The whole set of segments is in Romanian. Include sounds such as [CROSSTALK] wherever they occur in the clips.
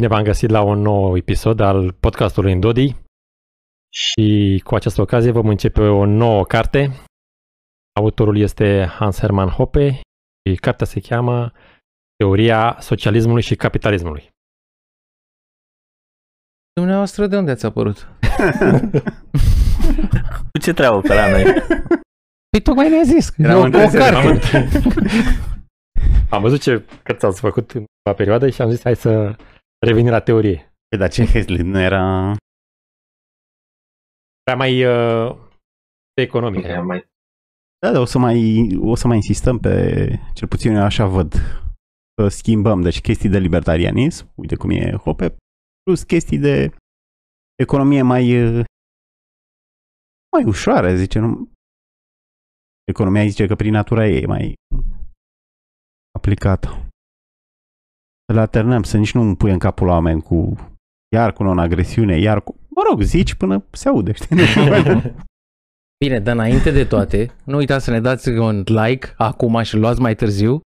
Salutare! Bine v-am găsit la un nou episod al podcastului Indodi și cu această ocazie vom începe o nouă carte. Autorul este Hans Hermann Hoppe și cartea se cheamă Teoria socialismului și capitalismului. Dumneavoastră, de unde ați apărut? [LAUGHS] Cu ce treabă pe la noi? Păi tocmai ne-a zis. Era o, un o carte. [LAUGHS] Am văzut ce cărți ați făcut în la perioadă și am zis hai să revenim la teorie. Păi, dar ce Hesley nu era... Prea mai uh, economic. Era mai... Da, dar o să mai, o să mai insistăm pe, cel puțin eu așa văd, să schimbăm, deci chestii de libertarianism, uite cum e Hope, plus chestii de economie mai, uh, mai ușoare, zice, nu? Economia zice că prin natura ei e mai aplicată. Să le alternăm, să nici nu îmi pui în capul la oameni cu iar cu non-agresiune, iar cu... Mă rog, zici până se aude, știi? [LAUGHS] Bine, dar înainte de toate, nu uitați să ne dați un like acum și luați mai târziu.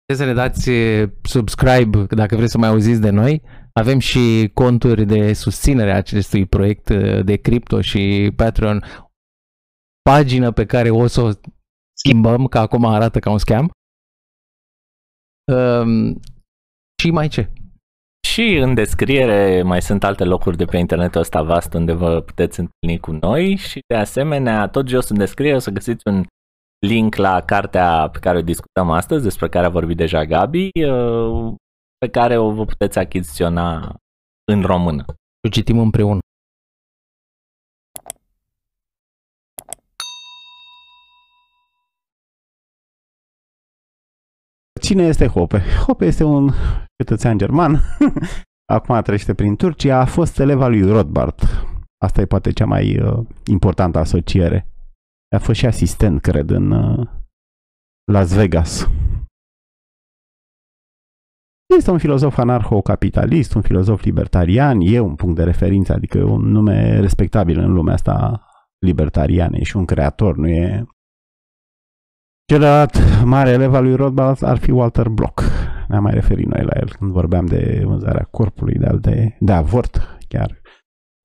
Puteți să ne dați eh, subscribe dacă vreți să mai auziți de noi. Avem și conturi de susținere a acestui proiect eh, de cripto și Patreon. Pagină pe care o să o schimbăm, că acum arată ca un scam. Um, și mai ce? Și în descriere mai sunt alte locuri de pe internetul ăsta vast unde vă puteți întâlni cu noi și de asemenea tot jos în descriere o să găsiți un link la cartea pe care o discutăm astăzi, despre care a vorbit deja Gabi, uh, pe care o vă puteți achiziționa în română. O citim împreună. Cine este Hope? Hope este un cetățean german, [LAUGHS] acum trăiește prin Turcia, a fost elev al lui Rothbard. Asta e poate cea mai uh, importantă asociere. A fost și asistent, cred, în uh, Las Vegas. Este un filozof anarho-capitalist, un filozof libertarian, e un punct de referință, adică un nume respectabil în lumea asta libertariană, e și un creator, nu e Celălalt mare elev al lui Rothbard ar fi Walter Block. Ne-am mai referit noi la el când vorbeam de vânzarea corpului, de, de, de avort chiar.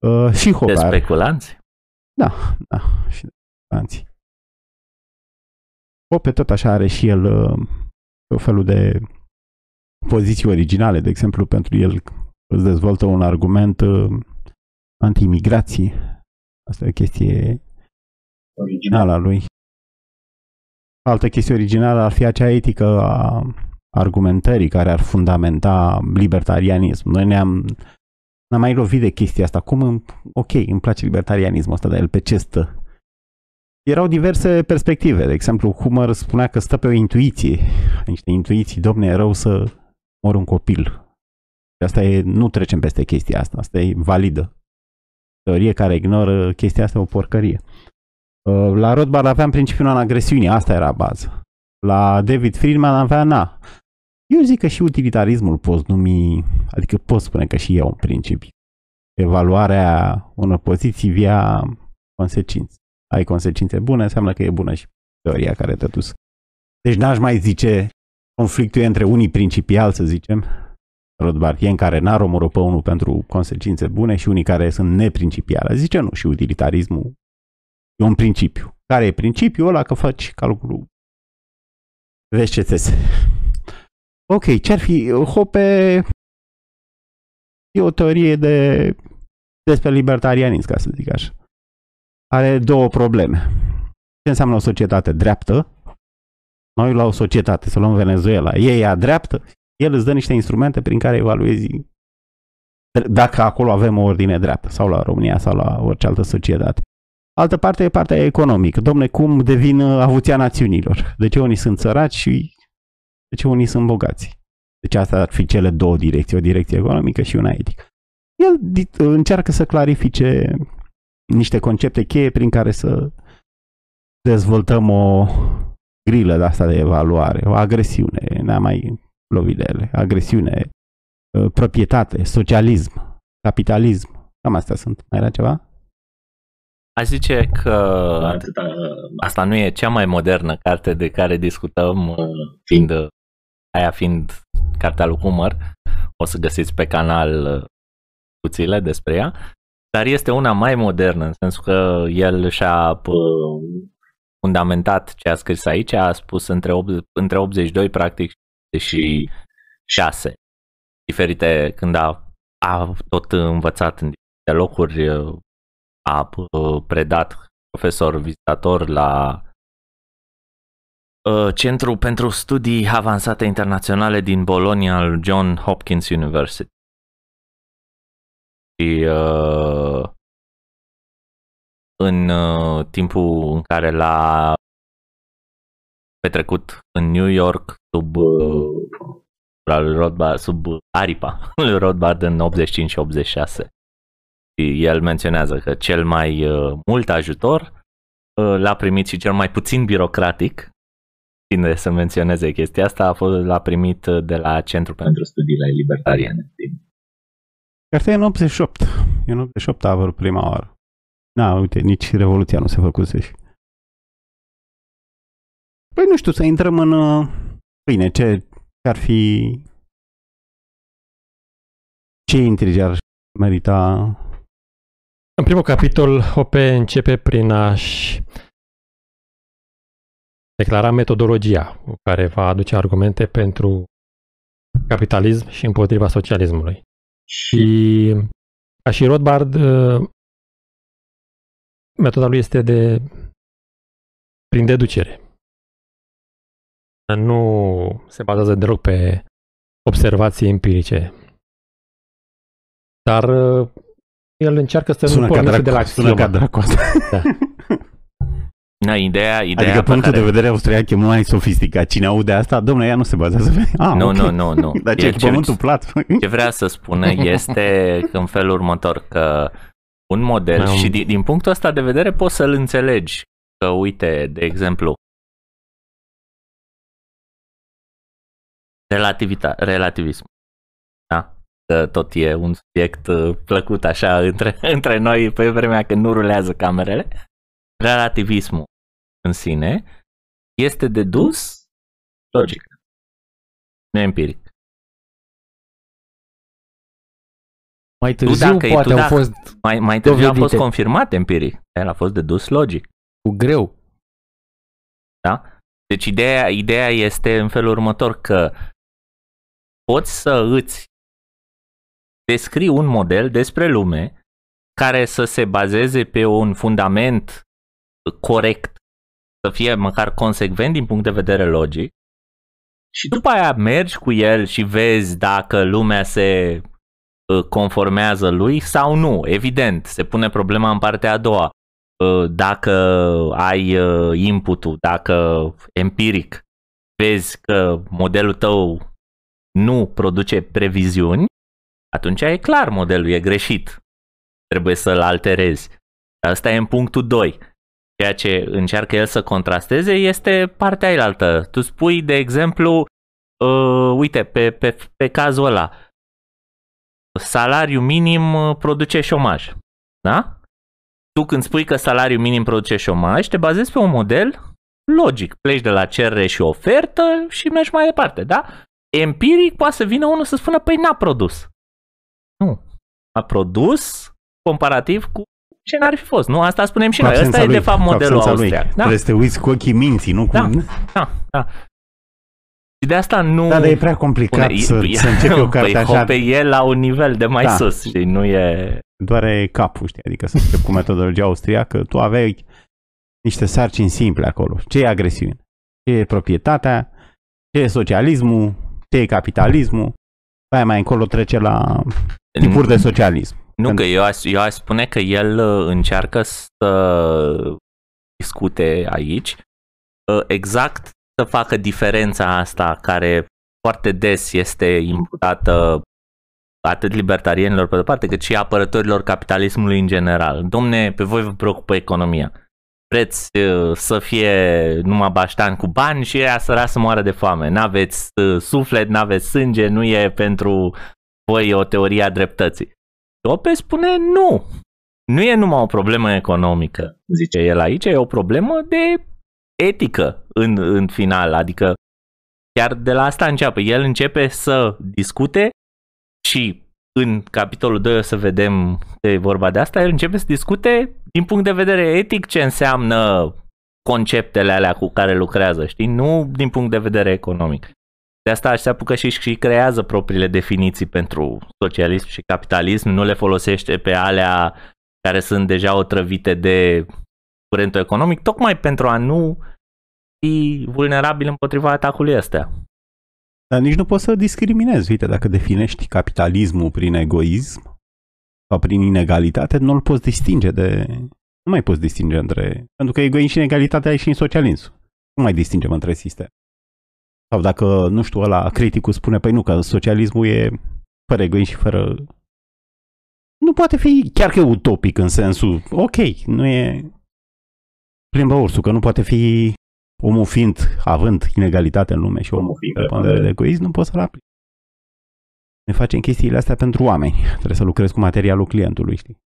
Uh, și Hogar. De speculanți? Da, da, și de speculanți. Hope tot așa are și el uh, o felul de poziții originale, de exemplu, pentru el îți dezvoltă un argument uh, anti-imigrație. Asta e o chestie originală a lui. Altă chestie originală ar fi acea etică a argumentării care ar fundamenta libertarianism. Noi ne-am n-am mai lovit de chestia asta. Cum, îmi, ok, îmi place libertarianismul ăsta, dar el pe ce stă? Erau diverse perspective. De exemplu, Hummer spunea că stă pe o intuiție. Niște intuiții, domne, e rău să mor un copil. Și asta e, nu trecem peste chestia asta. Asta e validă. Teorie care ignoră chestia asta e o porcărie. Uh, la Rothbard aveam principiul non-agresiunii, asta era bază. La David Friedman avea na. Eu zic că și utilitarismul poți numi, adică poți spune că și e un principiu. Evaluarea unor poziții via consecințe. Ai consecințe bune, înseamnă că e bună și teoria care te dus. Deci n-aș mai zice conflictul e între unii principiali, să zicem, Rothbardieni care n-ar omoră pe unul pentru consecințe bune și unii care sunt neprincipiale. Zice nu, și utilitarismul E un principiu. Care e principiul ăla? Că faci calculul. Vezi ce ți Ok, ce-ar fi? Hope e o teorie de despre libertarianism, ca să zic așa. Are două probleme. Ce înseamnă o societate dreaptă? Noi la o societate, să luăm Venezuela, e ea dreaptă, el îți dă niște instrumente prin care evaluezi dacă acolo avem o ordine dreaptă, sau la România, sau la orice altă societate. Altă parte e partea economică. Domne, cum devin uh, avuția națiunilor? De ce unii sunt săraci și de ce unii sunt bogați? Deci asta ar fi cele două direcții, o direcție economică și una etică. El încearcă să clarifice niște concepte cheie prin care să dezvoltăm o grilă de asta de evaluare, o agresiune, n-am mai lovit de ele, agresiune, uh, proprietate, socialism, capitalism, cam astea sunt. Mai era ceva? Aș zice că asta nu e cea mai modernă carte de care discutăm, fiind aia fiind cartea lui Hummer. o să găsiți pe canal discuțiile despre ea, dar este una mai modernă, în sensul că el și-a fundamentat ce a scris aici, a spus între, 8, între 82 practic și 6 diferite, când a, a tot învățat în diferite locuri, a predat profesor vizitator la Centru pentru Studii Avansate Internaționale din Bologna al John Hopkins University. Și uh, în uh, timpul în care l-a petrecut în New York sub uh, Rothbard, sub aripa [LAUGHS] lui Rothbard în 85 și 86. Și el menționează că cel mai uh, mult ajutor uh, l-a primit și cel mai puțin birocratic, ține să menționeze chestia asta, a fost, l-a primit uh, de la Centru pentru Studiile Libertariene. Cartea e în 88. E în 88 a apărut prima oară. Na, uite, nici Revoluția nu se făcuse și... Păi nu știu, să intrăm în... Bine, ce ar fi... Ce intrigi ar merita? În primul capitol, Hope începe prin a-și declara metodologia cu care va aduce argumente pentru capitalism și împotriva socialismului. Și ca și Rothbard, metoda lui este de prin deducere. Nu se bazează deloc pe observații empirice. Dar el încearcă să sună nu pornească de la axiomă. Sună ca dracu Da. Na, ideea, ideea adică punctul care... de vedere austriac e mult mai sofisticat. Cine aude asta, domnule, ea nu se bazează pe... Ah, nu, okay. nu, nu, nu. [LAUGHS] Dar ce, ce pământul plat? [LAUGHS] Ce vrea să spună este în felul următor că un model um... și din, din punctul ăsta de vedere poți să-l înțelegi. Că uite, de exemplu, relativita- relativism. Da? Că tot e un subiect uh, plăcut așa între, [LAUGHS] între noi pe vremea când nu rulează camerele. Relativismul în sine este dedus logic, nu empiric. Mai târziu tu dacă, poate tu dacă, fost mai, mai târziu dovedite. a fost confirmat empiric. El a fost dedus logic. Cu greu. Da? Deci ideea, ideea este în felul următor că poți să îți descrii un model despre lume care să se bazeze pe un fundament corect, să fie măcar consecvent din punct de vedere logic și după aia mergi cu el și vezi dacă lumea se uh, conformează lui sau nu. Evident, se pune problema în partea a doua. Uh, dacă ai uh, inputul, dacă empiric vezi că modelul tău nu produce previziuni, atunci e clar modelul e greșit. Trebuie să-l alterezi. Asta e în punctul 2. Ceea ce încearcă el să contrasteze este partea ailaltă. Tu spui, de exemplu, uh, uite, pe, pe, pe cazul ăla, salariu minim uh, produce șomaj. Da? Tu când spui că salariul minim produce șomaj, te bazezi pe un model logic. Pleci de la cerere și ofertă și mergi mai departe, da? empiric poate să vină unul să spună, păi n-a produs. Nu. A produs comparativ cu ce n-ar fi fost. Nu, asta spunem și cu noi. Asta lui, e de fapt modelul austriac. Da? Trebuie să te uiți cu ochii minții, nu cu... Da, da, da. Și de asta nu... Da, dar e prea complicat Pune, să, e, să începi o carte [LAUGHS] păi, așa. Hope e la un nivel de mai da. sus și nu e... Doare capul, știi, adică să încep cu metodologia austriacă, tu aveai niște sarcini simple acolo. Ce e agresiune? Ce e proprietatea? Ce e socialismul? ce e capitalismul, aia mai încolo trece la tipuri de socialism. Nu, Pentru... că eu aș, eu aș spune că el uh, încearcă să discute aici uh, exact să facă diferența asta care foarte des este imputată atât libertarienilor pe de parte, cât și apărătorilor capitalismului în general. Domne, pe voi vă preocupă economia vreți uh, să fie numai baștan cu bani și ea săra să moară de foame. N-aveți uh, suflet, n-aveți sânge, nu e pentru voi o teorie a dreptății. Ope spune nu. Nu e numai o problemă economică, zice el aici, e o problemă de etică în, în final. Adică chiar de la asta începe. El începe să discute și în capitolul 2 o să vedem că e vorba de asta, el începe să discute din punct de vedere etic ce înseamnă conceptele alea cu care lucrează, știi? Nu din punct de vedere economic. De asta se apucă și, și creează propriile definiții pentru socialism și capitalism, nu le folosește pe alea care sunt deja otrăvite de curentul economic, tocmai pentru a nu fi vulnerabil împotriva atacului ăsta. Dar nici nu poți să discriminezi. Uite, dacă definești capitalismul prin egoism sau prin inegalitate, nu-l poți distinge de... Nu mai poți distinge între... Pentru că egoism și inegalitate ai și în socialism. Nu mai distingem între sisteme. Sau dacă, nu știu, ăla criticul spune, păi nu, că socialismul e fără egoism și fără... Nu poate fi chiar că utopic în sensul, ok, nu e plimbă ursul, că nu poate fi omul fiind, având inegalitate în lume și omul fiind răspundere de egoism, nu poți să-l aplici. Ne facem chestiile astea pentru oameni. Trebuie să lucrezi cu materialul clientului, știi?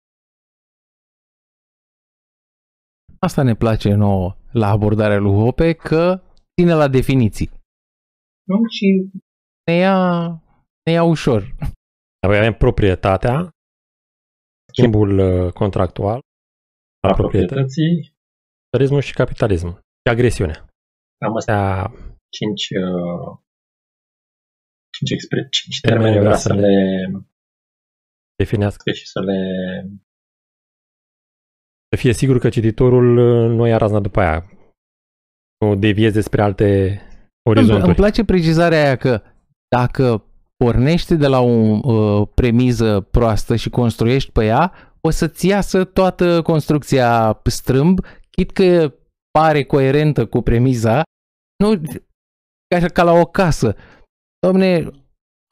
Asta ne place nouă la abordarea lui Hope, că ține la definiții. Nu? Și Ne ia, ne ia ușor. Apoi avem proprietatea, schimbul uh, contractual la al proprietății, proprietății, capitalismul și capitalismul. Și agresiunea. am astea Astea, cinci, uh, cinci, expre- cinci Termene termene vrea vreau să să le definească. și să le Să fie sigur că cititorul uh, nu ia razna după aia. Nu devieze despre alte Îmi, orizonturi. îmi place precizarea aia că dacă pornești de la o uh, premiză proastă și construiești pe ea, o să-ți iasă toată construcția strâmb, chit că pare coerentă cu premiza, nu ca, ca la o casă. Domne,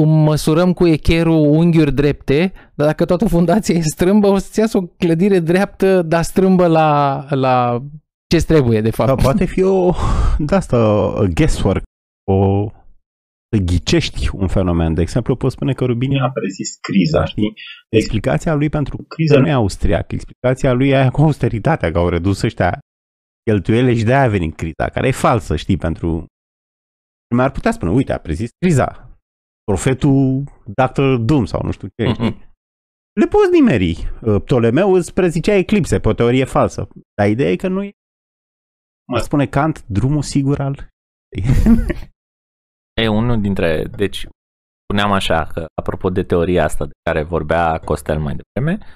măsurăm cu echerul unghiuri drepte, dar dacă toată fundația e strâmbă, o să-ți iasă o clădire dreaptă, dar strâmbă la, la ce trebuie, de fapt. Sau poate fi o, de asta, guesswork, o, să ghicești un fenomen. De exemplu, poți spune că Rubini a prezis criza, știi? Explicația lui pentru criză nu e austriac. Explicația lui e aia cu austeritatea, că au redus ăștia cheltuiele și de-aia a venit criza, care e falsă, știi, pentru... Mi-ar putea spune, uite, a prezis criza. Profetul Dr. Doom sau nu știu ce, știi? Le poți nimeri. Ptolemeu îți prezicea eclipse, pe o teorie falsă. Dar ideea e că nu e... Mă spune Kant, drumul sigur al... [LAUGHS] E unul dintre, deci spuneam așa că apropo de teoria asta de care vorbea Costel mai devreme,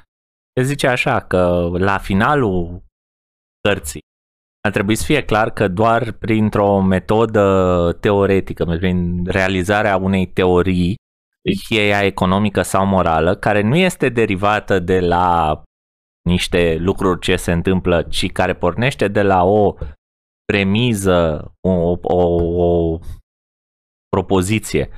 el zice așa că la finalul cărții ar trebui să fie clar că doar printr-o metodă teoretică, prin realizarea unei teorii, fie ea economică sau morală, care nu este derivată de la niște lucruri ce se întâmplă, ci care pornește de la o premiză, o, o, o propoziție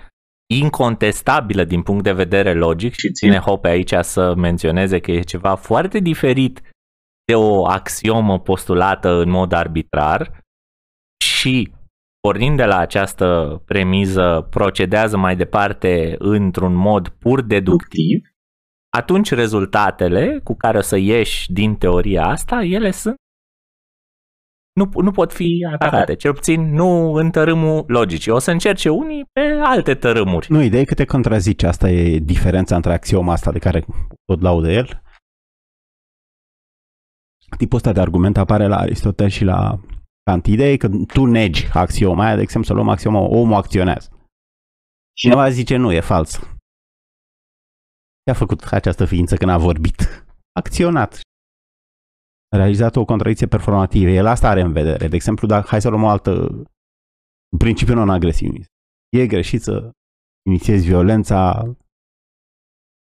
incontestabilă din punct de vedere logic și ține Hope aici să menționeze că e ceva foarte diferit de o axiomă postulată în mod arbitrar și pornind de la această premiză procedează mai departe într-un mod pur deductiv, atunci rezultatele cu care o să ieși din teoria asta, ele sunt nu, nu pot fi atacate, cel puțin nu în tărâmul logicii. O să încerce unii pe alte tărâmuri. Nu, ideea e că te contrazice. Asta e diferența între axioma asta de care tot laudă el. Tipul ăsta de argument apare la Aristotel și la Kant. Ideea e că tu negi axioma aia, de exemplu să luăm axioma omul acționează. Cineva zice nu, e fals. Ce a făcut această ființă când a vorbit? Acționat. A realizat o contradicție performativă. El asta are în vedere. De exemplu, dacă hai să luăm o altă principiul non-agresiunii. E greșit să inițiezi violența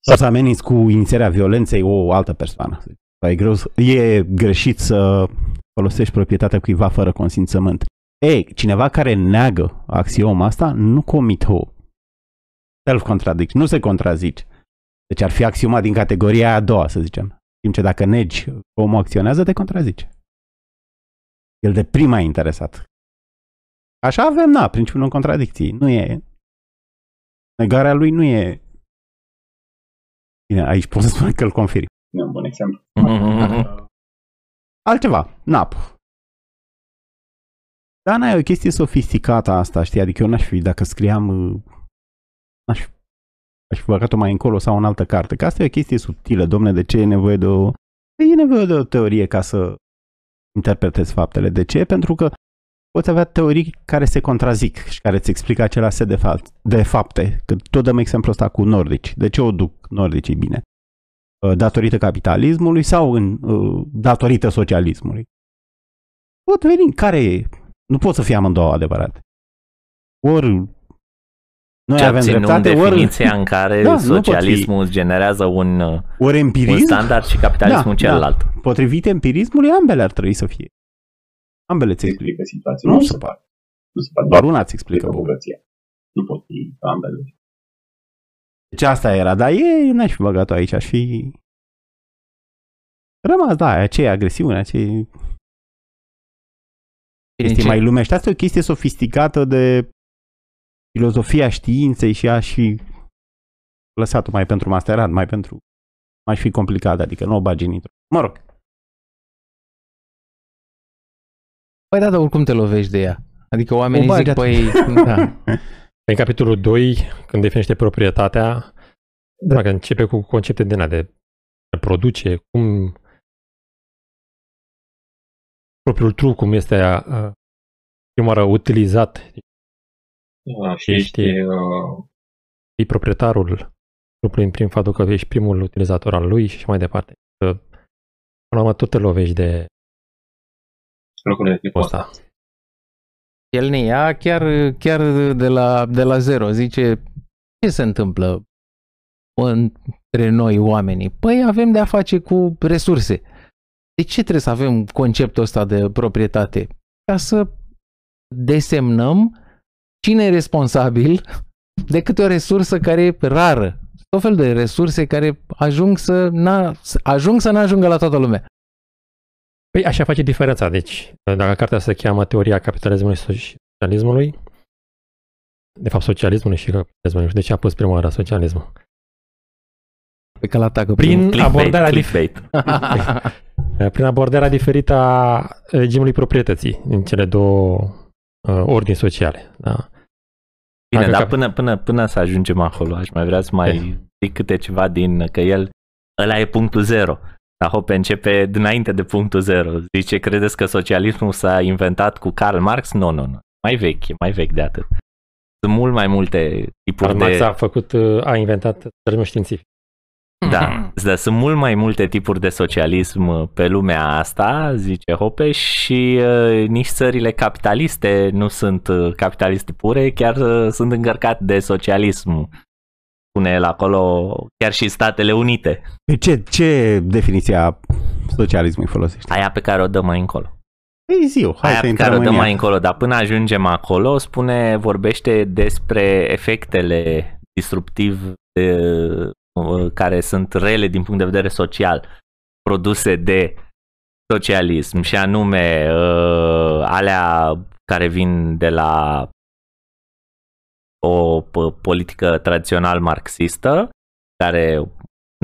sau să ameninți cu inițierea violenței o altă persoană. E, greu, e greșit să folosești proprietatea cuiva fără consimțământ. Ei, cineva care neagă axioma asta nu comit o self-contradiction, nu se contrazice. Deci ar fi axioma din categoria a doua, să zicem. Timp ce dacă negi că omul acționează, te contrazice. El de prima e interesat. Așa avem, na, principiul în contradicții. Nu e... Negarea lui nu e... Bine, aici pot să spun că îl confirm. E un bun exemplu. [LAUGHS] Altceva, NAP. Dar n-ai o chestie sofisticată asta, știi? Adică eu n-aș fi, dacă scriam... uh, N-aș fi. Aș fi băgat-o mai încolo sau în altă carte. Că asta e o chestie subtilă, domne, de ce e nevoie de o... E nevoie de o teorie ca să interpretezi faptele. De ce? Pentru că poți avea teorii care se contrazic și care îți explică același set de, fa- de fapte. Că tot dăm exemplu ăsta cu nordici. De ce o duc nordicii bine? Uh, Datorită capitalismului sau în, uh, datorită socialismului? Pot veni. Care e? Nu pot să fie amândouă adevărate. Ori noi Cel avem puțin nu în dreptate, ori, definiția în care [LAUGHS] Da, nu pot fi. socialismul îți generează un, uh, ori un empirism. standard și capitalismul Da, celălalt. Potrivit empirismului, ambele ar trebui să fie. Ambele ți Se explică. explică situația. Nu Nu se se poate. Nu se poate. Doar una îți explică. explică bogăția. Nu pot fi ambele. Deci asta era, dar e, n-aș fi băgat-o aici, aș fi rămas, da, aceea agresiune, aceea Bine, chestie ce- mai lumește. Asta e o chestie sofisticată de filozofia științei și aș fi lăsat-o mai pentru masterat, mai pentru aș fi complicat, adică nu o bagi în intro. Mă rog, Păi da, dar oricum te lovești de ea. Adică oamenii O bagi zic, atât. păi, [LAUGHS] da. [LAUGHS] În capitolul 2, când definește proprietatea, da. că începe cu concepte din alea de a produce, cum propriul truc, cum este uh, prima oară utilizat, Uh, și Ești- ești, uh, e proprietarul trupului prin faptul că ești primul utilizator al lui și așa mai departe. Că, până la urmă tot te lovești de lucrurile de tipul ăsta. ăsta. El ne ia chiar, chiar de, la, de la zero. Zice, ce se întâmplă între noi oamenii? Păi avem de a face cu resurse. De ce trebuie să avem conceptul ăsta de proprietate? Ca să desemnăm cine e responsabil de câte o resursă care e rară. Tot fel de resurse care ajung să, n- ajung să n-ajungă la toată lumea. Păi așa face diferența. Deci, dacă cartea se cheamă Teoria capitalismului și socialismului, de fapt socialismului și capitalismului, nu știu de ce a pus prima oară socialismul. Pe că l-atacă Prin primul. Clickbait, abordarea dif- clickbait. prin abordarea diferită a regimului proprietății din cele două uh, ordini sociale. Da? Bine, Dacă dar cap- până, până, până să ajungem acolo, aș mai vrea să mai Eh. zic câte ceva din, că el, ăla e punctul zero. Dar Hoppe începe dinainte de punctul zero. Zice, credeți că socialismul s-a inventat cu Karl Marx? Nu, nu, nu. Mai vechi, e mai vechi de atât. Sunt mult mai multe tipuri Karl Marx de... a făcut, uh, a inventat termenul științific. Da, da, sunt mult mai multe tipuri de socialism pe lumea asta, zice Hoppe, și uh, nici țările capitaliste nu sunt uh, capitaliste pure, chiar uh, sunt încărcate de socialism. Spune el acolo, chiar și Statele Unite, ce, ce definiție a socialismului folosești? aia pe care o dăm mai încolo. Ei, ziu, hai aia să pe care intrăm o în dăm ea. mai încolo, dar până ajungem acolo, spune, vorbește despre efectele disruptiv de, uh, care sunt rele din punct de vedere social produse de socialism și anume uh, alea care vin de la o p- politică tradițional marxistă care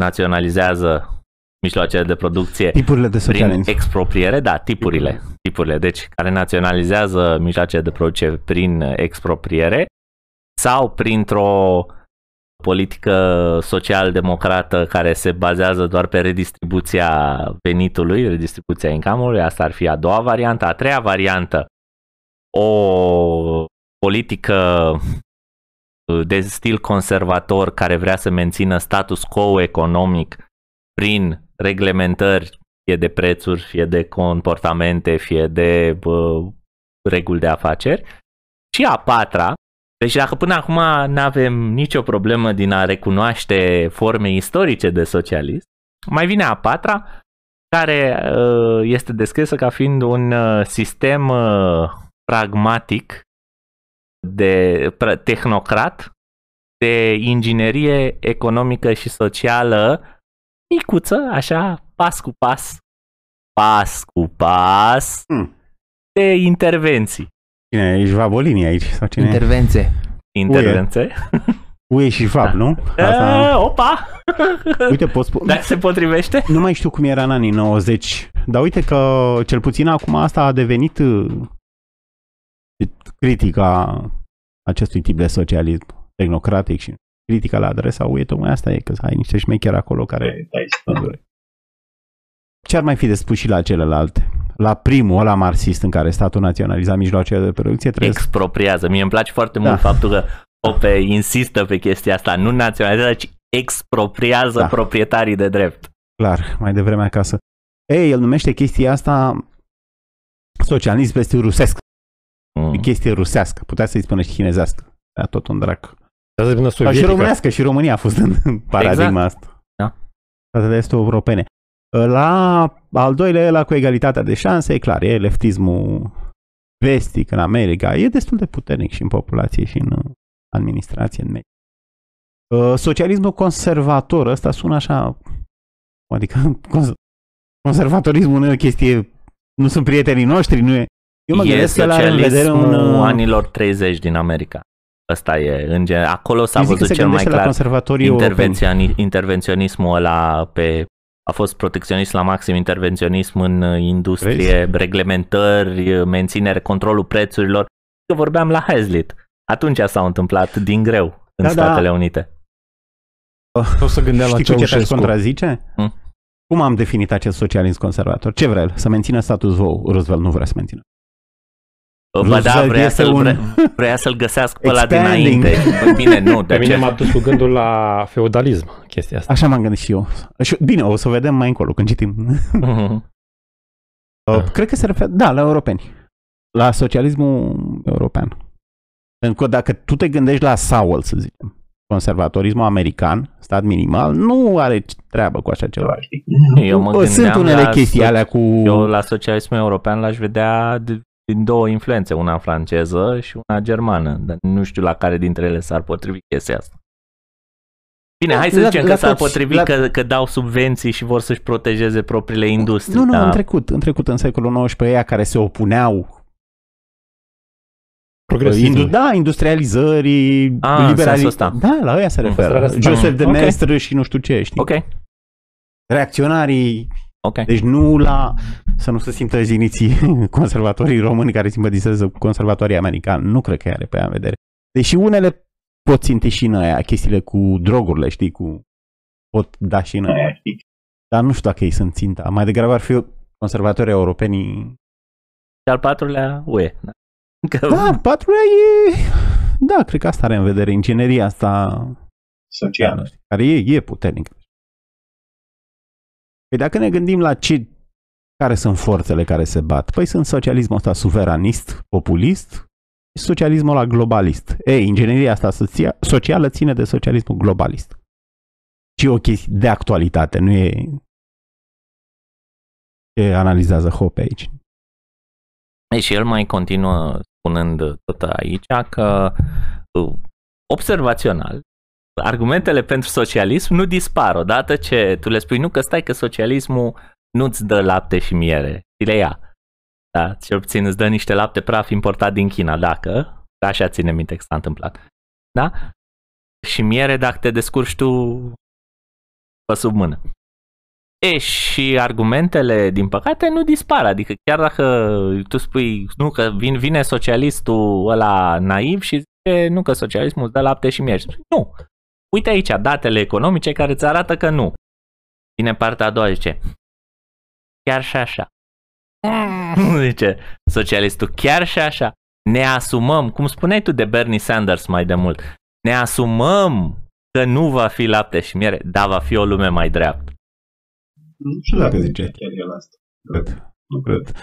naționalizează mijloacele de producție Tipurile de prin socialism. expropriere, da, tipurile, tipurile, deci care naționalizează mijloace de producție prin expropriere sau printr-o politică social-democrată care se bazează doar pe redistribuția venitului, redistribuția income-ului, asta ar fi a doua variantă. A treia variantă, o politică de stil conservator care vrea să mențină status quo economic prin reglementări, fie de prețuri, fie de comportamente, fie de bă, reguli de afaceri. Și a patra, deci dacă până acum nu avem nicio problemă din a recunoaște forme istorice de socialism, mai vine a patra, care uh, este descrisă ca fiind un uh, sistem uh, pragmatic de pra- tehnocrat de inginerie economică și socială micuță, așa, pas cu pas, pas cu pas, Hmm. de intervenții. Cine, ești Vabolini aici? Sau cine? Intervenție. Intervenții. UE și Vab, Da. nu? Asta... opa! Uite, pot spune... Dacă se potrivește? Nu mai știu cum era în anii 90, dar uite că cel puțin acum asta a devenit uh, critica acestui tip de socialism tehnocratic și critica la adresa UE, tocmai asta e, că ai niște șmecheri acolo care... Dai, Ce ar mai fi de spus și la celelalte? La primul, ăla marxist în care statul naționaliza mijloacele de producție, trebuie să... Expropriază. Mie îmi place foarte Da. mult faptul că Ope insistă pe chestia asta. Nu naționalizează, ci expropriază Da. proprietarii de drept. Clar, mai devreme acasă. Ei, el numește chestia asta socialism peste rusesc. E Mm. chestie rusească. Putea să-i spună și chinezească. Era tot un drac. Să devină Sau și sovietică. românească, și România a fost în [LAUGHS] paradigma asta. Da. Statele este europene. La al doilea, ăla cu egalitatea de șanse, e clar, e leftismul vestic în America. E destul de puternic și în populație și în uh, administrație, în mediu. Uh, Socialismul conservator, ăsta sună așa, adică [LAUGHS] cons- conservatorismul nu e o chestie, nu sunt prietenii noștri, nu e... Eu mă e gândesc că el are în vedere socialismul un... uh, anilor 30 din America. Ăsta e, în gen, acolo s-a eu zic că văzut se cel mai gândește la clar conservatorii europeni. intervenționi, intervenționismul ăla pe a fost protecționist la maxim intervenționism în uh, industrie, reglementări, uh, menținere, controlul prețurilor. Că vorbeam la Hazlitt. Atunci s-a întâmplat din greu în Da, da. Statele Unite. O să gândea la Știi cu ce te-aș Ceaușescu. contrazice? Hmm? Cum am definit acest socialism conservator? Ce vrea el? Să mențină status quo. Roosevelt nu vrea să mențină. Bă, da, Roosevelt vrea este să-l, un- vrea, vrea să-l găsească pe ăla Expanding. dinainte. Bă, Bine, nu, Pe de mine ce? m-a dus cu gândul la feudalism, chestia asta. Așa m-am gândit și eu. Și, bine, o să vedem mai încolo când citim. Mhm. Uh, Cred că se referă, da, la europeni. La socialismul european. Pentru că dacă tu te gândești la Sowell, să zicem, conservatorismul american, stat minimal, nu are treabă cu așa ceva. Eu mă Uh, Sunt gândeam unele la chestii so- alea cu... Eu la socialismul european l-aș vedea d- din două influențe, una franceză și una germană, dar nu știu la care dintre ele s-ar potrivi chestia asta. Bine, hai să La- zicem la că s-ar toți- potrivi la- că, că dau subvenții și vor să-și protejeze propriile industrii. Nu, nu, da. în trecut, în trecut, în secolul XIX, ăia care se opuneau Progresismul. Indu- da, industrializării, Ah, în liberali- sensul ăsta. Da, la ăia se Mm. referă. Păstrarea Joseph de Ok. Maistre și nu știu ce, știi? Ok, Reacționarii, ok. deci nu la, să nu se simtă jiniții [LAUGHS] conservatorii români care simpatizează cu conservatorii americani. Nu cred că are pe ea în vedere. Deși unele pot ținti și în aia, chestiile cu drogurile, știi, cu pot da și în aia. Dar nu știu dacă ei sunt ținta. Mai degrabă ar fi conservatorii europenii. Și al patrulea, UE. Da. Că, Da, patrulea e... Da, cred că asta are în vedere ingineria asta Socială. care e, e puternică. Păi dacă ne gândim la ce, care sunt forțele care se bat, păi sunt socialismul ăsta suveranist, populist, și socialismul ăla globalist. Ei, ingineria asta soția- socială ține de socialismul globalist. Și e o chestie de actualitate, nu e ce analizează Hope aici. Ei, și el mai continuă spunând tot aici că uh, observațional, argumentele pentru socialism nu dispar odată ce tu le spui nu că stai că socialismul nu-ți dă lapte și miere, ți le ia. Da, cel puțin îți dă niște lapte praf importat din China, dacă, așa ține minte că s-a întâmplat. Da? Și miere dacă te descurci tu pe sub mână. E, și argumentele, din păcate, nu dispar. Adică chiar dacă tu spui, nu, că vin, vine socialistul ăla naiv și zice, nu, că socialismul îți dă lapte și miere. Nu. Uite aici datele economice care îți arată că nu. Vine partea a doua, zice, chiar și așa. [LAUGHS] Zice socialistul, chiar și așa. Ne asumăm, cum spuneai tu de Bernie Sanders mai de mult, ne asumăm că nu va fi lapte și miere, dar va fi o lume mai dreaptă. Nu știu Dacă dacă zice. zice chiar el asta. Cred. Nu cred.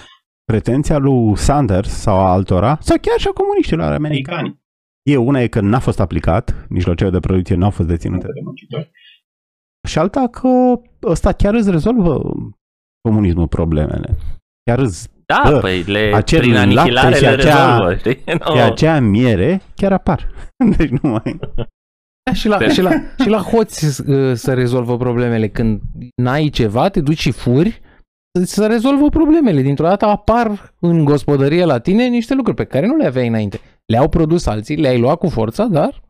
Pretenția lui Sanders sau a altora, sau chiar și a comuniștilor americani, Americani. E una e că n-a fost aplicat, mijloacele de producție n-au fost deținute de muncitori. Și alta că ăsta chiar îți rezolvă comunismul problemele. Chiar îți Da, Bă, păi le, acel prin lapte anihilare și le acea- rezolvă, știi? No. oh. acea miere chiar apar. [LAUGHS] Deci nu mai... Da, și la, și la, și la hoți uh, să rezolvă problemele. Când n-ai ceva, te duci și furi, să rezolvă problemele. Dintr-o dată apar în gospodărie la tine niște lucruri pe care nu le aveai înainte. Le-au produs alții, le-ai luat cu forța, dar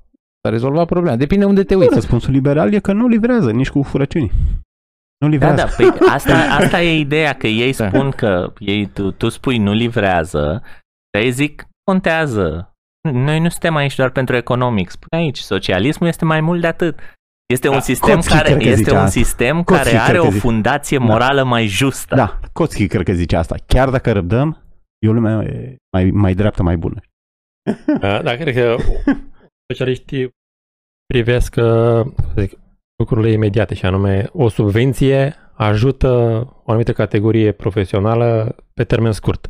s-a rezolvat problema. Depinde unde te uiți. Răspunsul liberal e că nu livrează nici cu furăciuni. Nu Da, livrează. da, păi [LAUGHS] asta, asta e ideea, că ei Da. spun că ei, tu, tu spui nu livrează, dar ei zic contează. noi nu suntem aici doar pentru economic. Spune aici, socialismul este mai mult de atât. Este un Da, sistem Kotski care cred că este zicea un asta. sistem Kotski care are cred că o zice. fundație Da. morală mai justă. Da, Kotski cred că zice asta. Chiar dacă răbdăm, e o lume mai, mai dreaptă, mai bună. Uh, Da, cred că socialiștii privesc uh, să zic, lucrurile imediate și anume o subvenție ajută o anumită categorie profesională pe termen scurt.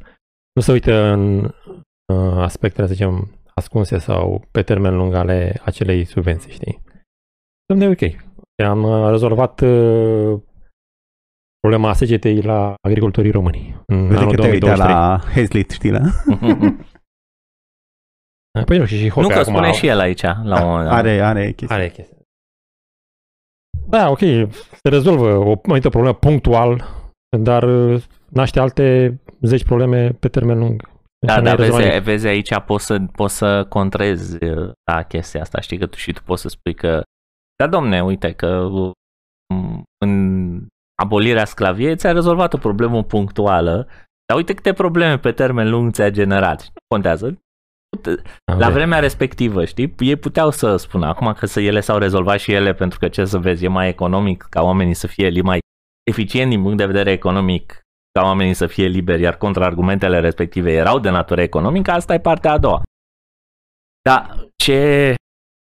Nu se uită în uh, aspectele, să zicem, ascunse sau pe termen lung ale acelei subvenții, știi? Domne, ok. Am uh, rezolvat uh, problema secetei la agricultorii români în Vezi anul că te-ai uitat 2023. la Hazlitt, știi, la? [LAUGHS] Păi nu, și, și nu Hope că acum spune și el aici, la un moment dat. Are, are chestia. Are chestia. Da, ok, se rezolvă o anumită problemă punctual, dar uh, naște alte zeci probleme pe termen lung. Da, Și nu da, ai rezolvat vezi, nimic. vezi aici poți să, poți să contrezi uh, la chestia asta. Știi că tu și tu poți să spui că da, domne, uite că um, în abolirea sclaviei ți-a rezolvat o problemă punctuală, dar uite câte probleme pe termen lung ți-a generat. Nu contează. La Ok. vremea respectivă, știi, ei puteau să spună acum că să ele s-au rezolvat și ele pentru că ce să vezi, e mai economic ca oamenii să fie li- mai eficient din punct de vedere economic ca oamenii să fie liberi, iar contraargumentele respective erau de natură economică, asta e partea a doua. Dar ce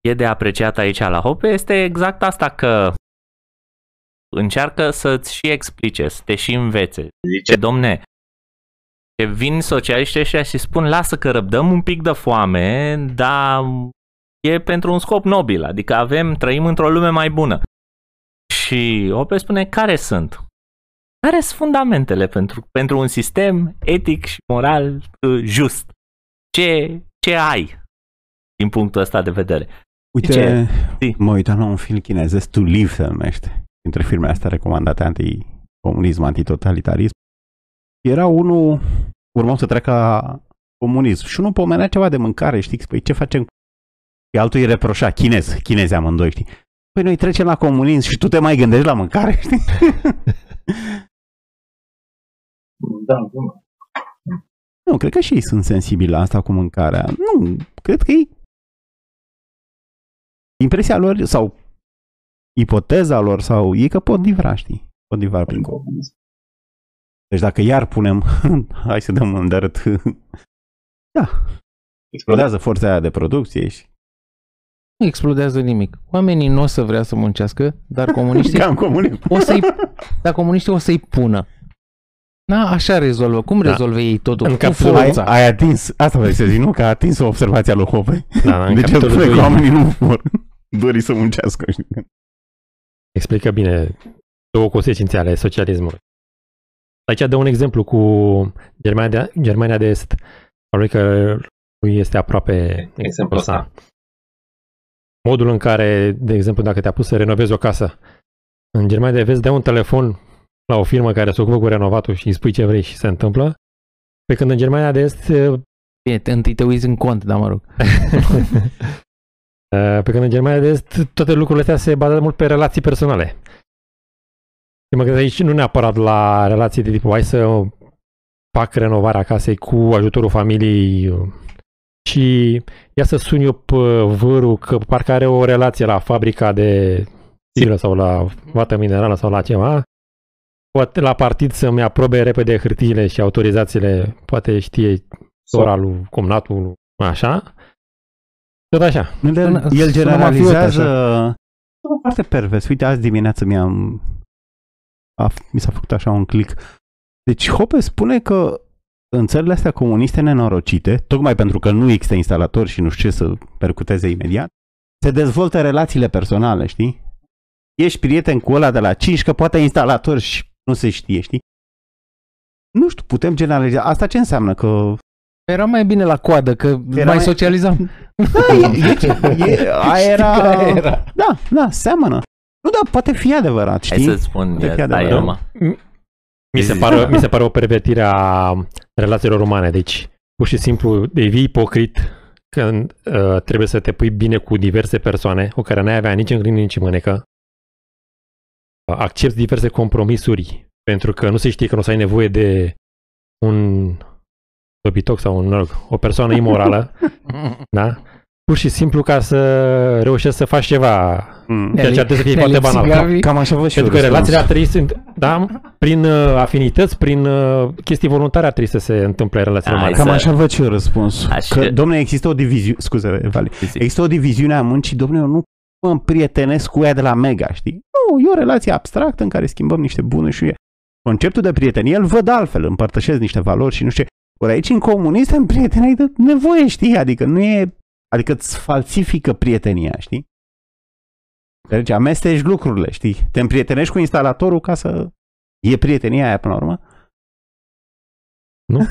e de apreciat aici la Hope este exact asta că încearcă să-ți și explice, să te și învețe. Zice, domne, ce vin socialiștii ăștia și spun, lasă că răbdăm un pic de foame, dar e pentru un scop nobil, adică avem, trăim într-o lume mai bună. Și Hope spune, care sunt? Care sunt fundamentele pentru, pentru un sistem etic și moral uh, just? Ce, ce ai din punctul ăsta de vedere? Uite, Ce? Zi. mă uitam la un film chinezesc, To Live se numește, dintre filmele astea recomandate anti-comunism, antitotalitarism. Era unul, urmau să treacă la comunism și unul pomenea ceva de mâncare, știi, păi ce facem? Și altul îi reproșa, chinez, chinezi amândoi, știi. Păi noi trecem la comunism și tu te mai gândești la mâncare, [LAUGHS] știi? Da, bun. Nu, cred că și ei sunt sensibili la asta cu mâncarea. Nu, cred că ei... Impresia lor sau ipoteza lor sau ei că pot livra, știi? Pot livra prin cop. Deci dacă iar punem, [LAUGHS] hai să dăm un dărât, [LAUGHS] da, explodează forța aia de producție și Nu explodează nimic. Oamenii nu o să vrea să muncească, dar comuniștii [LAUGHS] cam comunism. o să-i, dar comuniștii o să-i pună. Na, așa rezolvă. Cum Da. rezolvă ei totul? În Cu capitolul- Ai, forța. ai atins, asta vrei să zic, nu? Că a atins observația lui Hope. Da, da, în Deci el capitolul spune că doi oamenii nu vor dori să muncească. Știi? explică bine două consecințe ale socialismului. Aici dă un exemplu cu Germania de, Germania de Est, probabil că lui este aproape Exemplul ăsta. Modul în care, de exemplu, dacă te-a pus să renovezi o casă, în Germania de Vest dai un telefon la o firmă care se ocupă cu renovatul și îi spui ce vrei și se întâmplă, pe când în Germania de Est Bine, te- întâi te uiți în cont, dar mă rog. Uh, [LAUGHS] Pe când în Germania de Est toate lucrurile astea se bazează mult pe relații personale. Și mă gândesc aici nu neapărat la relații de tipul hai să fac renovarea casei cu ajutorul familiei și ia să sun eu pe vârul că parcă are o relație la fabrica de silă sau la vată minerală sau la ceva. Poate la partid să-mi aprobe repede hârtiile și autorizațiile, poate știe sora lui, comnatul, așa. Tot așa. El, Sună- el sună generalizează mafiot, Sună foarte pervers. Uite, azi dimineață mi-am a, mi s-a făcut așa un click. Deci Hoppe spune că în țările astea comuniste nenorocite, tocmai pentru că nu există instalatori și nu știu ce să percuteze imediat, se dezvoltă relațiile personale, știi? Ești prieten cu ăla de la 5 că poate e instalator și nu se știe, știi? Nu știu, putem generaliza. Asta ce înseamnă? Că Era mai bine la coadă, că Era mai mai- socializam. Da, e, e, e, [LAUGHS] aia era... Care era? Da, da, seamănă. Nu, da, poate fi adevărat, Hai știi? să spun, Poate fi stai adevărat. mă. Mi se, pare, mi se [LAUGHS] pare o pervertire a relațiilor umane. Deci, pur și simplu, devii ipocrit când uh, trebuie să te pui bine cu diverse persoane cu care n-ai avea nici în grân, nici în mânecă. Uh, Accepti diverse compromisuri pentru că nu se știe că nu o să ai nevoie de un dobitoc sau un, mă rog, o persoană imorală, [LAUGHS] da? Pur și simplu ca să reușești să faci ceva, Mm. ceea ce ar trebui să fie Ne-a foarte lipsit banal. Gabi. Cam așa văd și eu Pentru că răspunsul. relațiile ar trebui să, da, prin uh, afinități, prin uh, chestii voluntare ar trebui să se întâmple relațiile Hai umane. Cam să- așa văd și eu răspunsul. Așa. Că, domnule, există o diviziune, scuze, Vali, există o diviziune a muncii, domnule, eu nu mă împrietenesc cu ea de la Mega, știi? Nu, e o relație abstractă în care schimbăm niște bune și conceptul de prietenie îl văd altfel, împărtășesc niște valori și nu știu ce. Ori aici în comunist te împrieteneai de nevoie, știi? Adică nu e, adică îți falsifică prietenia, știi? Deci amesteci lucrurile, știi? Te împrietenești cu instalatorul ca să e prietenia aia până la urmă. [LAUGHS]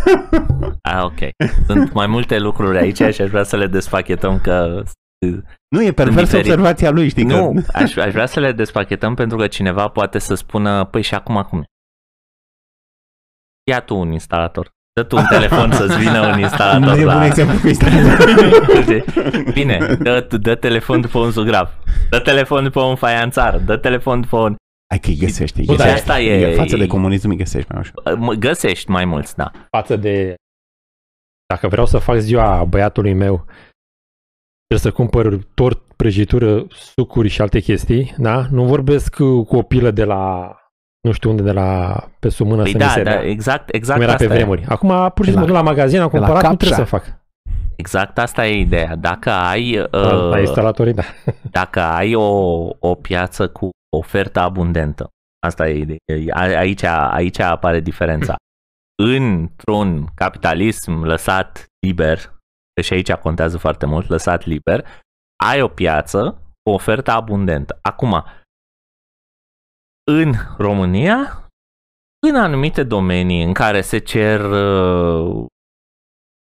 Ah, ok. Sunt mai multe lucruri aici și aș vrea să le desfachetăm că... Nu, e perversă diferit. observația lui, știi? Nu, Că... aș, aș vrea să le despachetăm pentru că cineva poate să spună, păi și acum acum. Ia tu un instalator. Dă tu un telefon să-ți vină un Nu instalator e bun la... exemplu cu instalatorul. Bine, dă, dă telefon după un zugrav. Dă telefon după un faianțar. Dă telefon după un... Hai că îi găsești, îi Bă, dar găsești. asta e- Față de e- comunism îi găsești mai ușor. Mă, Găsești mai mulți, da. față de dacă vreau să fac ziua băiatului meu, trebuie să cumpăr tort, prăjitură, sucuri și alte chestii, da? Nu vorbesc cu cu o pilă de la nu știu unde, de la pe sub mână Păi să da, mi se da, dea. exact, exact cum era pe asta e. vremuri. Acum, pur și De la- simplu, la magazin am de la cumpărat, nu trebuie Capșa. să fac. Exact asta e ideea. Dacă ai, La uh, instalatorii, da. [LAUGHS] dacă ai o, o piață cu ofertă abundentă, asta e ideea. A- Aici, aici apare diferența. Într-un capitalism lăsat liber, că și aici contează foarte mult, lăsat liber, ai o piață cu ofertă abundentă. Acum, în România, în anumite domenii în care se cer uh,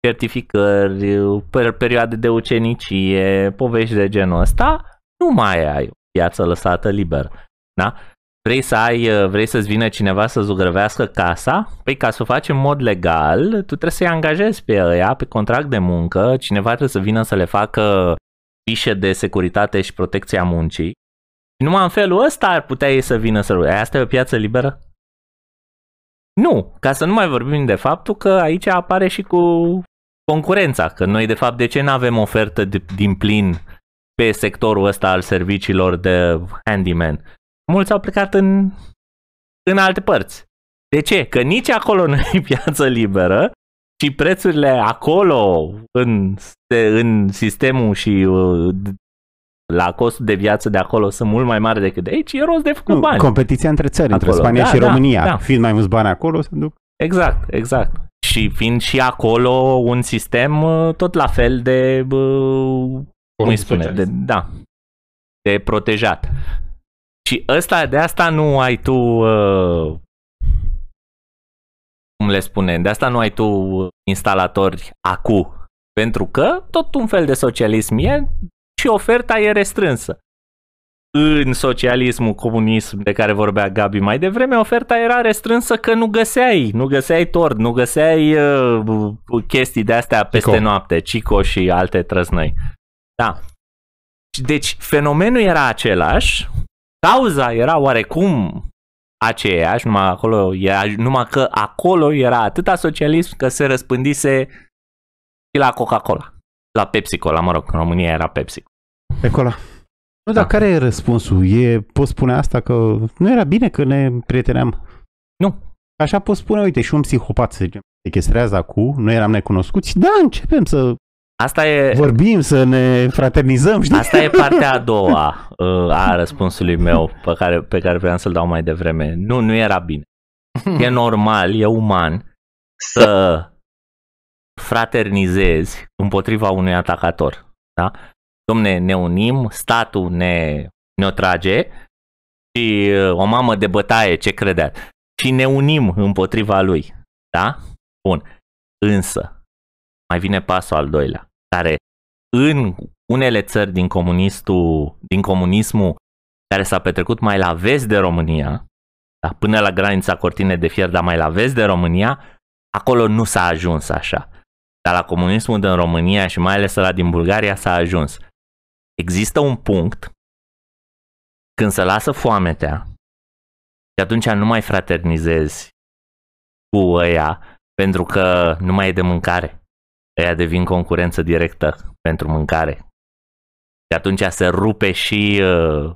certificări, uh, per- perioade de ucenicie, povești de genul ăsta, nu mai ai o piață lăsată liberă. Da? Vrei să ai, uh, vrei să-ți vină cineva să zugrăvească casa? Păi ca să o faci în mod legal, tu trebuie să-i angajezi pe ăia, pe contract de muncă, cineva trebuie să vină să le facă fișe de securitate și protecție a muncii. Și numai în felul ăsta ar putea ei să vină să... E, Asta e o piață liberă? Nu, ca să nu mai vorbim de faptul că aici apare și cu concurența, că noi de fapt de ce nu avem ofertă de, din plin pe sectorul ăsta al serviciilor de handyman? Mulți au plecat în, în alte părți. De ce? Că nici acolo [LAUGHS] nu e piață liberă și prețurile acolo în, în sistemul și uh, la costul de viață de acolo sunt mult mai mari decât de aici, e rost de făcut Nu, bani. competiția între țări, între Acolo. Spania Da, și da, România. da. Fiind mai mulți bani acolo, se duc. Exact, exact. Și fiind și acolo un sistem uh, tot la fel de, uh, cum îi spune, de, da, de protejat. Și ăsta, de asta nu ai tu, uh, cum le spune, de asta nu ai tu instalatori acu. Pentru că tot un fel de socialism e și oferta e restrânsă. În socialismul, comunism de care vorbea Gabi mai devreme, oferta era restrânsă că nu găseai, nu găseai tort, nu găseai uh, chestii de astea peste Cico. noapte, cico și alte trăznăi. Da. Deci fenomenul era același, cauza era oarecum aceeași, numai, acolo era, numai că acolo era atâta socialism că se răspândise și la Coca-Cola. La Pepsi-Cola, mă rog, în România era Pepsi. Pe acolo. Nu, dar Da. care e răspunsul? E, poți spune asta că nu era bine că ne prieteneam? Nu. Așa poți spune, uite, și un psihopat, să zicem, chestrează acum, noi eram necunoscuți, da, începem să Asta e, vorbim, să ne fraternizăm, știi? Asta e partea a [LAUGHS] doua uh, a răspunsului meu pe care, pe care vreau să-l dau mai devreme. Nu, nu era bine. E normal, e uman să fraternizezi împotriva unui atacator. Da? Domne, ne unim, statul ne, ne-o trage și uh, o mamă de bătaie, ce credeți? Și ne unim împotriva lui. Da? Bun. Însă, mai vine pasul al doilea, care în unele țări din comunistul, din comunismul care s-a petrecut mai la vest de România, da, până la granița cortine de fier, dar mai la vest de România, acolo nu s-a ajuns așa. Dar la comunismul din România și mai ales la din Bulgaria s-a ajuns. Există un punct când se lasă foametea și atunci nu mai fraternizezi cu ăia pentru că nu mai e de mâncare. Ea devin concurență directă pentru mâncare. Și atunci se rupe și uh,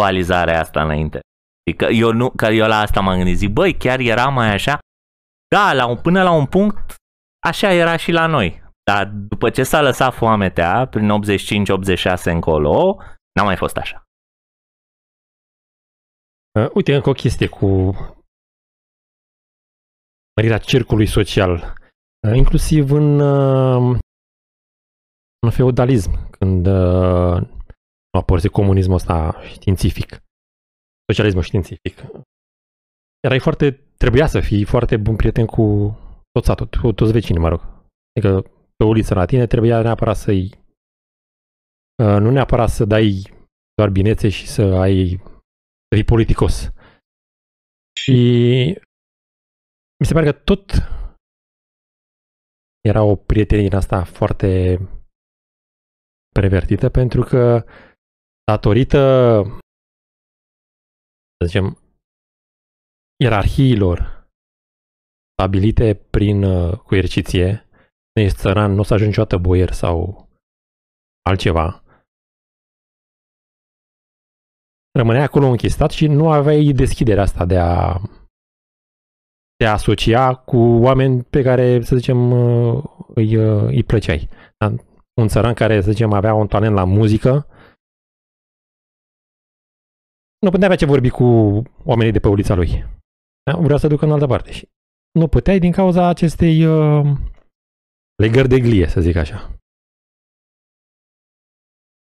coalizarea asta înainte. Adică eu, nu, că eu la asta m-am gândit, zic, băi, chiar era mai așa? Da, la un, până la un punct, așa era și la noi. Dar după ce s-a lăsat foametea, prin 85-86 încolo, n-a mai fost așa. Uh, uite, încă o chestie cu mărirea cercului social, uh, inclusiv în, uh, în feudalism, când uh, nu a părțit comunismul ăsta științific, socialismul științific. Erai foarte, trebuia să fii foarte bun prieten cu tot satul, cu toți vecinii, mă rog. Adică pe uliță la tine trebuia neapărat să-i uh, nu neapărat să dai doar binețe și să ai să fii politicos. Și mi se pare că tot era o prietenie din asta foarte prevertită pentru că datorită să zicem ierarhiilor stabilite prin uh, coerciție, nu ești țăran, nu o să ajungi niciodată boier sau altceva. Rămânea acolo închistat și nu aveai deschiderea asta de a te asocia cu oameni pe care, să zicem, uh, îi, uh, îi plăceai. Un țăran care, să zicem, avea un talent la muzică, nu putea avea ce vorbi cu oamenii de pe ulița lui. Da? Vrea să ducă în altă parte. Și nu puteai din cauza acestei uh, legări de glie, să zic așa.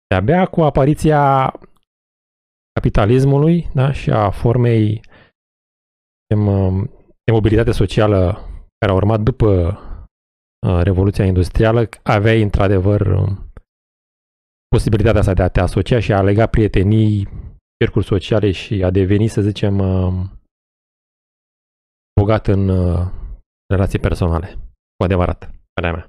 De abia cu apariția capitalismului da, și a formei um, de mobilitate socială care a urmat după uh, Revoluția Industrială, aveai într-adevăr um, posibilitatea asta de a te asocia și a lega prietenii, cercuri sociale și a deveni, să zicem, um, bogat în uh, relații personale. Cu adevărat, părerea mea.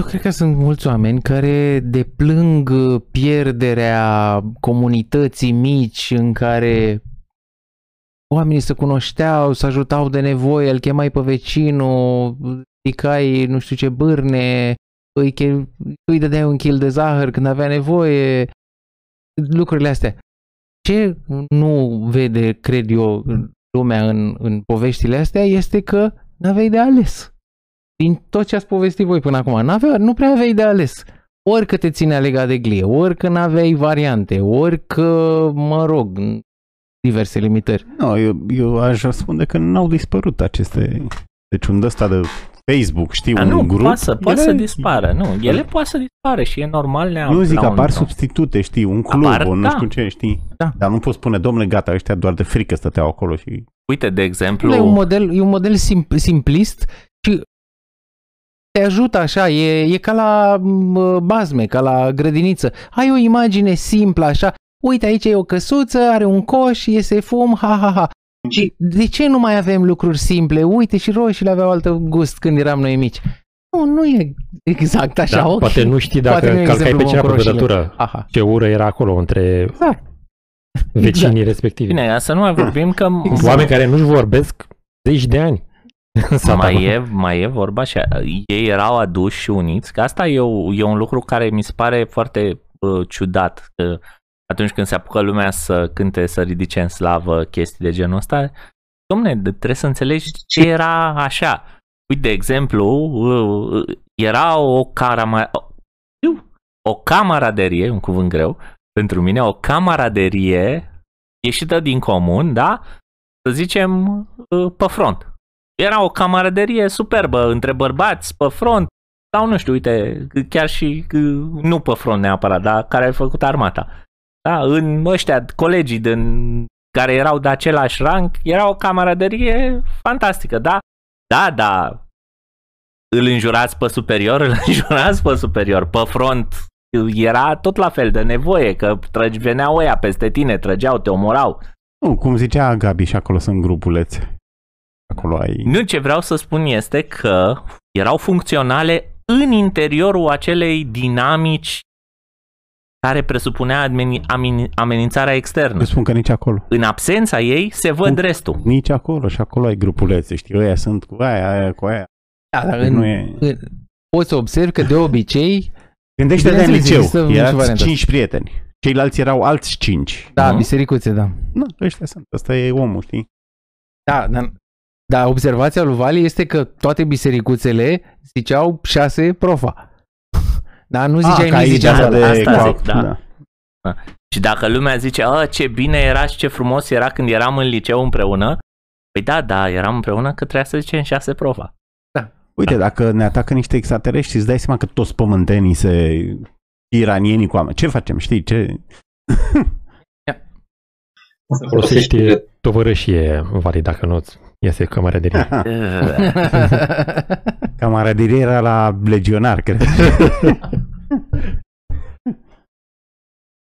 Eu cred că sunt mulți oameni care deplâng pierderea comunității mici în care oamenii se cunoșteau, se ajutau de nevoie, îl chemai pe vecinul, picai nu știu ce bârne, îi, îi dădeai un kil de zahăr când avea nevoie, lucrurile astea. Ce nu vede, cred eu, lumea în, în poveștile astea este că n-aveai de ales. Din tot ce ați povestit voi până acum, n-avea, nu prea aveai de ales. Ori că te ținea legat de glie, ori că n-aveai variante, ori că, mă rog, diverse limitări. Nu, eu, eu aș răspunde că n-au dispărut aceste... Deci un ăsta de Facebook, știi, A, un nu, grup... poate să, poate să dispară, nu, ele poate să dispară și e normal. Ne Nu zic, la un- apar substitute, știi, un club, Apar, un nu da. știu ce, știi. Da. Dar nu poți spune, domnule, gata, ăștia doar de frică stăteau acolo și... Uite, de exemplu, E un model, e un model sim, simplist și te ajută așa, e, e ca la m, bazme, ca la grădiniță. Ai o imagine simplă așa, uite aici e o căsuță, are un coș, iese fum, ha ha ha. Și de ce nu mai avem lucruri simple? Uite și roșiile aveau alt gust când eram noi mici. Nu, nu e exact așa. Da, ok. Poate nu știi Poate dacă nu e calcai pe exemplu cineva bun pe cu roșiile. vădătură. Aha. Ce ură era acolo între Exact. vecinii respectivi. bine, să nu mai vorbim că Exact. Oameni care nu-și vorbesc zeci de ani. [LAUGHS] în satul mai acolo. e, mai e vorba și ei erau aduși și uniți, că asta e, o, e un lucru care mi se pare foarte uh, ciudat. Că atunci când se apucă lumea să cânte, să ridice în slavă chestii de genul ăsta, domne, de- trebuie să înțelegi ce era așa. Uite, de exemplu, uh, uh, era o carama, o camaraderie, un cuvânt greu, pentru mine, o camaraderie ieșită din comun, da? Să zicem, uh, pe front. Era o camaraderie superbă între bărbați pe front, sau nu știu, uite, chiar și uh, nu pe front neapărat, dar care au făcut armata. Da, în ăștia, colegii din, care erau de același rang, era o camaraderie fantastică, da? Da, da, îl înjurați pe superior, [LAUGHS] îl înjurați pe superior, pe front era tot la fel de nevoie, că trăgi, veneau ăia peste tine, trăgeau, te omorau. Nu, cum zicea Gabi, și acolo sunt grupulețe. Acolo ai... Nu, ce vreau să spun este că erau funcționale în interiorul acelei dinamici care presupunea ameni- ameni- amenințarea externă. Eu spun că nici acolo. În absența ei se văd Nu. restul. Nici acolo și acolo ai grupulețe, știi, ăia sunt cu aia, aia cu aia. Da, dar Nu în, e... în, poți să observi că de obicei, Gândește-te în Bineînțeles, liceu, există niște erați variante. cinci prieteni. Ceilalți erau alți cinci. da, Nu? bisericuțe, da. Nu, ăștia sunt. Asta e omul, știi? Da, dar dar observația lui Vali este că toate bisericuțele ziceau șase profa. Dar nu ziceai Ah, că nici aici zicea asta de... de asta coac, zic, da. Și dacă lumea zice, a, ce bine era și ce frumos era când eram în liceu împreună, păi da, da, eram împreună că trebuia să zicem șase profa. Uite, dacă ne atacă niște extraterestri, îți dai seama că toți pământenii se iranienii cu oameni. Ce facem, știi? Ce? Folosești tovărășie, Vali, dacă nu iese camaraderie. [LAUGHS] Camaraderie era la legionar, cred. [LAUGHS]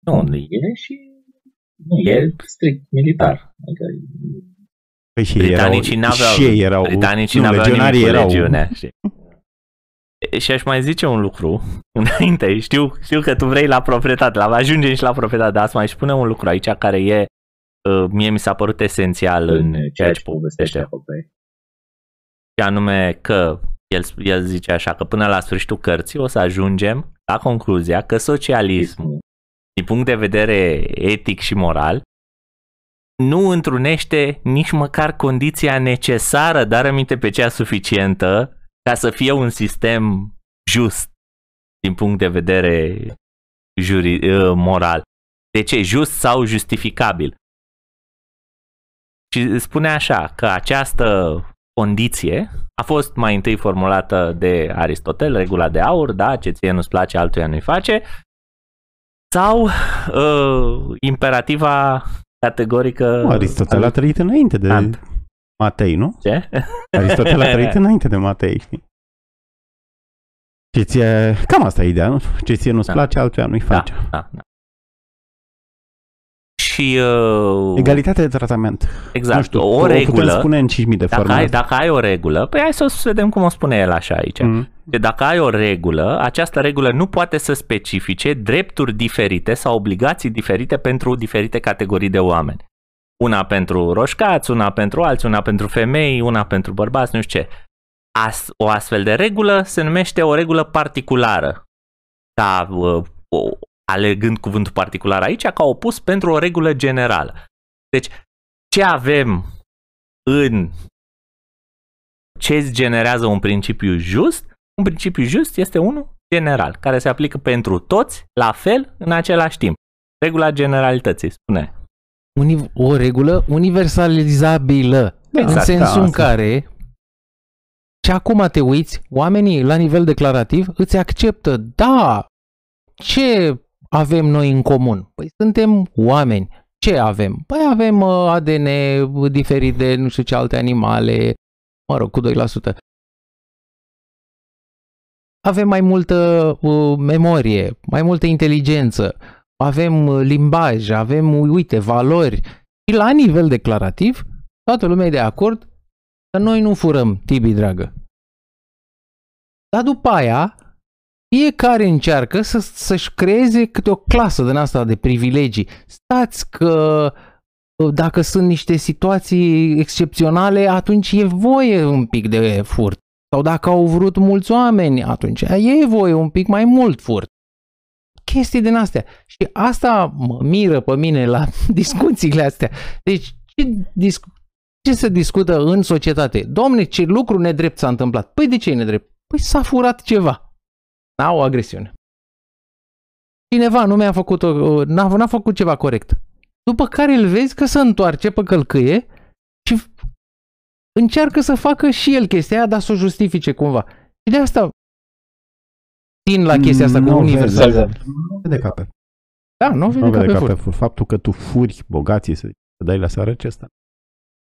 Nu, e și... Nu, e strict militar. Adică Păi și ei erau, Britanicii n-aveau, și ei erau, britanicii nu, n-aveau legionarii nimic cu erau, legiunea, știi? E, Și aș mai zice un lucru [LAUGHS] înainte, știu, știu că tu vrei la proprietate, la ajungem și la proprietate, dar să mai spune un lucru aici care e, uh, mie mi s-a părut esențial în ceea ce povestește. Hopei. Și anume că el, el zice așa că până la sfârșitul cărții o să ajungem la concluzia că socialismul, din punct de vedere etic și moral, nu întrunește nici măcar condiția necesară, dar aminte pe cea suficientă, ca să fie un sistem just din punct de vedere juri, uh, moral. De ce? Just sau justificabil. Și spune așa că această condiție a fost mai întâi formulată de Aristotel, regula de aur, da, ce ție nu-ți place, altuia nu-i face, sau uh, imperativa categorică... Nu, Aristotel a trăit înainte de Kant. Matei, nu? Ce? Aristotel a [LAUGHS] trăit înainte de Matei, știi? Ce ție, cam asta e ideea, nu? Ce ție nu-ți Da. place, altuia nu-i Da, face. da, da. Și uh, Egalitate de tratament. exact, nu știu, o, putem regulă, spune în 5.000 de dacă forme. ai, dacă ai o regulă, păi hai să o vedem cum o spune el așa aici. Mm. De dacă ai o regulă, această regulă nu poate să specifice drepturi diferite sau obligații diferite pentru diferite categorii de oameni. Una pentru roșcați, una pentru alții, una pentru femei, una pentru bărbați, nu știu ce. As, o astfel de regulă se numește o regulă particulară. Ca, uh, o, alegând cuvântul particular aici, ca opus pentru o regulă generală. Deci, ce avem în ce generează un principiu just? Un principiu just este unul general, care se aplică pentru toți, la fel, în același timp. Regula generalității, spune. Uni- o regulă universalizabilă. Da, în exact, sensul da, în asta. care și acum te uiți, oamenii la nivel declarativ îți acceptă, da, ce avem noi în comun? Păi suntem oameni. Ce avem? Păi avem uh, ADN diferit de nu știu ce alte animale, mă rog, cu 2%. Avem mai multă uh, memorie, mai multă inteligență, avem uh, limbaj, avem, uite, valori. Și la nivel declarativ, toată lumea e de acord că noi nu furăm, Tibi dragă. Dar după aia, fiecare încearcă să, să-și creeze câte o clasă din asta de privilegii. Stați că uh, dacă sunt niște situații excepționale, atunci e voie un pic de furt. Sau dacă au vrut mulți oameni, atunci e voie un pic mai mult furt. Chestii din astea. Și asta mă miră pe mine la [LAUGHS] discuțiile astea. Deci, ce, discu- ce se discută în societate? Domne, ce lucru nedrept s-a întâmplat? Păi de ce e nedrept? Păi s-a furat ceva. N-a o agresiune. Cineva nu mi-a făcut, o, n-a, n-a făcut ceva corect. După care îl vezi că se întoarce pe călcâie și încearcă să facă și el chestia aia, dar să o justifice cumva. Și de asta țin la chestia asta cu Nu vezi, universal. Nu vede capet. Da, nu vede Nu ca vede pe capet. fur. Faptul că tu furi bogații să să dai la sărăci ăsta.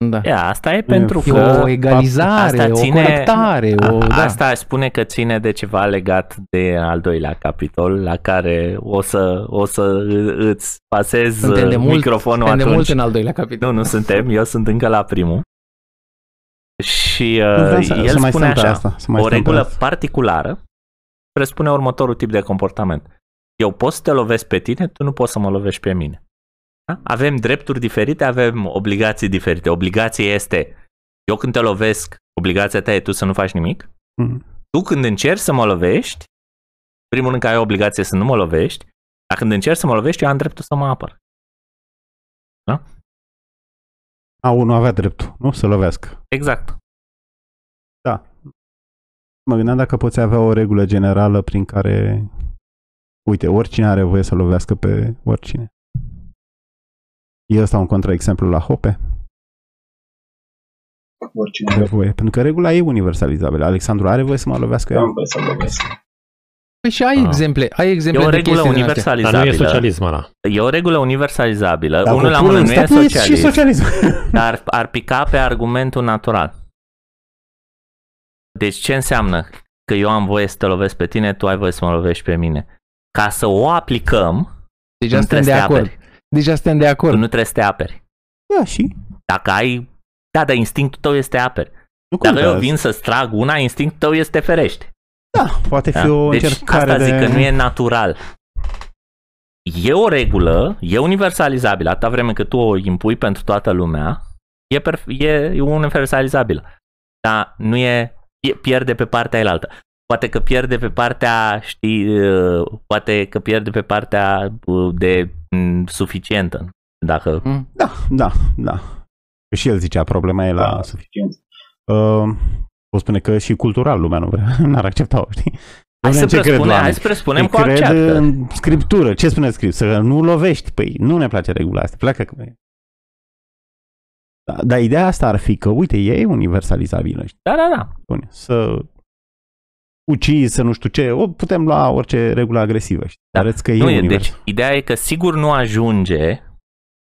Da. Ia, asta e pentru E că... o egalizare, asta o ține- corectare, o, A, da. Asta aș spune că ține de ceva legat de al doilea capitol, la care o să, o să îți pasez Suntem de mult- microfonul Suntem de atunci. mult în al doilea capitol. Nu, nu suntem, eu sunt încă la primul. Și Nu vreau uh, să- el să mai spune stăm pe așa, asta, să mai o stăm pe regulă asta. particulară presupune următorul tip de comportament. eu pot să te lovesc pe tine, tu nu poți să mă lovești pe mine. Da? Avem drepturi diferite, avem obligații diferite. Obligația este, eu când te lovesc, obligația ta e tu să nu faci nimic. Mhm. Tu când încerci să mă lovești, primul rând că ai obligație să nu mă lovești, dar când încerci să mă lovești, eu am dreptul să mă apăr. A, unul avea dreptul, nu? Să lovească. Exact. Mă gândeam dacă poți avea o regulă generală prin care, uite, oricine are voie să lovească pe oricine. E ăsta un contraexemplu la Hope? Oricine Are voie. Pentru că regula e universalizabilă. Alexandru are voie să mă lovească nu eu? am voie să lovesc. Păi și ai Ah. exemple, ai E exemple o de regulă chestii din astea. Dar nu e universalizabilă. socialism ăla. E o regulă universalizabilă. Dacă Unul la o pun mână în nu e stat, și socialism, socialism. dar ar pica pe argumentul natural. Deci ce înseamnă? Că eu am voie să te lovesc pe tine, tu ai voie să mă lovești pe mine. Ca să o aplicăm, Deja nu suntem trebuie de să te acord. aperi. Deja suntem de Tu acord. nu trebuie să te aperi. Da, și? Dacă ai... Da, dar instinctul tău este aperi. Nu Dacă contează. eu vin să-ți trag una, instinctul tău este ferești. Da, poate fi Da? o Deci încercare asta de... zic că nu e natural. E o regulă, e universalizabilă, atâta vreme cât tu o impui pentru toată lumea, e, perf- e universalizabilă. Dar nu e, e pierde pe partea elaltă. Poate că pierde pe partea, știi, uh, poate că pierde pe partea uh, de m, suficientă. Dacă Mm. Da, da, da. Că și el zicea, problema e la Da, suficient. Uh, pot spune că și cultural lumea nu vrea, [LAUGHS] n-ar accepta-o, știi? Hai să, În ce cred presupunem, hai oamenii? să presupunem Ei că o cred acceptă. în scriptură. Ce spune script? Să nu lovești. Păi nu ne place regula asta. Pleacă că... Da, dar ideea asta ar fi că, uite, e universalizabilă. știi? Da, da, da. Spune, Să ucizi, să nu știu ce, o putem lua orice regulă agresivă. Știi? Da. Arăți că e Nu e, univers. deci, ideea e că sigur nu ajunge,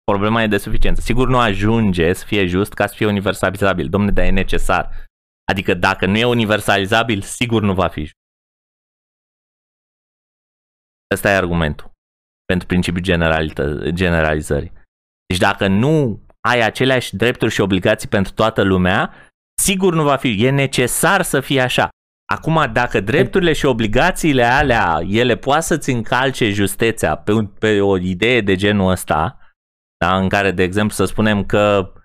problema e de suficiență, sigur nu ajunge să fie just ca să fie universalizabil. Domne, dar e necesar. Adică dacă nu e universalizabil, sigur nu va fi just. Ăsta e argumentul pentru principiul generalită- generalizării. Deci dacă nu ai aceleași drepturi și obligații pentru toată lumea, sigur nu va fi. E necesar să fie așa. Acum, dacă drepturile și obligațiile alea, ele poate să-ți încalce justețea pe, un- pe o idee de genul ăsta, da, în care, de exemplu, să spunem că uh,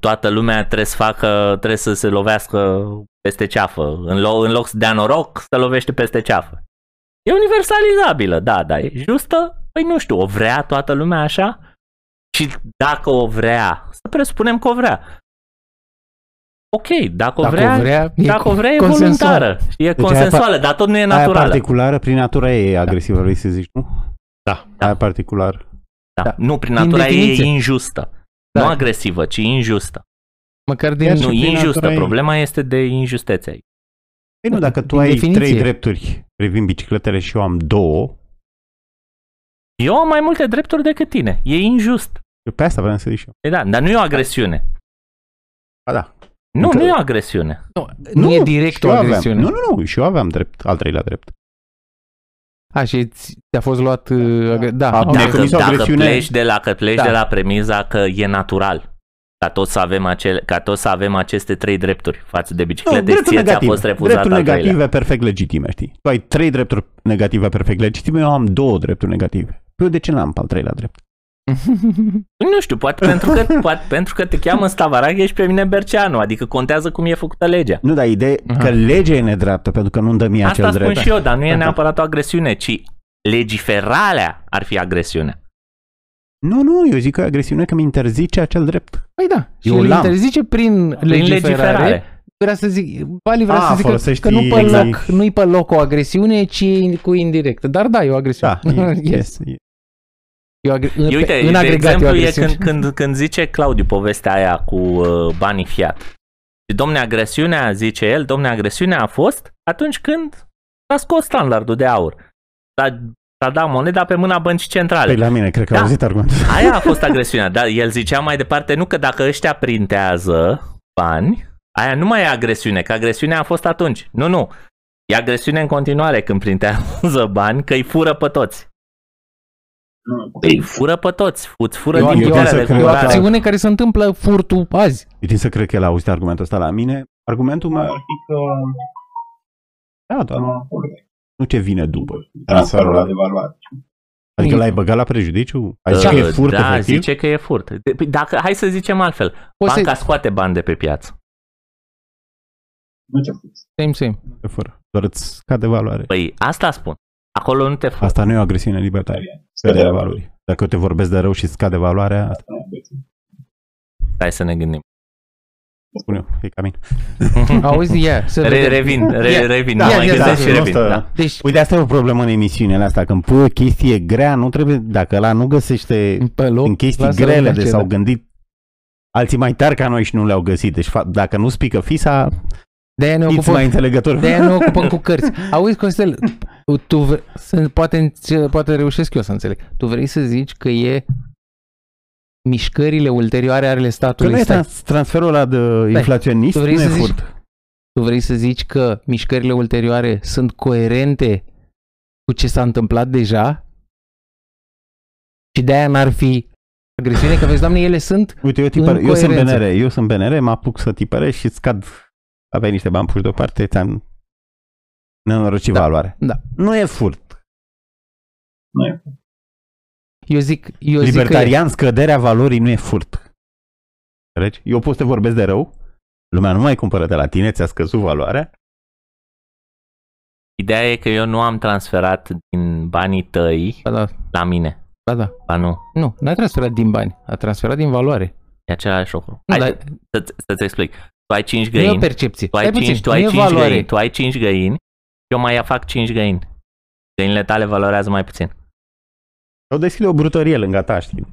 toată lumea trebuie să facă, trebuie să se lovească peste ceafă. În, lo- în loc să dea noroc, să lovește peste ceafă. E universalizabilă, da, da, e justă? Păi nu știu, o vrea toată lumea așa? Și dacă o vrea, să presupunem că o vrea. Ok, dacă o Dacă vrea, o vrea, e dacă o vrea e consensual. voluntară. E Deci consensuală, dar tot nu e Aia naturală. particulară, prin natura ei e agresivă, vrei să zici, nu? Da. Aia particular. Da. Da. Nu, prin Din natura ei definiție. e injustă. Da. Nu agresivă, ci injustă. Măcar din... Chiar și Nu, prin injustă. natura ei. Problema este de injustețe aici. Păi nu, dacă tu Din ai definiție. trei drepturi privind bicicletele și eu am două, Eu am mai multe drepturi decât tine. E injust. eu pe asta vreau să zic și eu. E da, dar nu e o agresiune. A, da. Nu, Încă- nu e o agresiune. Nu, nu, e direct și o eu aveam- agresiune. Nu, nu, nu, și eu aveam drept, al treilea drept. A, și ți- ți-a fost luat... uh, agre- Da, A, ok. Dacă Dacă, comis o dacă agresiune- pleci, de la, că pleci Da. de la premiza că e natural ca toți să avem, acele, ca toți să avem aceste trei drepturi față de Nu, biciclete, drepturi ție ți-a negative. fost refuzat drepturi al treilea. negative perfect legitime, știi? Tu ai trei drepturi negative perfect legitime, eu am două drepturi negative. Eu de ce n-am pe al treilea drept? Nu știu, poate pentru că, [LAUGHS] poate pentru că te cheamă Stavaraghe și pe mine Berceanu, adică contează cum e făcută legea. Nu, dar ideea e că legea e nedreaptă pentru că nu-mi dă mie Asta acel spun drept. și eu, dar nu e Da. neapărat o agresiune, ci legiferarea ar fi agresiune. Nu, nu, eu zic că e agresiune că mi interzice acel drept. Păi da, și Eu îl l-am. interzice prin Prin legiferare. legiferare. Vrea să zic, Bali vrea A, să zică folosești că nu pe exact. loc, nu-i pe loc o agresiune, ci cu indirect. Dar da, e o agresiune. Da, e, [LAUGHS] yes. yes. E. E o agre- E, uite, în de agregat e o exemplu, e agresiune. când, când, când zice Claudiu povestea aia cu uh, banii fiat. Și domne, agresiunea, zice el, domne, agresiunea a fost atunci când s-a scos standardul de aur. S-a, s-a dat moneda pe mâna băncii centrale. Păi la mine, cred că Da. au auzit argumentul. [LAUGHS] Aia a fost agresiunea, dar el zicea mai departe, nu că dacă ăștia printează bani, aia nu mai e agresiune, că agresiunea a fost atunci. Nu, nu. E agresiune în continuare când printează bani, că îi fură pe toți. Nu, Îi fură pe toți, îți fură E o, din e o, puterea să de cred e o că- cumpărare. acțiune care se întâmplă furtul azi. Eu tind să cred că el a auzit argumentul ăsta la mine. Argumentul meu... ar fi că Da, doar nu, nu, nu ce vine după. Transferul ăla de valoare. Adică l-ai băgat la prejudiciu? Ai zis că e furt, da, efectiv? zice că e furt. De- păi Dacă, hai să zicem altfel. Poți Banca să... scoate bani de pe piață. Nu te furt. Same, same. E fără. Doar îți scade valoare. Păi asta spun. Acolo nu te furt. Asta nu e o agresiune libertarie. Scăderea valorii. Dacă eu te vorbesc de rău și scade valoarea, asta Hai să ne gândim. spun eu, e ca mine. [LAUGHS] Auzi, ia, să Re, vedem. revin, re, Ia. revin. Da, nu mai ia, gândesc da, și nu revin. stă- Da. Deci, Uite, asta e o problemă în emisiunile astea. Când pui o chestie grea, nu trebuie, dacă ăla nu găsește pe loc, în chestii lasă-l grele în de acela. s-au gândit alții mai tari ca noi și nu le-au găsit. Deci fa- dacă nu spică fisa, De-aia ne fiți ocupăm, mai înțelegători. de-aia ne ocupăm [LAUGHS] cu cărți. Auzi, Costel, tu, vre- să, poate, înțe- poate reușesc eu să înțeleg. Tu vrei să zici că e mișcările ulterioare ale Că statului. nu e Stai. trans- transferul ăla de inflaționist, Tu nu vrei e să zici- furt. Tu vrei să zici că mișcările ulterioare sunt coerente cu ce s-a întâmplat deja? Și de-aia n-ar fi agresiune? Că vezi, doamne, ele sunt Uite, eu, tipăr, în eu sunt coerență. BNR, eu sunt BNR, mă apuc să tipăresc și scad, aveai niște bani puși deoparte, ți-am nenorocit Da, valoare. da. Nu e furt. Nu e Eu zic, eu zic că e. Libertarian, scăderea valorii nu e furt. Înțelegi? Eu pot să te vorbesc de rău, lumea nu mai cumpără de la tine, ți-a scăzut valoarea, Ideea e că eu nu am transferat din banii tăi Ba da, la mine. ba da. Ba nu. Nu, n-a transferat din bani, a transferat din valoare. E același lucru. Nu, Hai dar să, să-ți explic. Tu ai 5 nu e o găini. percepție. Tu ai Stai 5, puțin, tu nu ai e 5 valoare. găini. Tu ai 5 găini. Eu mai fac 5 găini. Găinile tale valorează mai puțin. sau deschide o brutărie lângă ta, știi?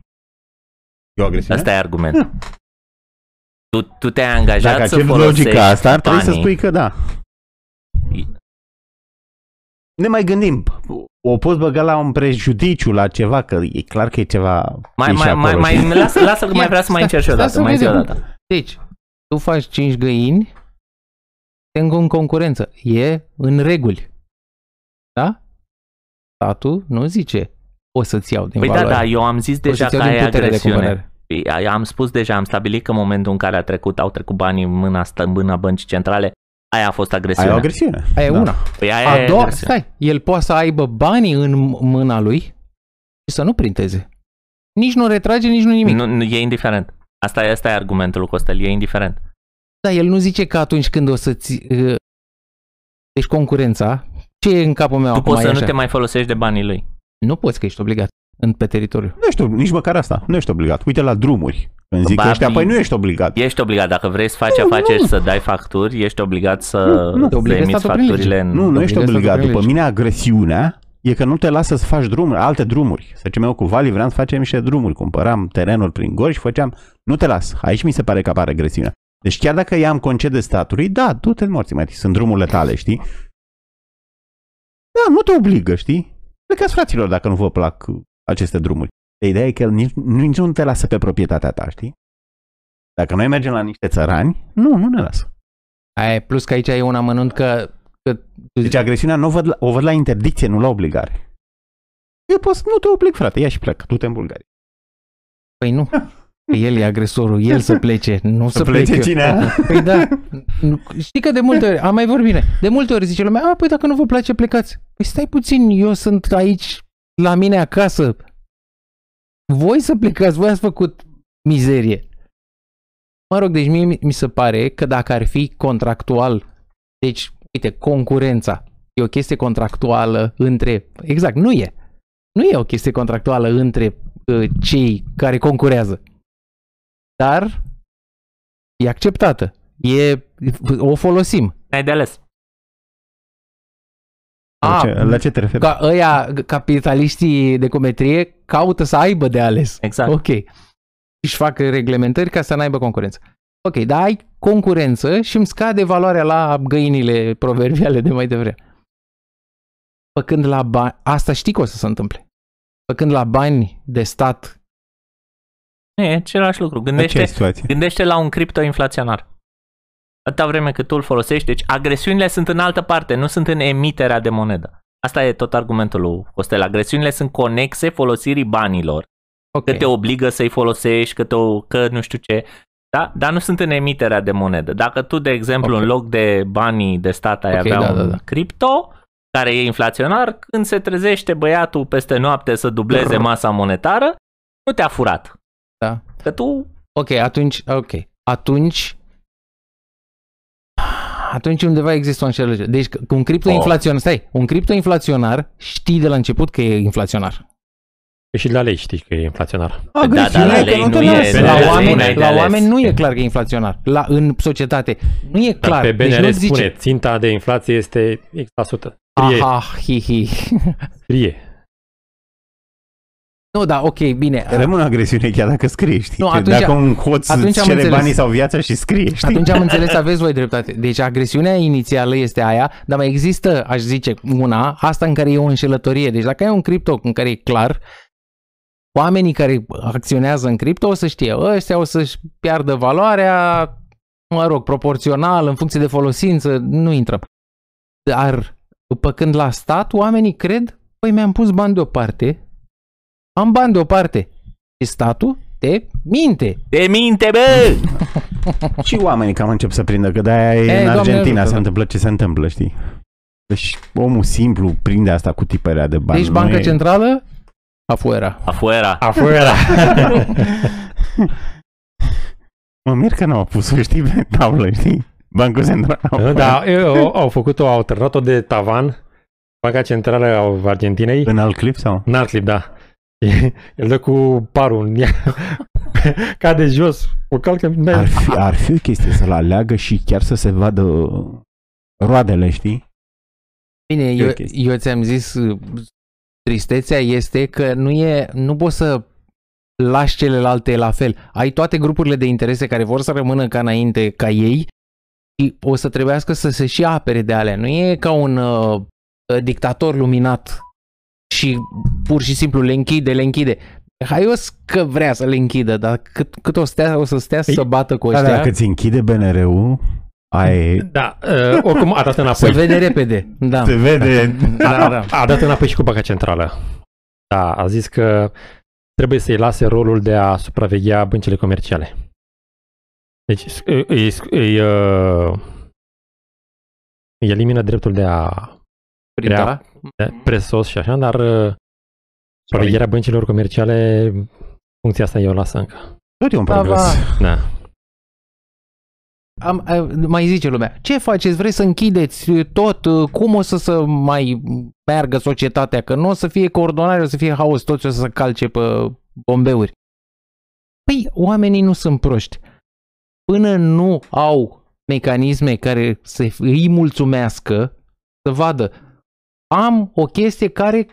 E o agresiune? Asta e argumentul. Tu, tu te-ai angajat Dacă să accepti folosești logica asta, ar trebui să banii. spui că da. Ne mai gândim. O poți băga la un prejudiciu, la ceva, că e clar că e ceva Mai, și mai, mai, acolo, mai, știi? lasă, lasă că mai vrea să mai încerci o Stai dată. să Mai zi o vedem. dată. Deci, tu faci 5 găini, te în concurență. E în reguli. Da? Statul nu zice o să-ți iau din Păi da, valoare. da, eu am zis o deja să-ți că iau din ai putere de agresiune. cumpărare. Păi, Am spus deja, am stabilit că în momentul în care a trecut, au trecut banii în mâna, asta, în mâna băncii centrale, aia a fost Ai agresiune. o agresiune. Aia e Da. una. Păi aia A e doua, agresiune. stai, el poate să aibă banii în mâna lui și să nu printeze. Nici nu retrage, nici nu nimic. Nu, nu, e indiferent. Asta, e- asta e argumentul lui Costel, e indiferent. Da, el nu zice că atunci când o să-ți... uh, Deci concurența, ce e în capul meu Tu acum poți e să nu așa? te mai folosești de banii lui. Nu poți că ești obligat în, pe teritoriu. Nu ești, ob- nici măcar asta. Nu ești obligat. Uite la drumuri. Când zic Ba, ăștia, păi bine. nu ești obligat. Ești obligat, dacă vrei să faci afaceri și să dai facturi, ești obligat să, Nu, nu. Te să obligă emiți statul prin facturile lege. în... Nu, nu ești Obligat obligat. să După lege. mine agresiunea e că nu te lasă să faci drumuri, alte drumuri. Să zicem eu cu Vali vreau să facem niște drumuri. Cumpăram terenuri prin gori și făceam... Nu te las. Aici mi se pare că apare agresiunea. Deci chiar dacă i-am concede statului, da, du-te în morții, mai sunt drumurile tale, știi? Da, nu te obligă, știi? Plecați fraților dacă nu vă plac aceste drumuri. Ideea e că el nici, nici nu te lasă pe proprietatea ta, știi? Dacă noi mergem la niște țărani, nu, nu ne lasă. Aia, e- plus că aici e un amănunt că... că tu Deci agresiunea nu o văd la, o văd la interdicție, nu la obligare. Eu poți, nu te oblig, frate, ia și plecă, du-te în Bulgaria. Păi nu. Că el e agresorul, el să plece, nu să, plece plec eu. cine? Păi da. Nu- Știi că de multe ori, am mai vorbit bine, de multe ori zice lumea, a, păi dacă nu vă place, plecați. Păi stai puțin, eu sunt aici la mine acasă. Voi să plecați, voi ați făcut mizerie. Mă rog, deci mie mi- mi se pare că dacă ar fi contractual, deci, uite, concurența e o chestie contractuală între, exact, nu e. Nu e o chestie contractuală între uh, cei care concurează. Dar e acceptată. E, o folosim. Ai de ales. La A, ce, la ce te referi? ca ăia, capitaliștii de cometrie, caută să aibă de ales. Exact. Ok. Și fac reglementări ca să n-aibă concurență. Ok, dar ai concurență și îmi scade valoarea la găinile proverbiale de mai devreme. Făcând la bani, asta știi că o să se întâmple. Făcând la bani de stat, Nu, e același lucru. La ce Gândește, situație? gândește la un criptoinflaționar. Atâta vreme cât tu îl folosești, deci agresiunile sunt în altă parte, nu sunt în emiterea de monedă. Asta e tot argumentul lui Costel. Agresiunile sunt conexe folosirii banilor. ok. Că te obligă să-i folosești, că, te, că nu știu ce. Da? Dar nu sunt în emiterea de monedă. Dacă tu, de exemplu, Ok. în loc de banii de stat ai Ok, avea da, un da, da. cripto, care e inflaționar, când se trezește băiatul peste noapte să dubleze masa monetară, nu te-a furat. Da. Că tu Ok, atunci, ok. Atunci atunci undeva există o înșelăciune. Deci un criptoinflaționar, stai, un criptoinflaționar știi de la început că e inflaționar. Și de la lei știi că e inflaționar. Da, dar la Agresiune, lei că nu te e, lasă. BNR La spune, oameni, ai de la ales. oameni nu e clar că e inflaționar. La, în societate nu e clar. Dar pe deci BNR nu spune, zice, ținta de inflație este X%. Scrie, aha, hi, hi. scrie. Nu, da, ok, bine. Rămâne o agresiune chiar dacă scrie, știi? Nu, Că atunci- dacă un hoț atunci îți am cere înțeles. banii sau viața și scrie, știi? Atunci am [LAUGHS] înțeles, aveți voi dreptate. Deci agresiunea inițială este aia, dar mai există, aș zice, una, asta în care e o înșelătorie. Deci dacă ai un cripto în care e clar, oamenii care acționează în cripto o să știe, ăștia o să-și piardă valoarea, mă rog, proporțional, în funcție de folosință, nu intră. Dar după când la stat, oamenii cred, păi mi-am pus bani deoparte, am bani deoparte. Și statul te minte. Te minte, bă! [LAUGHS] Și oamenii cam încep să prindă că de-aia e, Ei, în Doamne Argentina ajută, se da. întâmplă ce se întâmplă, știi? Deci omul simplu prinde asta cu tipărea de bani. Deci nu Banca e- Centrală, afuera. Afuera. Afuera. [LAUGHS] Mă mir că n-au pus-o, știi, pe tablă, știi? Bancul Central. da, eu, au făcut-o, au turnat-o de tavan. Banca Centrală a Argentinei. În alt clip sau? În alt clip, da. [LAUGHS] El dă cu parul în ea. [LAUGHS] Cade jos. O calcă. Ar fi, ar fi o chestie să-l aleagă și chiar să se vadă roadele, știi? Bine, E o eu, chestie. eu ți-am zis, uh, tristețea este că nu e, nu poți să lași celelalte la fel. Ai toate grupurile de interese care vor să rămână ca înainte, ca ei, și o să trebuiască să se și apere de alea. Nu e ca un uh, dictator luminat și pur și simplu le închide, le închide. Haios că vrea să le închidă, dar cât, cât o, stea, o să stea să bată cu Da, ăștia, dacă ți închide BNR-ul, ai... Da, uh, oricum a dat se înapoi. vede repede. Da. Se vede... Da, da. A dat înapoi și cu Banca Centrală. Da, a zis că trebuie să-i lase rolul de a supraveghea băncile comerciale. Deci îi, îi, îi, uh, îi elimină dreptul de a Printa. de presos și așa, dar uh, supravegherea băncilor comerciale, funcția asta eu o lasă încă. Tot e un Da, progres. va. Da. Am, am- mai zice lumea, ce faceți? Vreți să închideți tot? Cum o să, să mai meargă societatea? Că nu o să fie coordonare, o să fie haos, toți o să se calce pe bombeuri. Păi, oamenii nu sunt proști. Până nu au mecanisme care să îi mulțumească, să vadă, am o chestie care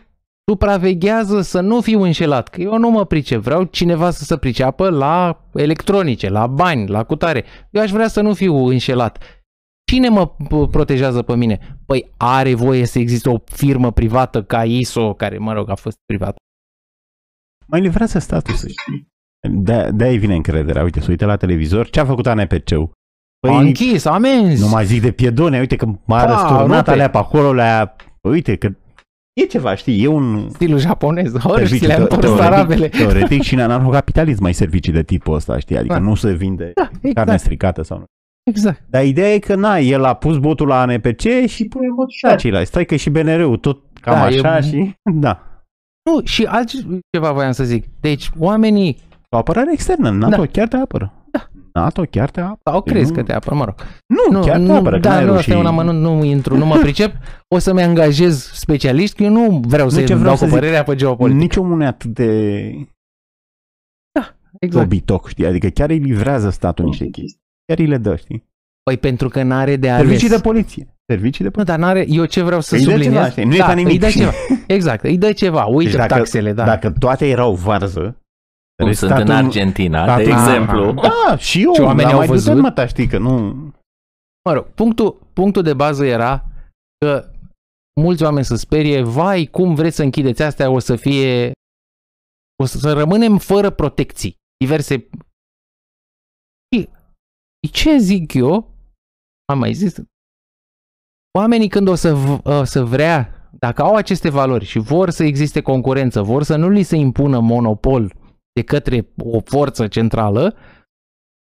supraveghează să nu fiu înșelat, că eu nu mă pricep, vreau cineva să se priceapă la electronice, la bani, la cutare. Eu aș vrea să nu fiu înșelat. Cine mă p- protejează pe mine? Păi are voie să existe o firmă privată ca ISO, care, mă rog, a fost privată. Mai livrează statul să știi. De- De-aia vine încrederea. Uite, să uite la televizor. Ce a făcut ANPC-ul? Păi, a închis, amenzi. nu mai zic de piedone. Uite că m-a Pa, răsturnat rupe. alea pe acolo. Le-a... Uite că e ceva, știi? E un Stilul japonez. Ori serviciu le-a teo- întors teoretic, arabele. teoretic și [LAUGHS] în anarhocapitalism mai servicii de tipul ăsta, știi? Adică Da. nu se vinde Da, carne exact. stricată sau nu. exact. Dar ideea e că, na, el a pus botul la ANPC și pune bot și la ceilalți. Stai că și BNR-ul tot cam Da, așa e- și... Da. Nu, și altceva voiam să zic. Deci, oamenii O apărare externă. NATO Da. chiar te apără. Da. NATO chiar te apără. sau crezi nu- că te apără, mă rog. Nu, Nu, chiar te nu, apără. că da, n-ai nu, rușii. asta e un amănunt, nu intru, nu mă [LAUGHS] pricep. O să-mi angajez specialiști, că eu nu vreau să ce vreau dau să cu zic, părerea pe geopolitică. Nici omul nu e atât de Exact. dobitoc, știi? Adică chiar îi livrează statul niște chestii. Chiar îi le dă, știi? Păi pentru că n-are de ales. Servicii de poliție. Servicii de Nu, poliție. dar n-are, eu ce vreau să Îi dă subliniez. ceva, știi? Nu e da, ca nimic, Îi dă știi? ceva. [LAUGHS] Exact, îi dă ceva. Uite Deci dacă- taxele, da. Dacă toate erau varză, Cum sunt în statul- Argentina, de statul- exemplu. Da, și eu Și oamenii l-am au mai văzut? văzut, mă, ta, știi că nu... Mă rog, punctul, punctul de bază era că mulți oameni se sperie, vai, cum vreți să închideți astea, o să fie... O să, să rămânem fără protecții. Diverse... Și ce zic eu? Am mai zis? Oamenii când o să, v- o să vrea, dacă au aceste valori și vor să existe concurență, vor să nu li se impună monopol de către o forță centrală,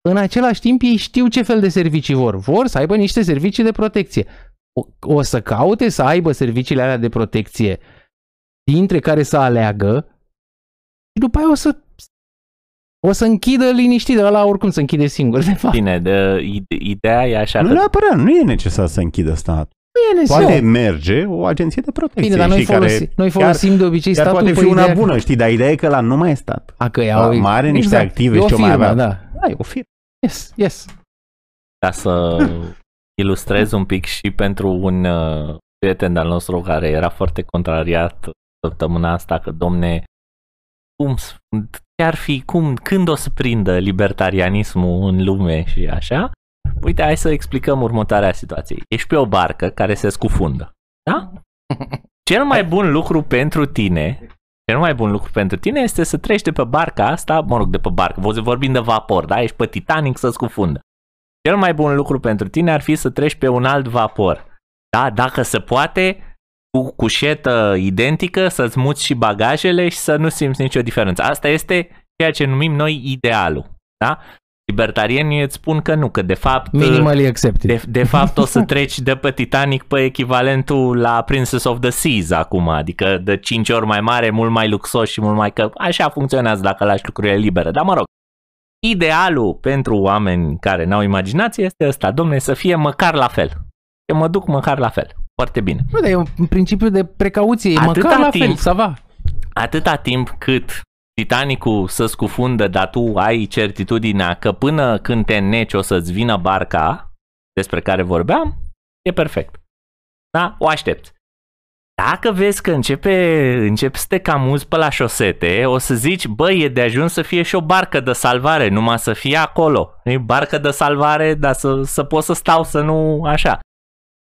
în același timp ei știu ce fel de servicii vor. Vor să aibă niște servicii de protecție. o, o să caute să aibă serviciile alea de protecție dintre care să aleagă și după aia o să o să închidă liniștit, ăla oricum să închide singur, de fapt. Bine, de, ide- ideea e așa Nu că neapărat, nu e necesar să închidă statul. Nu e Poate necesar. merge o agenție de protecție. Bine, dar noi, știi, folosi, care noi folosim de obicei chiar statul poate pe fi una ideea bună, știi, dar ideea e că la nu mai e stat. A, că Da, iau, mai are niște active e o și ce mai firmă, avea. da. Da, e o firmă. Yes, yes. ca să ilustrez un pic și pentru un uh, prieten al nostru care era foarte contrariat săptămâna asta că, domne, cum s- ce-ar fi, cum, când o să prindă libertarianismul în lume și așa, uite, hai să explicăm următoarea situație. Ești pe o barcă care se scufundă, da? [LAUGHS] Cel mai bun lucru pentru tine, cel mai bun lucru pentru tine este să treci de pe barca asta, mă rog, de pe barcă, vorbim de vapor, da? Ești pe Titanic să scufundă. Cel mai bun lucru pentru tine ar fi să treci pe un alt vapor. Da, dacă se poate, cu cușetă identică, să-ți muți și bagajele și să nu simți nicio diferență. Asta este ceea ce numim noi idealul. Da? Libertarienii îți spun că nu, că de fapt... Minimally accepted. De, de fapt o să [LAUGHS] treci de pe Titanic pe echivalentul la Princess of the Seas acum, adică de 5 ori mai mare, mult mai luxos și mult mai că așa funcționează dacă lași lucrurile libere. Dar mă rog, idealul pentru oameni care n-au imaginație este ăsta, domne, să fie măcar la fel. Eu mă duc măcar la fel. Foarte bine. Nu, dar e un principiu de precauție, e Atâta măcar la timp. fel, să va. Atâta timp cât Titanicul să scufundă, dar tu ai certitudinea că până când te neci o să-ți vină barca despre care vorbeam, e perfect. Da? O aștept. Dacă vezi că începe, începi să te camuzi pe la șosete, o să zici, băi, e de ajuns să fie și o barcă de salvare, numai să fie acolo. E barcă de salvare, dar să, să pot să stau, să nu așa.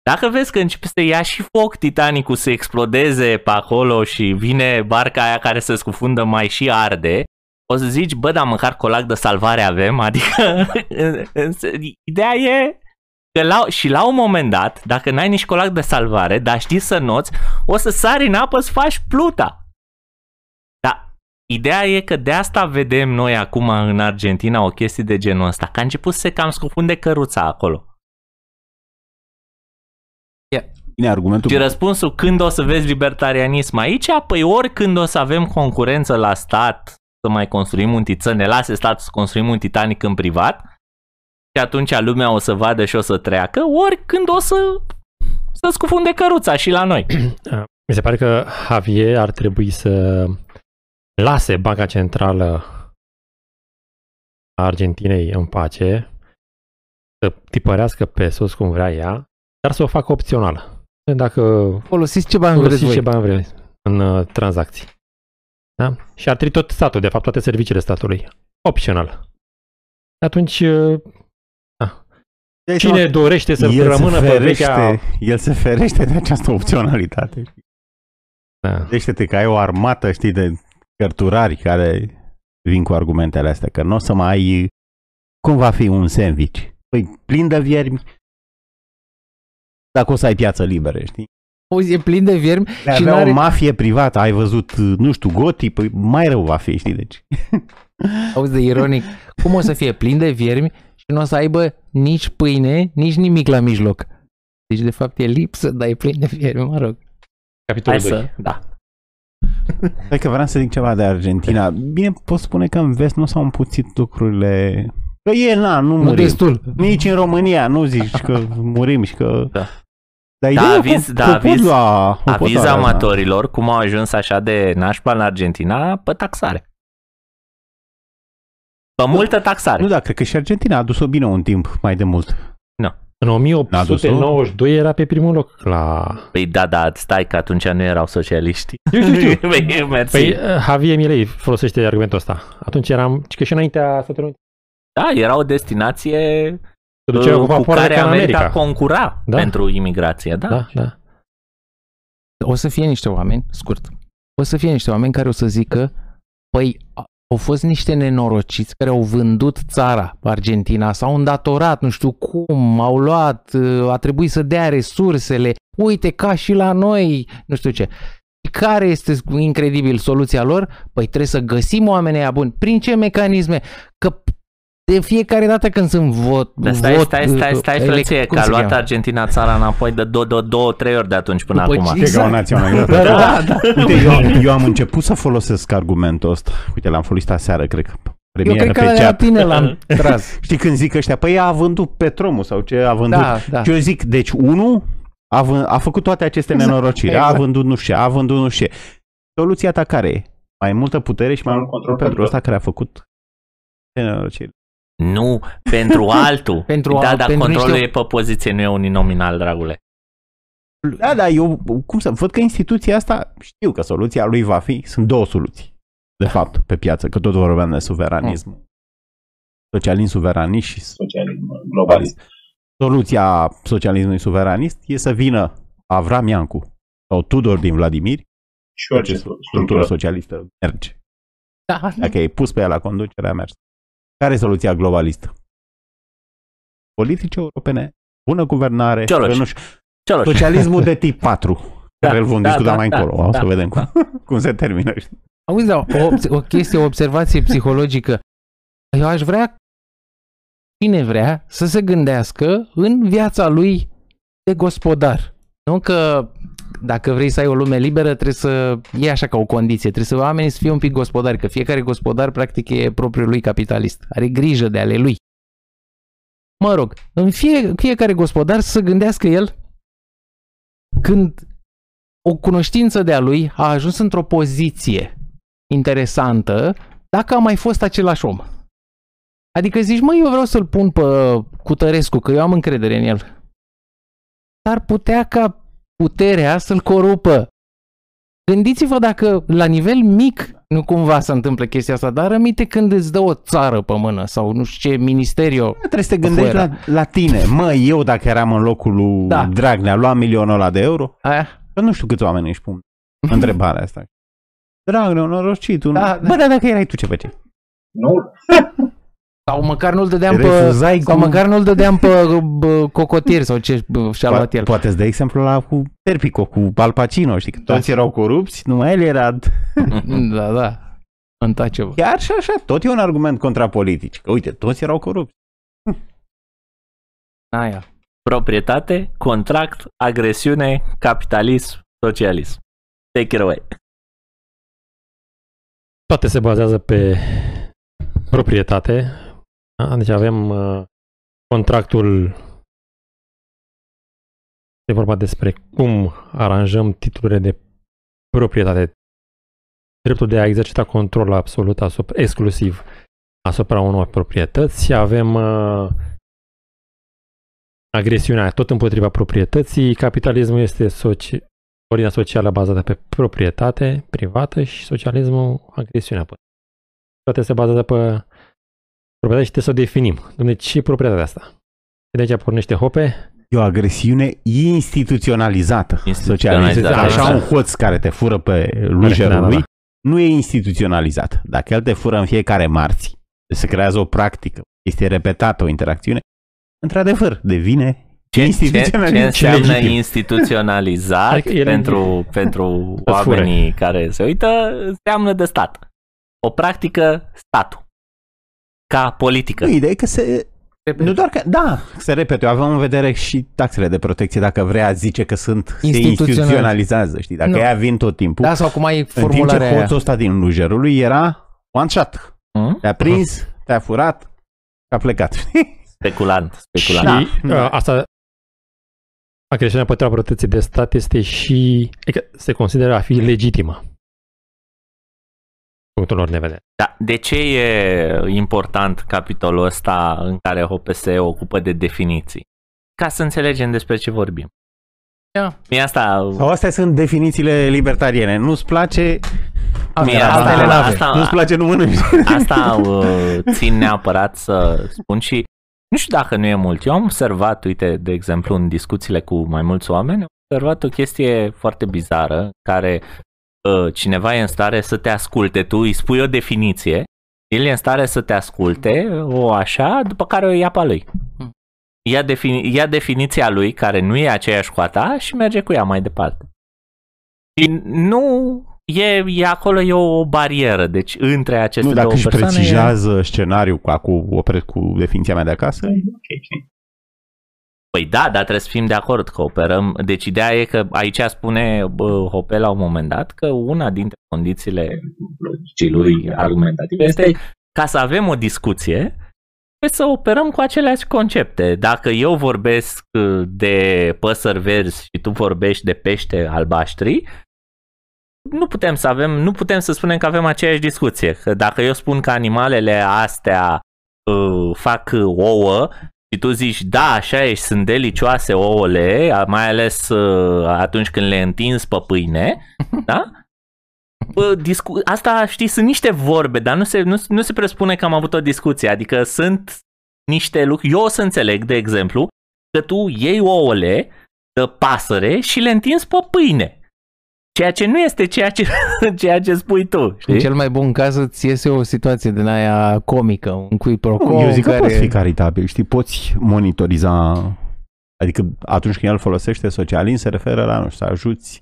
Dacă vezi că începe să te ia și foc Titanicul să explodeze pe acolo și vine barca aia care se scufundă mai și arde, o să zici, bă, dar măcar colac de salvare avem, [LAUGHS] adică ideea e că la, și la un moment dat, dacă n-ai nici colac de salvare, dar știi să noți, o să sari în apă să faci pluta. Dar ideea e că de asta vedem noi acum în Argentina o chestie de genul ăsta, că a început să se cam scufunde căruța acolo. Bine, argumentul Și răspunsul când o să vezi libertarianism aici? Păi ori când o să avem concurență la stat să mai construim un tit, să ne lase statul să construim un Titanic în privat și atunci lumea o să vadă și o să treacă, ori când o să să scufunde căruța și la noi. [CLEARS THROAT] Mi se pare că Javier ar trebui să lase Banca Centrală a Argentinei în pace, să tipărească pesos cum vrea ea, dar să o facă opțională. Dacă Folosiți ce bani vreți folosiți voi. ce bani vreți în uh, tranzacții. Da? Și ar trebui tot statul, de fapt toate serviciile statului. Opțional. Atunci, uh, Dai cine seama, dorește să el rămână se pe ferește, vechea... El se ferește de această opționalitate. Da. Gândește-te că ai o armată, știi, de cărturari care vin cu argumentele astea, că nu o să mai ai... Cum va fi un sandwich? Păi, plin de viermi, dacă o să ai piață liberă, știi? Auzi, e plin de viermi Vei și avea n-are... o mafie privată, ai văzut, nu știu, goti, păi mai rău va fi, știi, deci... [LAUGHS] Auzi de ironic. Cum o să fie plin de viermi și nu o să aibă nici pâine, nici nimic la mijloc. Deci, de fapt, e lipsă, dar e plin de viermi, mă rog. Capitolul Hai 2. să, da. Hai că vreau să zic ceva de Argentina. Bine, pot spune că în vest nu s-au împuțit lucrurile... Că e, na, nu Nu murim. destul. Nici în România nu zici că murim și că... Da. Dar Da, ideea aviz- că, da, că aviz- pot lua, o pot Aviz lua, da. amatorilor cum au ajuns așa de nașpa în Argentina pe taxare. Pe multă taxare. Nu, da, cred că și Argentina a dus-o bine un timp mai de mult. În N-a dus-o? 1892 era pe primul loc la... Păi da, da, stai că atunci nu erau socialiști. [LAUGHS] Știu, știu, știu. [LAUGHS] Păi, mersi. Păi uh, Javier Milei folosește argumentul ăsta. Atunci eram, ci că și înaintea Statelor Unite. Da, era o destinație Se ducea cu uh, cu vapoare care ca în America, America. concura Da. pentru imigrație, da? Da, da. O să fie niște oameni, scurt, o să fie niște oameni care o să zică, păi, a- au fost niște nenorociți care au vândut țara, Argentina, s-au îndatorat, nu știu cum, au luat, uh, a trebuit să dea resursele, uite, ca și la noi, nu știu ce. Care este incredibil soluția lor? Păi trebuie să găsim oamenii aia buni. Prin ce mecanisme? Că de fiecare dată când sunt vot, Dar stai, vot stai, stai, stai, elec- frăție, cum că a se luat cheamă? Argentina țara înapoi de două, două, două, trei ori de atunci până După acum. ce- E ca o Exact. naționalitate. Da, da. Uite, eu, eu am început să folosesc argumentul ăsta. Uite, l-am folosit aseară, cred că. Eu Premieră cred că pe la de la chat. tine l-am tras. [LAUGHS] Știi când zic ăștia, păi a vândut Petromul sau ce a vândut. Da, da. Și eu zic, deci unul a, vând, a făcut toate aceste Exact, nenorociri. A exact. vândut nu știu ce, a vândut nu știu ce. Soluția ta care e? Mai multă putere și mai Mai mult mult control control pentru ăsta care a făcut nenorociri. Nu, pentru [LAUGHS] altul. Pentru da, al- dar pentru controlul niște- e pe poziție, nu e uninominal, dragule. Da, da, eu cum să văd că instituția asta, știu că soluția lui va fi, sunt două soluții, de fapt, pe piață, că tot vorbeam de suveranism. Socialism suveranist și Socialism globalist. soluția socialismului suveranist e să vină Avram Iancu sau Tudor din Vladimir, Și orice structură structură. socialistă merge. Da, Dacă ai pus pe ea la conducere, a mers. Care e soluția globalistă? Politici europene, bună guvernare, Cioloș. că nu știu, Cioloș. socialismul de tip [LAUGHS] 4, Da, care îl vom da, discuta da, mai da, încolo. O da. să vedem cum, [LAUGHS] cum se termină. știi? Auzi, da, o, o chestie, o observație psihologică. Eu aș vrea, cine vrea, să se gândească în viața lui de gospodar. Nu că dacă vrei să ai o lume liberă, trebuie să iei așa ca o condiție. Trebuie să oamenii să fie un pic gospodari, că fiecare gospodar practic e propriul lui capitalist. Are grijă de ale lui. Mă rog, în fie, fiecare gospodar să se gândească el când o cunoștință de a lui a ajuns într-o poziție interesantă dacă a mai fost același om. Adică zici, măi, eu vreau să-l pun pe Cutărescu, că eu am încredere în el. Dar putea ca puterea să-l corupă. Gândiți-vă dacă la nivel mic nu cumva se întâmplă chestia asta, dar rămite când îți dă o țară pe mână sau nu știu ce ministerio. Trebuie să te gândești Afuera. la, la tine. Mă, eu dacă eram în locul lui Da. Dragnea, luam milionul ăla de euro? Aia. Că nu știu câți oameni își pun [LAUGHS] întrebarea asta. Dragnea, norocit, un... Da, Da, da. Bă, dar dacă erai tu ce făceai? Nu? [LAUGHS] Sau măcar nu-l dădeam pe... Refuzai Sau cu- măcar nu-l dădeam pe bă, cocotier sau ce bă, și-a luat el. Poate îți dă exemplu la cu Terpico, cu Al Pacino, știi, că toți Da. erau corupți, numai el era... [LAUGHS] Da, da. Untouchable. Chiar și așa, tot e un argument contra politic. Că uite, toți erau corupți. [LAUGHS] Aia. Proprietate, contract, agresiune, capitalism, socialism. Take it away. Toate se bazează pe proprietate. Da? Deci avem uh, contractul e vorba despre cum aranjăm titlurile de proprietate. Dreptul de a exercita control absolut asupra, exclusiv asupra unor proprietăți. Avem uh, agresiunea tot împotriva proprietății. Capitalismul este soci- ordinea socială bazată pe proprietate privată și socialismul agresiunea. Toate se bazează pe proprietate și trebuie să o definim. Dom'le, ce e proprietatea asta? Și de aici pornește Hope. E o agresiune instituționalizată. Instituționalizată, Socializată. Așa da. un hoț care te fură pe Care- lujerul da, da, lui, da. nu e instituționalizat. Dacă el te fură în fiecare marți, se creează o practică, este repetată o interacțiune, într-adevăr, devine Ce, ce, ce instituționalizat. înseamnă legitim. instituționalizat Adică e pentru, pentru Să-ți fure. oamenii care se uită? Înseamnă de stat. O practică statul. Ca politică. Nu, ideea e că se... Nu doar că, da, se repete, eu aveam în vedere și taxele de protecție, dacă vrea, zice că sunt, se Instituțional- instituționalizează, știi, dacă Nu. ea vin tot timpul. Da, sau cum ai în timp ce formularea aia. hoțul ăsta din lujerul lui era one shot. Hmm? Te-a prins, te-a furat, a plecat. știi? Speculant. Speculant. Și Da. uh, asta agresiunea împotriva protecției de stat este și adică se consideră a fi legitimă. Punctul lor de vedere. Da, de ce e important capitolul ăsta în care Hope se ocupă de definiții? Ca să înțelegem despre ce vorbim. Da. Mie asta... Sau astea sunt definițiile libertariene. Nu-ți place, Mie Asta- asta, altele n-avem. asta, nu-ți place, nu mănânci. Asta uh, țin neapărat să spun și nu știu dacă nu e mult. Eu am observat, uite, de exemplu, în discuțiile cu mai mulți oameni, am observat o chestie foarte bizară, care uh, cineva e în stare să te asculte, tu îi spui o definiție, el e în stare să te asculte, o așa, după care o ia pe a lui. Hmm. Ia, defini- ia definiția lui, care nu e aceeași cu a ta, și merge cu ea mai departe. Și nu e, e acolo e o, o barieră, deci între aceste Nu, dacă două își persoane... precizează scenariul cu, cu, operez cu definiția mea de acasă, Ok, ok. Păi da, dar trebuie să fim de acord că operăm. Deci ideea e că aici spune bă, Hope la un moment dat că una dintre condițiile Logicii lui argumentative este ca să avem o discuție, trebuie să operăm cu aceleași concepte. Dacă eu vorbesc uh, de păsări verzi și tu vorbești de pește albaștri, nu putem să avem, nu putem să spunem că avem aceeași discuție. Că dacă eu spun că animalele astea uh, fac ouă și tu zici, da, așa e, și sunt delicioase ouăle, mai ales uh, atunci când le întinzi pe pâine, [LAUGHS] da? Bă, discu- asta, știi, sunt niște vorbe, dar nu se, nu, nu se presupune că am avut o discuție, adică sunt niște lucruri, eu o să înțeleg, de exemplu, că tu iei ouăle de pasăre și le întinzi pe pâine. Ceea ce nu este ceea ce, [LAUGHS] ceea ce spui tu, În știi? cel mai bun caz îți iese o situație din aia comică, un cui pro Nu, quo eu zic că care... poți fi caritabil, știi, poți monitoriza, adică atunci când el folosește socialin se referă la, nu știu, să ajuți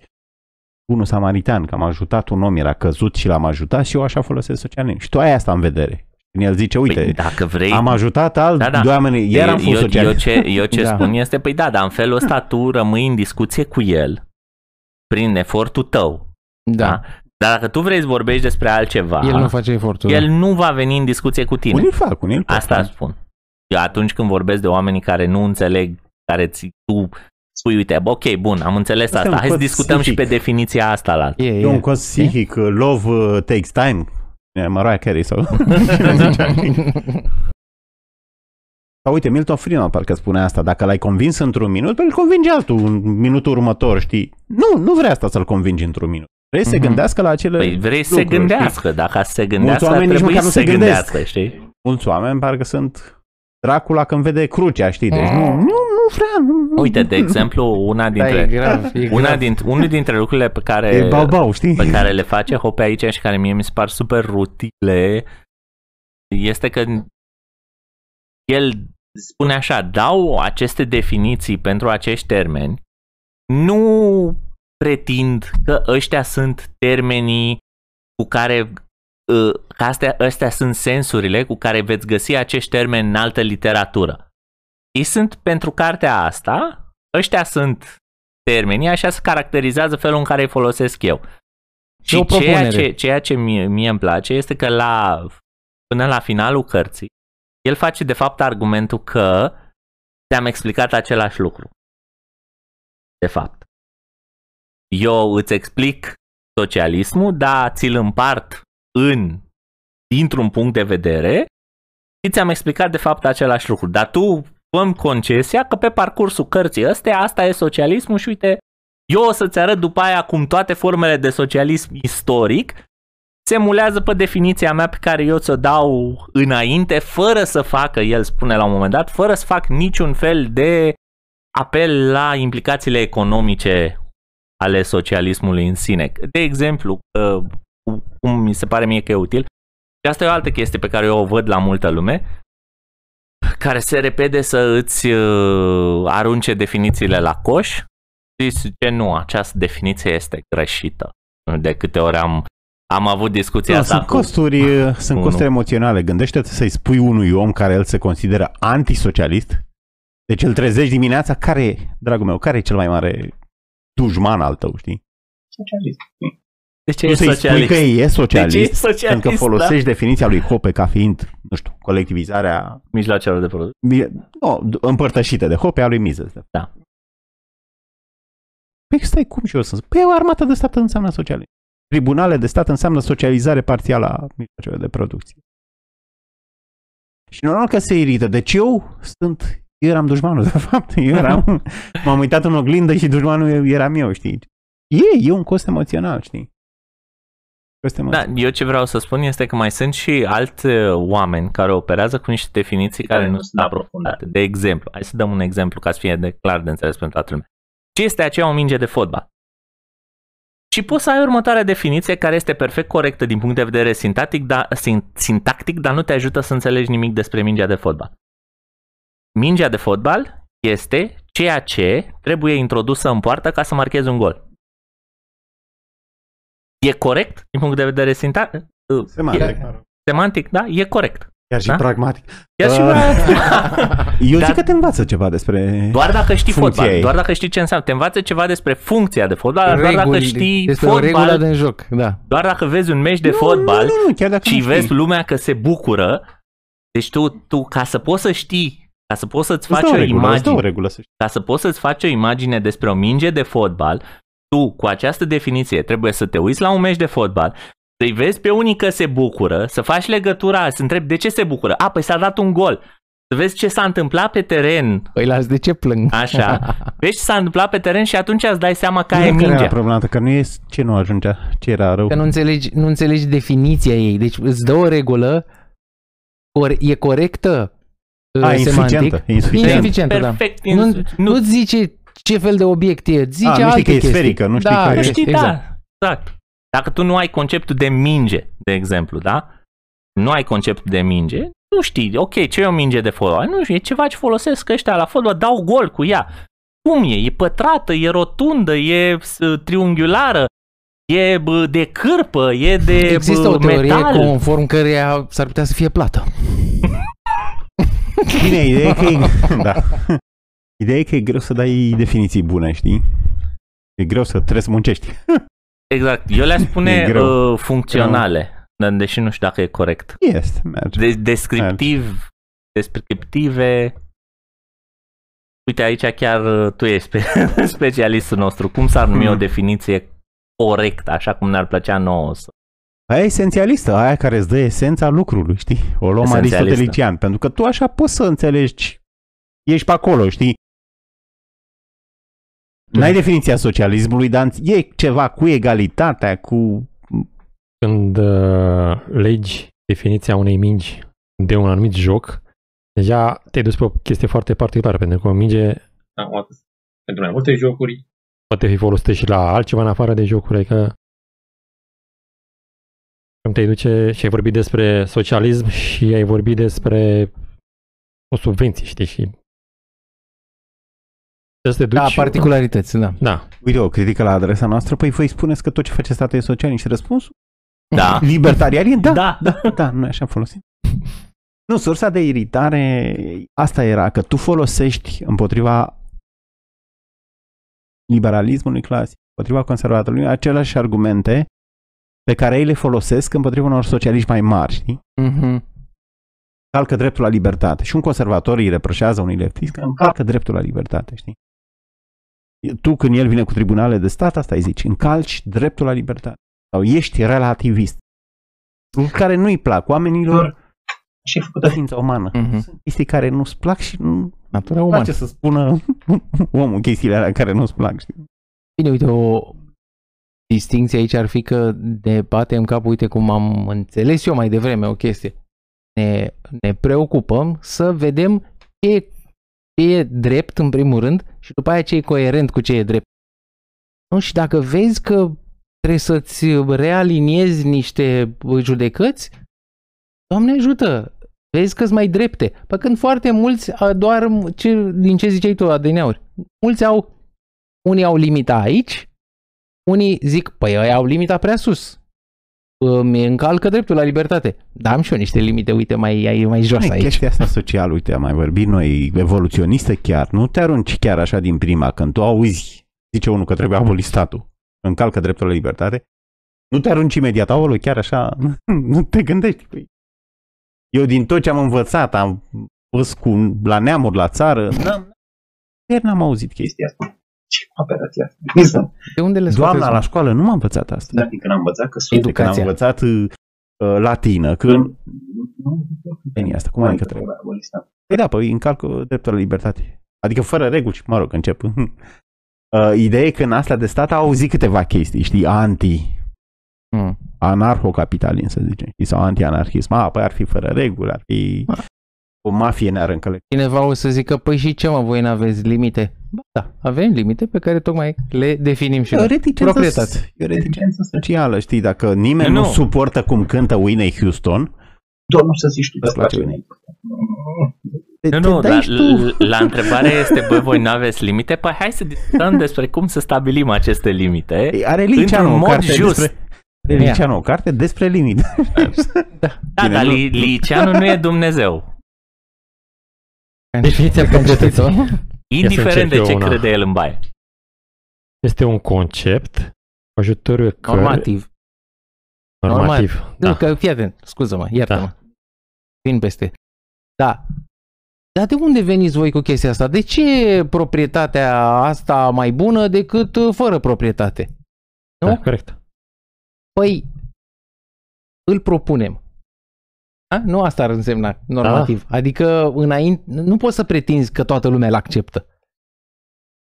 unul samaritan, că am ajutat un om, era căzut și l-am ajutat și eu așa folosesc socialin. Și tu ai asta în vedere. Când el zice, uite, Păi, dacă vrei, am ajutat alt, Da, da. doi oameni, iar am fost eu, socialin. eu ce, eu ce [LAUGHS] Da. spun este, păi da, dar în felul ăsta tu rămâi în discuție cu el prin efortul tău. Da. Da? Dar dacă tu vrei să vorbești despre altceva, El nu face efortul. el nu va veni în discuție cu tine. Unii îl fac, unii îl pot Asta face. spun. Eu atunci când vorbesc de oamenii care nu înțeleg, care ți, tu spui, uite, bă, ok, bun, am înțeles Asta e asta, un hai să cod discutăm și psihic. pe definiția asta la altă. E, E e. un cos psihic, love uh, takes time. E, Mariah Carey sau... [LAUGHS] [LAUGHS] [LAUGHS] cine zicea? Sau uite, Milton Friedman parcă spune asta, dacă l-ai convins într-un minut, îl convinge altul în minutul următor, știi? Nu, nu vrea asta să-l convingi într-un minut. Vrei să se Mhm. gândească la acele Păi vrei să se lucruri, gândească, dacă să se gândească, ar oameni nici trebui măcar să nu se se gândesc. gândească, știi? știi? Mulți oameni parcă sunt Dracula când vede crucea, știi? Deci Mm. nu, nu, nu vrea. Nu, Uite, de exemplu, una Da, e dintre, grav, e una grav. dintre, unul dintre lucrurile pe care, E bau-bau, știi? pe care le face Hope aici și care mie mi se par super rutile este că el spune așa, dau aceste definiții pentru acești termeni, nu pretind că ăștia sunt termenii cu care uh, că astea, astea sunt sensurile cu care veți găsi acești termeni în altă literatură. Ei sunt pentru cartea asta, ăștia sunt termenii, așa se caracterizează felul în care îi folosesc eu. Și o ceea propunere. ce, ceea ce mie, mie îmi place este că la, până la finalul cărții, el face de fapt argumentul că ți-am explicat același lucru. De fapt. Eu îți explic socialismul, dar ți-l împart în, dintr-un punct de vedere și ți-am explicat de fapt același lucru. Dar tu fă concesia că pe parcursul cărții ăstea, asta e socialismul și uite, eu o să-ți arăt după aia cum toate formele de socialism istoric se emulează pe definiția mea pe care eu ți-o dau înainte, fără să facă, el spune la un moment dat, fără să fac niciun fel de apel la implicațiile economice ale socialismului în sine. De exemplu, uh, cum mi se pare mie că e util, și asta e o altă chestie pe care eu o văd la multă lume, care se repede să îți uh, arunce definițiile la coș, zice nu, această definiție este greșită. De câte ori am, am avut discuția Nu, asta sunt cu... costuri, sunt cu costuri unul. emoționale. Gândește-te să-i spui unui om care el se consideră antisocialist, deci îl trezești dimineața, care e, dragul meu, care e cel mai mare dușman al tău, știi? Socialist. De ce Tu e să-i spui socialist? că e De ce e socialist, socialist? pentru că da? folosești definiția lui Hoppe ca fiind, nu știu, colectivizarea Mijloacelor de producție. mi- nu, împărtășită de Hoppe a lui Mises. de fapt. Da. Păi stai, cum și eu să Păi o armată de stat înseamnă socialism. Tribunale de stat înseamnă socializare parțială a mijloacelor de producție. Și normal că se irită. Deci eu sunt, eu eram dușmanul, de fapt. Eu eram, m-am uitat în oglindă și dușmanul eram eu, știi? E, e un cost emoțional, știi? Cost Da, emoțional. eu ce vreau să spun este că mai sunt și alți uh, oameni care operează cu niște definiții care, Care nu nu sunt sunt aprofundate. De exemplu, hai să dăm un exemplu ca să fie de clar de înțeles pentru toată lumea. Ce este aceea o minge de fotbal? Și poți să ai următoarea definiție care este perfect corectă din punct de vedere sintactic, dar, sin- sintactic, dar nu te ajută să înțelegi nimic despre mingea de fotbal. Mingea de fotbal este ceea ce trebuie introdusă în poartă ca să marchezi un gol. e corect din punct de vedere sinta- uh, Semantic. e- semantic, da? E corect. Chiar și Da? pragmatic. Chiar și Uh, [LAUGHS] Eu Dar- zic că te învață ceva despre... Doar dacă știi Funcția fotbal, ei. doar dacă știi ce înseamnă, te învață ceva despre funcția de fotbal, doar dacă știi este o regulă fotbal, din joc, da. doar dacă vezi un meci de Nu, fotbal Nu, nu, nu, chiar dacă și nu vezi știi. lumea că se bucură, deci tu, tu ca să poți să știi, ca să poți să-ți Îți faci dă o, o regulă, îți dă o imagine, regulă să știi. ca să poți să-ți faci o imagine despre o minge de fotbal, tu cu această definiție trebuie să te uiți la un meci de fotbal, să-i vezi pe unii că se bucură, să faci legătura, să întrebi de ce se bucură. A, păi s-a dat un gol. Să vezi ce s-a întâmplat pe teren, Păi las de ce plâng? Așa. [LAUGHS] vezi ce s-a întâmplat pe teren și atunci îți dai seama că Nu ai care era mingea. problema ta, că nu e ce nu ajungea, ce era rău. Că nu înțelegi, nu înțelegi definiția ei. Deci îți dă o regulă, core- e corectă uh, A, e semantic. insuficientă. E E insuficientă. insuficientă, da. Perfect. Nu, Nu, nu, nu-ți zice ce fel de obiect e, îți zice A, nu știi alte că e chestii. sferică, nu știi da, că e- nu este- știi, exact. da. Exact. Dacă tu nu ai conceptul de minge, de exemplu, da? Nu ai conceptul de minge, nu știi, ok, ce e o minge de fotbal? Nu știu, e ceva ce folosesc ăștia la fotbal, dau gol cu ea. Cum e? E pătrată, e rotundă, e s- triunghiulară, e bă, de cârpă, e de [LAUGHS] Există bă, o teorie metal. conform căreia s-ar putea să fie plată. [LAUGHS] Bine, ideea e că e, [LAUGHS] da. Ideea e că e greu să dai definiții bune, știi? E greu să trebuie să muncești. Exact. Eu le-aș [LAUGHS] E spune greu. uh, funcționale, dar deși nu știu dacă e corect. Este, merge. De- descriptiv, descriptive. Uite, aici chiar uh, tu ești spe- [LAUGHS] specialistul nostru. Cum s-ar numi Hmm. o definiție corectă, așa cum ne-ar plăcea nouă să... Aia e esențialistă, aia care îți dă esența lucrului, știi? O luăm Esențialistă. aristotelician, pentru că tu așa poți să înțelegi, ești pe acolo, știi? N-ai definiția socialismului, dar e ceva cu egalitatea, cu... Când uh, legi definiția unei mingi de un anumit joc, deja te-ai dus pe o chestie foarte particulară, pentru că o minge Da, o dată. Pentru mai multe jocuri, poate fi folosită și la altceva în afară de jocuri, adică când te duce și ai vorbit despre socialism și ai vorbit despre o subvenție, știi, și trebuie să te duci... Da, particularități, da. Da, Uite, o critică la adresa noastră, păi voi spuneți că tot ce face statul e socialist și răspunsul? Da. Libertarian? Da, Da. da, da, da, noi așa folosim. Nu, sursa de iritare, asta era, că tu folosești împotriva liberalismului clasic, împotriva conservatorilor, aceleași argumente pe care ei le folosesc împotriva unor socialiști mai mari, știi? Mhm. Calcă dreptul la libertate. Și un conservator îi reproșează unui leftist că încalcă dreptul la libertate, știi? Tu când el vine cu tribunale de stat, asta îi zici, încalci dreptul la libertate. Sau ești relativist. Lucruri care nu-i plac oamenilor și e făcută ființa umană. Mhm. Sunt chestii care nu-ți plac și nu Natura place umană. să spună [LAUGHS] omul chestiile alea care nu-ți plac. Știi? Bine, uite, o distinție aici ar fi că ne bate în cap, uite cum am înțeles eu mai devreme o chestie. Ne, ne preocupăm să vedem ce e, ce e drept în primul rând și după aia ce e coerent cu ce e drept. Nu? Și dacă vezi că trebuie să-ți realiniezi niște judecăți, Doamne ajută, vezi că-s mai drepte. Pe când foarte mulți, a, doar ce, din ce ziceai tu, adineauri, mulți au, unii au limita aici, unii zic, păi ăia au limita prea sus. Îmi încalcă dreptul la libertate. Dar am și eu niște limite, uite, mai, mai jos Ai, aici. chestia asta socială, uite, am mai vorbit noi, evoluționistă chiar, nu te arunci chiar așa din prima, când tu auzi, zice unul că trebuie abolit statul, încalcă dreptul la libertate, nu te arunci imediat, aoleu, chiar așa, [LAUGHS] nu te gândești. Păi, eu din tot ce am învățat, am fost cu, la neamuri, la țară, n-am, chiar n-am auzit chestia. chestia asta. Ce operație asta? Exact. De unde le Doamna scoateți, la mă? școală nu m-a învățat asta. Dar din când am învățat că sunt Uite, când am Educația. învățat uh, latină, când... Veni asta, cum adică trebuie? Păi da, păi încalcă dreptul la libertate. Adică fără reguli, și, mă rog, încep. [LAUGHS] Uh, ideea e că în astea de stat au auzit câteva chestii, știi, anti, Hmm. anarhocapitalism, să zicem, știi, sau anti-anarhism. A, păi ar fi fără reguli, ar fi o mafie ne-ar încălca. Cineva o să zică, păi și ce mă, voi n-aveți limite? Ba, da, avem limite pe care tocmai le definim și E o noi. reticență, Proprietate. e o reticență socială, știi, dacă nimeni nu, Nu. nu suportă cum cântă Whitney Houston, Doar nu să zici tu, Îți dar place place te, Nu, te nu, dai dar și tu. l- la [LAUGHS] întrebare este, bă, voi nu aveți limite? Păi hai să discutăm [LAUGHS] despre cum să stabilim aceste limite. Are Liceanu Într-un o mod carte just. despre... de Liceanu, o carte despre limite. [LAUGHS] Da, Bine, dar nu- Li- Liceanu nu e Dumnezeu. Definiția concretului Indiferent de încerc ce eu una. crede el în baie. este un concept cu ajutorul căruia... Normativ. Normativ. Nu, Da. că fii atent, scuză-mă, iartă-mă. Vin peste. Da. Dar de unde veniți voi cu chestia asta? De ce e proprietatea asta mai bună decât uh, fără proprietate? Nu? da, corect. Păi, îl propunem. A? Nu asta ar însemna normativ. Da. Adică înainte, nu poți să pretinzi că toată lumea îl acceptă.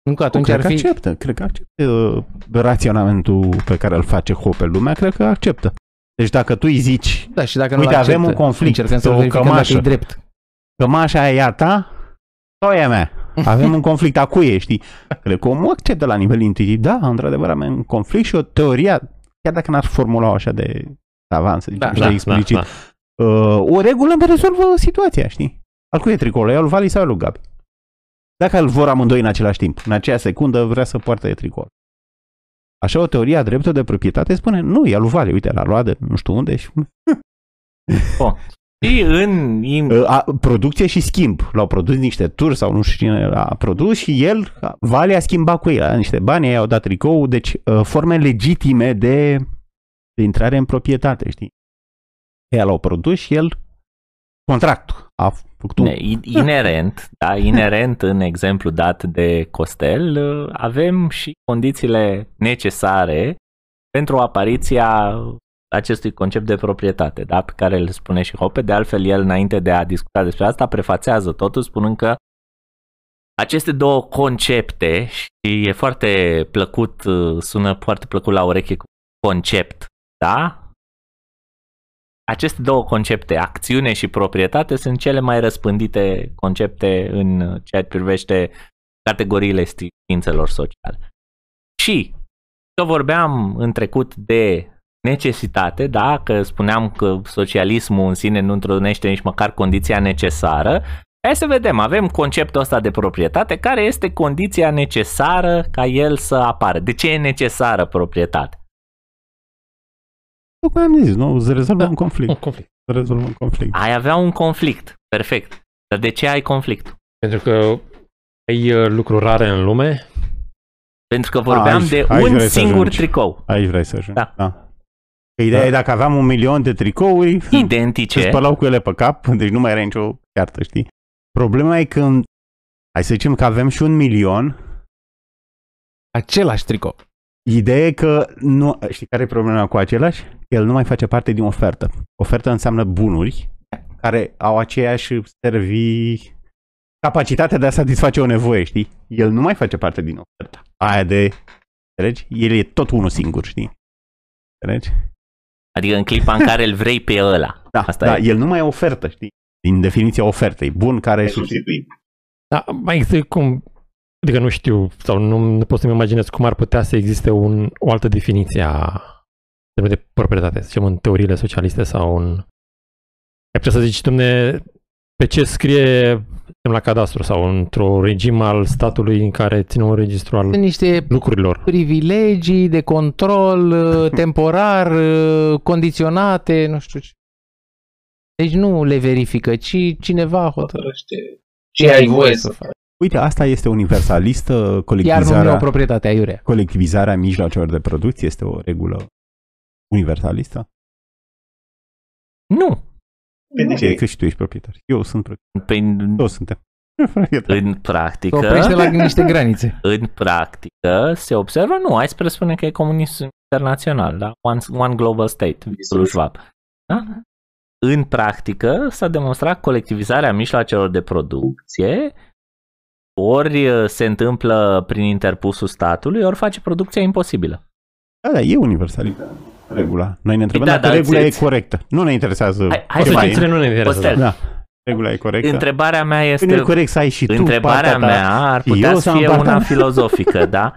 Nu că atunci cred ar că fi... acceptă, cred că acceptă uh, raționamentul pe care îl face Hopel. Lumea cred că acceptă. Deci dacă tu îi zici, Da, și dacă nu Uite, avem acceptă, un conflict Încercăm să pe o verificăm dacă cămașă. e drept. cămașa aia e a ta sau e a mea? [LAUGHS] Avem un conflict a cui e, știi? Cred că omul acceptă la nivel intuitiv. Da, într-adevăr avem un conflict și o teoria, chiar dacă n-ar formula așa de avans, Da, da, Da, de explicit, da, da. Uh, o regulă îmi rezolvă situația, știi? Al cui e tricoul? E al lui Vali sau al lui Gabi? Dacă îl vor amândoi în același timp, în aceea secundă vrea să poartă tricol. Așa o teorie a dreptului de proprietate spune, nu, e al lui Vali, uite, l-a luat de nu știu unde și [LAUGHS] Și în... in- Uh, a, producție și schimb. L-au produs niște turi sau nu știu cine l-a produs și el, Vale a schimbat cu el, a niște bani, ei au dat tricou, deci uh, forme legitime de, de intrare în proprietate, știi? Ei l-au produs și el contractul a făcut un... Ne, in- inerent, da, inerent în exemplu dat de Costel, uh, avem și condițiile necesare pentru apariția acestui concept de proprietate, da, pe care îl spune și Hoppe. De altfel, el, înainte de a discuta despre asta, prefațează totul spunând că aceste două concepte, și e foarte plăcut, uh, sună foarte plăcut la ureche cu concept, da? Aceste două concepte, acțiune și proprietate, sunt cele mai răspândite concepte în ceea ce privește categoriile științelor sociale. Și că vorbeam în trecut de necesitate, da, că spuneam că socialismul în sine nu întrunește nici măcar condiția necesară, hai să vedem, avem conceptul ăsta de proprietate, care este condiția necesară ca el să apară. De ce e necesară proprietate? Tocmai am zis, nu? Să rezolvă Da. un conflict. Un conflict. Să rezolvă un conflict. Ai avea un conflict, perfect. Dar de ce ai conflict? Pentru că ai uh, lucruri rare în lume. Pentru că vorbeam Aici- de aici un vrei să singur ajungi. tricou. Aici vrei să ajungi. Da. da. Că Ideea Da. e dacă aveam un milion de tricouri, se Identice. spălau cu ele pe cap, deci nu mai era nicio cartă, știi? Problema e când, hai să zicem că avem și un milion, Același tricou. Ideea e că nu, știi care e problema cu același? El nu mai face parte din ofertă. Ofertă înseamnă bunuri care au aceeași servi capacitatea de a satisface o nevoie, știi? El nu mai face parte din ofertă. Aia de, înțelegi? El e tot unul singur, știi? Înțelegi? Adică în clipa în [LAUGHS] care îl vrei pe ăla. Da, Asta da e. el nu mai e ofertă, știi? Din definiția ofertei. Bun care e substituit. Da, mai există cum... Adică nu știu, sau nu, nu pot să-mi imaginez cum ar putea să existe un, o altă definiție a termenului de proprietate, să zicem, în teoriile socialiste sau în... Ai putea să zici, domne, pe ce scrie la cadastru sau într-o regim al statului în care ține un registru al Sunt niște lucrurilor. privilegii de control uh, [LAUGHS] temporar, uh, condiționate, nu știu ce. Deci nu le verifică, ci cineva hotără. Hotărăște ce ai voie să faci. Uite, asta este universalistă, Iar nu e colectivizarea, o proprietate aiurea. colectivizarea mijloacelor de producție este o regulă universalistă. Nu. De ce? Că și tu ești proprietar. Eu sunt proprietar. Păi, Toți suntem. Proprietar. în Se practică, oprește la niște granițe. [LAUGHS] în practică se observă, nu, hai să presupune că e comunism internațional, da? One, one global state, visul Schwab. Da? În practică s-a demonstrat colectivizarea mijloacelor de producție ori uh, se întâmplă prin interpusul statului, ori face producția imposibilă. Da, da, e universalistă regula. Noi ne întrebăm Da, dacă dar regula e îți- corectă. Nu ne interesează Hai- hai ce să mai facem e. Consecințele nu ne interesează. Costel. da. Da, regula e corectă. Întrebarea mea Păi este... nu e corect să ai și tu Întrebarea partea ta. mea ar și putea eu să să am fie partea una mea. filozofică, da?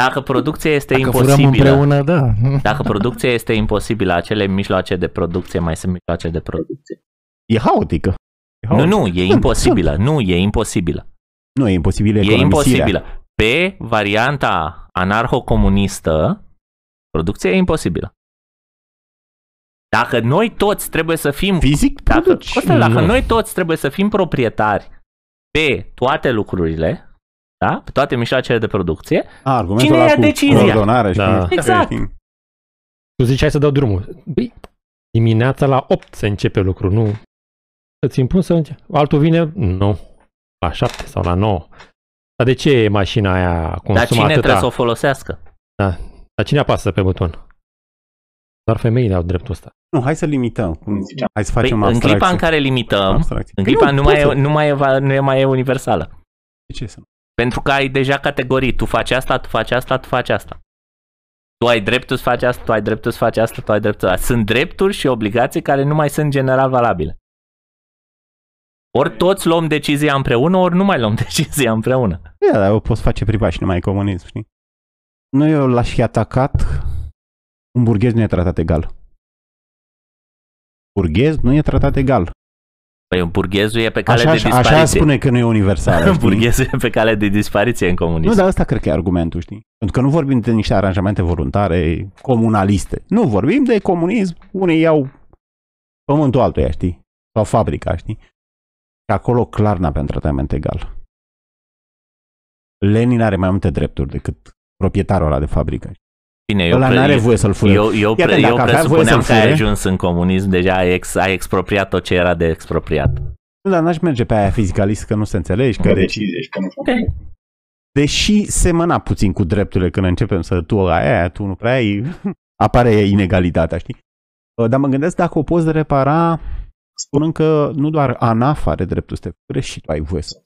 Dacă producția este Dacă furăm imposibilă, împreună, da. dacă producția este imposibilă, acele mijloace de producție mai sunt mijloace de producție. E haotică. E Nu, haotică. nu, e Sunt, imposibilă. sunt. Nu, e imposibilă. Nu, e imposibilă E economisirea. imposibilă. Pe varianta anarho-comunistă, producția e imposibilă. Dacă noi toți trebuie să fim Fizic dacă, produci. Costel, dacă Nu. noi toți trebuie să fim proprietari pe toate lucrurile, da? pe toate mijloacele de producție, A, argumentul Cine ăla ia cu decizia? coordonare și Da. cu- Exact. Tu ziceai să dau drumul. Băi, dimineața la 8 se începe lucru, nu? Îți impun să începe. Altul vine? Nu. La 7 sau la 9. Dar de ce mașina aia dar consumă cine atâta? trebuie să o folosească? Dar cine apasă pe buton? Doar femeile au dreptul ăsta. Nu, hai să limităm. Cum ziceam. Hai să Păi, facem în clipa în abstracție. care limităm, Abstracție. în Păi clipa nu, mai poți e, să- nu, mai e, va- nu e mai e universală. De ce să nu? Pentru că ai deja categorii. Tu faci asta, tu faci asta, tu faci asta. Tu ai dreptul să faci asta, tu ai dreptul să faci asta, tu ai dreptul să faci Sunt drepturi și obligații care nu mai sunt general valabile. Ori toți luăm decizia împreună, ori nu mai luăm [LAUGHS] decizia împreună. Da, dar o poți face privat și nu mai e comunism, știi? Nu eu l-aș fi atacat, un burghez nu e tratat egal. Burghez nu e tratat egal. Păi un burghezul e pe cale Așa, de așa, dispariție. așa spune că nu e universal. burghezul [LAUGHS] e pe cale de dispariție în comunism. Nu, dar ăsta cred că e argumentul, știi? Pentru că nu vorbim de niște aranjamente voluntare comunaliste. Nu, vorbim de comunism. Unii iau pământul altuia, știi? Sau fabrica, știi? Și acolo clar n-avem tratament egal. Lenin are mai multe drepturi decât proprietarul ăla de fabrică. Bine, eu, Ăla pre- n-are voie să-l fure. eu, eu, Iată, pre- dacă eu avea voie presupuneam să-l că ai fure- ajuns în comunism, deja ai, ex, ai expropriat tot ce era de expropriat. Nu, dar n-aș merge pe aia fizicalist că nu se înțelegi. Că Că de... decizie și că nu Ok. Deși semăna puțin cu drepturile când începem să tu aia, aia, tu nu prea ai, [LAUGHS] apare inegalitatea, știi? Uh, Dar mă gândesc dacă o poți repara spunând că nu doar ANAF are dreptul să te fure și tu ai voie să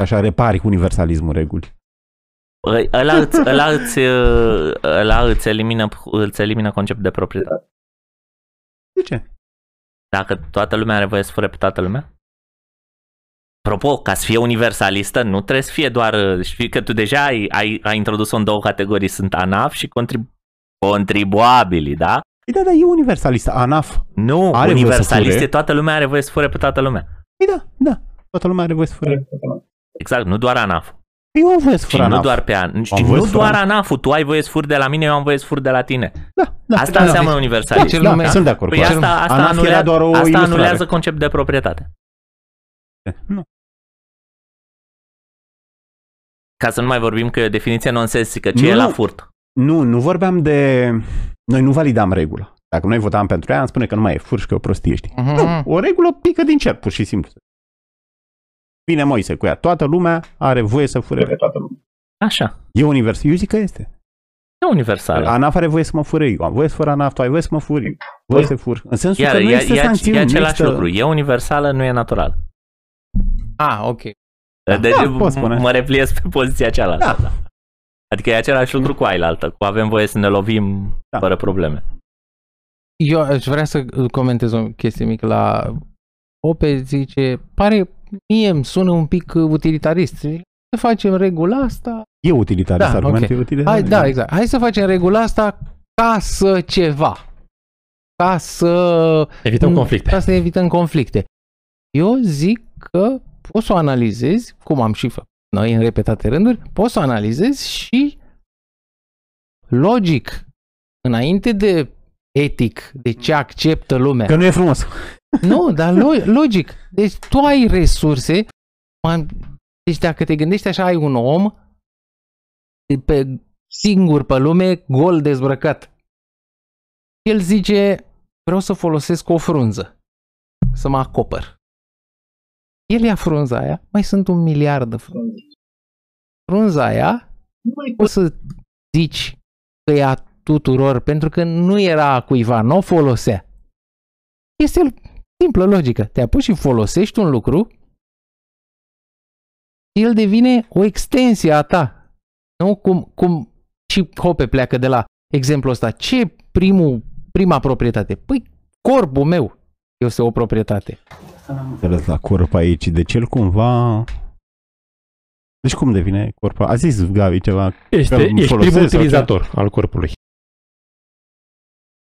Așa repari cu universalismul reguli. Ă- Ăla îți, ăla îți, uh, [LAUGHS] ăla îți, elimină, îți elimină conceptul de proprietate. De ce? Dacă toată lumea are voie să fure pe toată lumea? Apropo, ca să fie universalistă, nu trebuie să fie doar... uh, Știi că tu deja ai, ai, ai introdus-o în două categorii, sunt ANAF și contribu- contribuabilii, da? Păi da, da, e universalist. ANAF. Nu, Are voie să universalist fure. e toată lumea are voie să fure pe toată lumea. Păi da, da. Toată lumea are voie să fure. Exact, nu doar ANAF. Eu am voie să Și fure nu ANAF. doar pe an. Și voie nu să fur doar ANAF. ANAF-ul, tu ai voie să furi de la mine, eu am voie să fur de la tine. Da, da. Asta da, înseamnă da. universalism. Cel da, nume- sunt de acord Păi cu asta, asta, ANAF era anulează, doar o asta ilustrare. anulează concept de proprietate. Nu. Ca să nu mai vorbim că e o definiție nonsensică, ce Nu, e la nu. furt. Nu, nu vorbeam de... Noi nu validam regula. Dacă noi votam pentru ea, am spune că nu mai e fur și că e o prostie, știi? Mhm. Nu, o regulă pică din cer, pur și simplu. Vine Moise cu ea. Toată lumea are voie să fure. pe toată lumea. Așa, E univers. Eu zic că este. e universală. ANAF are voie să mă fure eu. Am voie să fur ANAF, tu ai voie să mă furi. Voie să fur. În sensul Iar că nu e, există e, sancțiuni. e nu același există... lucru. E universală, nu e natural. Ah, ok. De, de, da, poți spune. mă repliez pe poziția cealaltă. Da. Adică e același lucru cu ailaltă. Cu avem voie să ne lovim Da. fără probleme. Eu aș vrea să comentez o chestie mică la Ope, zice, pare, mie îmi sună un pic uh, utilitarist. Să facem regula asta. E utilitarist. Da, argumentul ok. e utilitarist. Hai, da, exact. Hai să facem regula asta ca să ceva. Ca să... Evităm conflicte. Ca să evităm conflicte. Eu zic că poți să o analizezi, cum am și făcut noi în repetate rânduri, poți să o analizezi și logic, înainte de etic, de ce acceptă lumea. Că nu e frumos. Nu, dar lo- logic. Deci tu ai resurse. man- Deci dacă te gândești așa, ai un om pe singur pe lume, gol dezbrăcat. El zice, vreau să folosesc o frunză să mă acopăr. El ia frunza aia, mai sunt un miliard de frunze. Frunza aia, Nu mai o să zici că e a tuturor, pentru că nu era a cuiva, nu o folosea. Este simplă logică. Te apuci și folosești un lucru, el devine o extensie a ta. Nu? Cum, cum și Hope pleacă de la exemplul ăsta. Ce e primul, prima proprietate? Păi, corpul meu este o proprietate. Înțeles la corp aici. Deci el cumva... Deci cum devine corp? A zis Gavi ceva. Este, Că ești folosesc primul sau utilizator al corpului.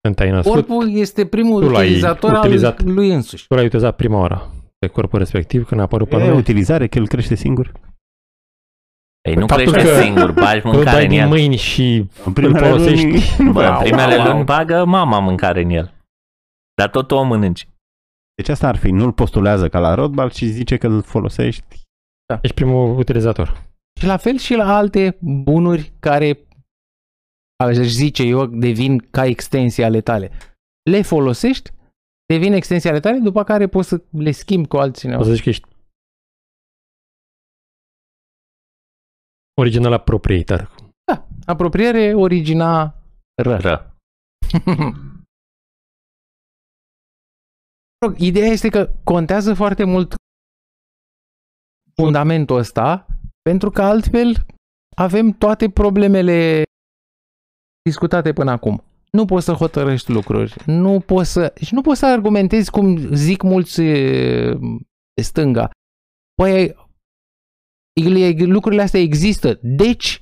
Când te-ai născut, Corpul este primul tu l-ai utilizator utilizat. al lui însuși. tu l-ai utilizat prima oară pe corpul respectiv când a apărut pe E lume. utilizare, că el crește singur. Ei, nu Faptul crește că singur, bagi Îl mâncare dai în din el. mâini și În primele îl folosești. luni- Bă, în Wow, primele wow, wow. luni bagă mama mâncare în el. Dar tot tu o mănânci. Deci asta ar fi, nu-l postulează ca la Rodbal și zice că îl folosești. ești primul utilizator. Și la fel și la alte bunuri care, aș zice eu, devin ca extensii ale tale. Le folosești, devin extensii ale tale, după care poți să le schimbi cu altcineva. O să zici că ești original proprietar. Da, apropiere origina ră. Ră. Mă [LAUGHS] rog, Ideea este că contează foarte mult fundamentul ăsta, pentru că altfel avem toate problemele discutate până acum. Nu poți să hotărăști lucruri, nu poți să, și nu poți să argumentezi cum zic mulți e, de stânga. Păi, ele- lucrurile astea există, deci,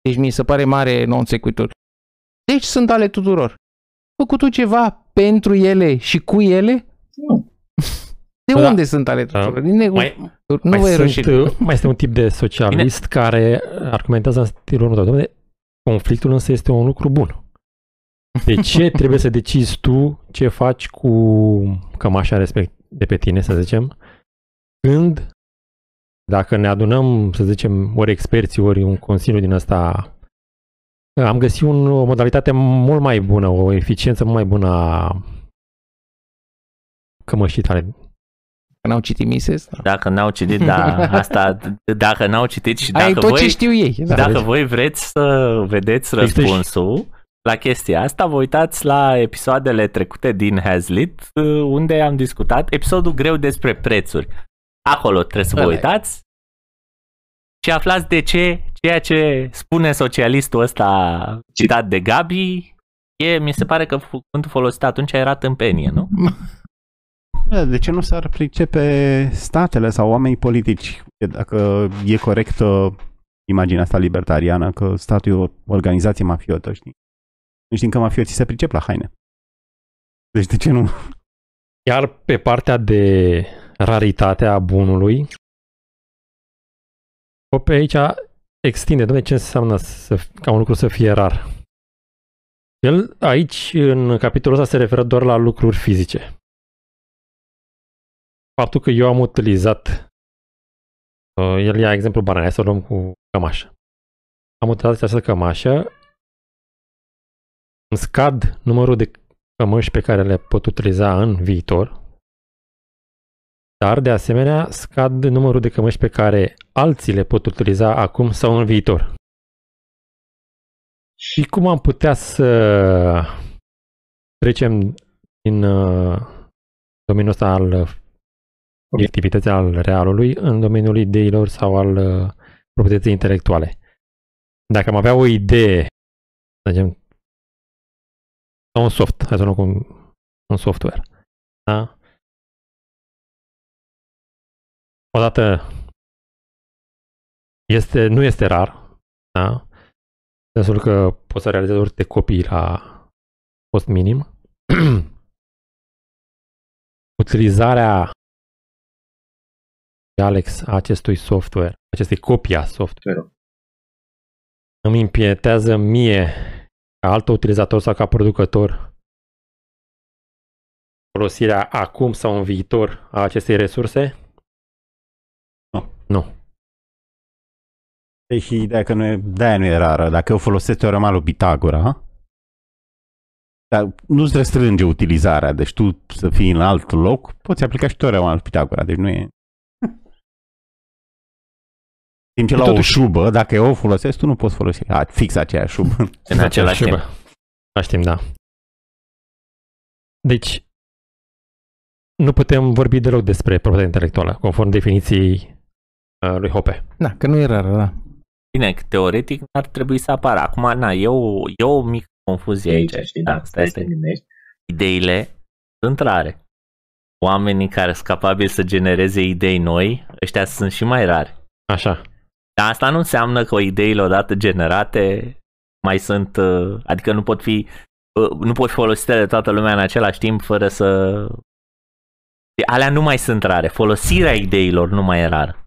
deci mi se pare mare non sequitur. Deci sunt ale tuturor. Făcut tu ceva pentru ele și cu ele? Nu. De Bă, da. unde sunt ale tuturor? Da. Din nego- Mai, nu mai, vă e sunt, rușine. uh, mai este un tip de socialist care argumentează în stilul următor. Dom'le, conflictul însă este un lucru bun. De ce [LAUGHS] trebuie să decizi tu ce faci cu cămașa respect de pe tine, să zicem, când dacă ne adunăm, să zicem, ori experții, ori un consiliu din ăsta, am găsit un, o modalitate mult mai bună, o eficiență mult mai bună a cămășii tale. Că n-au citit Mises? Da. Dacă n-au citit, da, [LAUGHS] asta, dacă n-au citit și Ai dacă tot voi, ce știu ei. Da. dacă voi vreți să vedeți Există și- răspunsul la chestia asta, vă uitați la episoadele trecute din Hazlit, unde am discutat episodul greu despre prețuri. Acolo trebuie să vă Ăla e. uitați și aflați de ce ceea ce spune socialistul ăsta citat de Gabi e, mi se pare că cuvântul folosit atunci era tâmpenie, nu? [LAUGHS] Bă, De ce nu s-ar pricepe statele sau oamenii politici? Dacă e corectă imaginea asta libertariană, că statul e o organizație mafiotă, știi? Nu știm că mafioții se pricep la haine. Deci de ce nu? Iar pe partea de raritate a bunului, o pe aici extinde, dom'le, ce înseamnă să, ca un lucru să fie rar. El aici, în capitolul ăsta, se referă doar la lucruri fizice. Faptul că eu am utilizat, uh, el ia exemplu banal, hai să o luăm cu cămașă. Am utilizat această cămașă, îmi scad numărul de cămăși pe care le pot utiliza în viitor, dar de asemenea scad numărul de cămăși pe care alții le pot utiliza acum sau în viitor. Și cum am putea să trecem din uh, domeniul ăsta al obiectivității al realului în domeniul ideilor sau al uh, proprietății intelectuale. Dacă am avea o idee, să zicem, sau un soft, hai să luăm cu un, un software, da? Odată este, nu este rar, da? În sensul că poți să realizezi orice copii la cost minim. [CLEARS THROAT] Utilizarea de Alex a acestui software, acestei copii a software, Sferul. îmi impietează mie ca alt utilizator sau ca producător folosirea acum sau în viitor a acestei resurse? Nu. Nu. Deci ideea că nu e, de-aia nu e rară. Dacă eu folosesc teorema lui Pitagora, dar nu-ți restrânge utilizarea. Deci tu să fii în alt loc, poți aplica și teorema lui Pitagora. Deci nu e... Timp ce E la o totuși- șubă, dacă eu o folosesc, tu nu poți folosi a, fix aceeași șubă. [LAUGHS] În același timp. Același timp, da. Deci, nu putem vorbi deloc despre proprietatea intelectuală, conform definiției uh, lui Hoppe. Da, că nu e rară, da. Bine, că teoretic ar trebui să apară. Acum, na, e o, e o mică confuzie E aici. aici, știi, Da, dacă stai, stai să stai. te gândești. Ideile sunt rare. Oamenii care sunt capabili să genereze idei noi, ăștia sunt și mai rari. Așa. Dar asta nu înseamnă că ideile odată generate mai sunt, uh, adică nu pot fi uh, nu pot fi folosite de toată lumea în același timp fără să alea nu mai sunt rare. Folosirea ideilor nu mai e rară.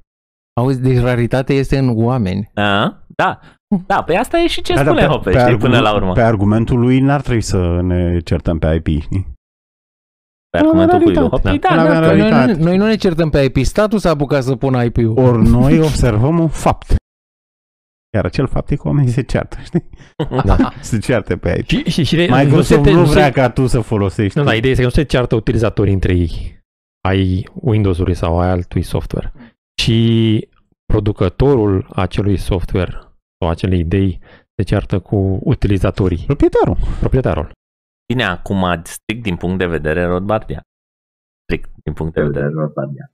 Auzi, deci raritatea este în oameni. A? Da. Da, pe asta e și ce Da, da, spune Hope, știi, argu- până la urmă. pe argumentul lui n-ar trebui să ne certăm pe IP, știi? Pe argumentul cui lui raritate. Hope. Păi Da, da, avea da, că noi, realitate. nu- noi nu ne certăm pe IP, statul s-a apucat să pună IP-ul. Ori [LAUGHS] noi observăm un fapt. Iar acel fapt e că oamenii se ceartă, știi? [LAUGHS] Da. Se ceartă pe IP. Și, și, și nu Microsoft se, nu, nu se- vrea ca tu să folosești. Nu, da, ideea este că nu se ceartă utilizatorii între ei ai Windows-ului sau ai altui software, ci producătorul acelui software sau acelei idei se ceartă cu utilizatorii, Proprietarul. proprietarul. Bine, acum, strict din punct de vedere Rodbardia. Strict din punct de vedere Rodbardia.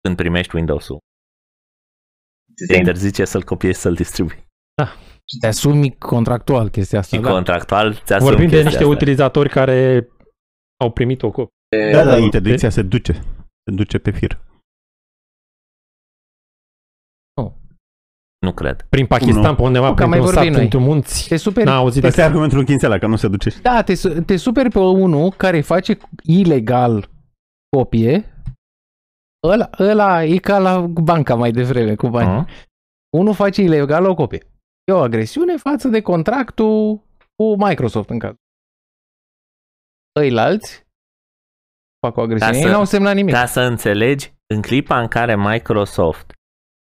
când primești Windows-ul, Ți te se interzice să-l copiezi să-l distribui. Te asumi contractual chestia asta. Și Da. contractual ți asumi Vorbim de chestia niște asta. utilizatori care au primit o copie. Da, da, interdicția se duce. Se duce pe fir. Nu cred. Prin Pakistan, Nu. pe undeva, Nu, că am prin mai un vorbit sat, noi. într-un munți. Te superi, N-a auzit Asta e de argumentul în chințela, că nu se duce. da, te, su- te superi pe unul care face ilegal copie. Ăla, ăla e ca la banca mai devreme cu bani. Mhm. Unul face ilegal o copie. E o agresiune față de contractul cu Microsoft în caz. Ăilalți fac o agresiune. Ca Ei să- n-au semnat nimic. Ca să înțelegi, în clipa în care Microsoft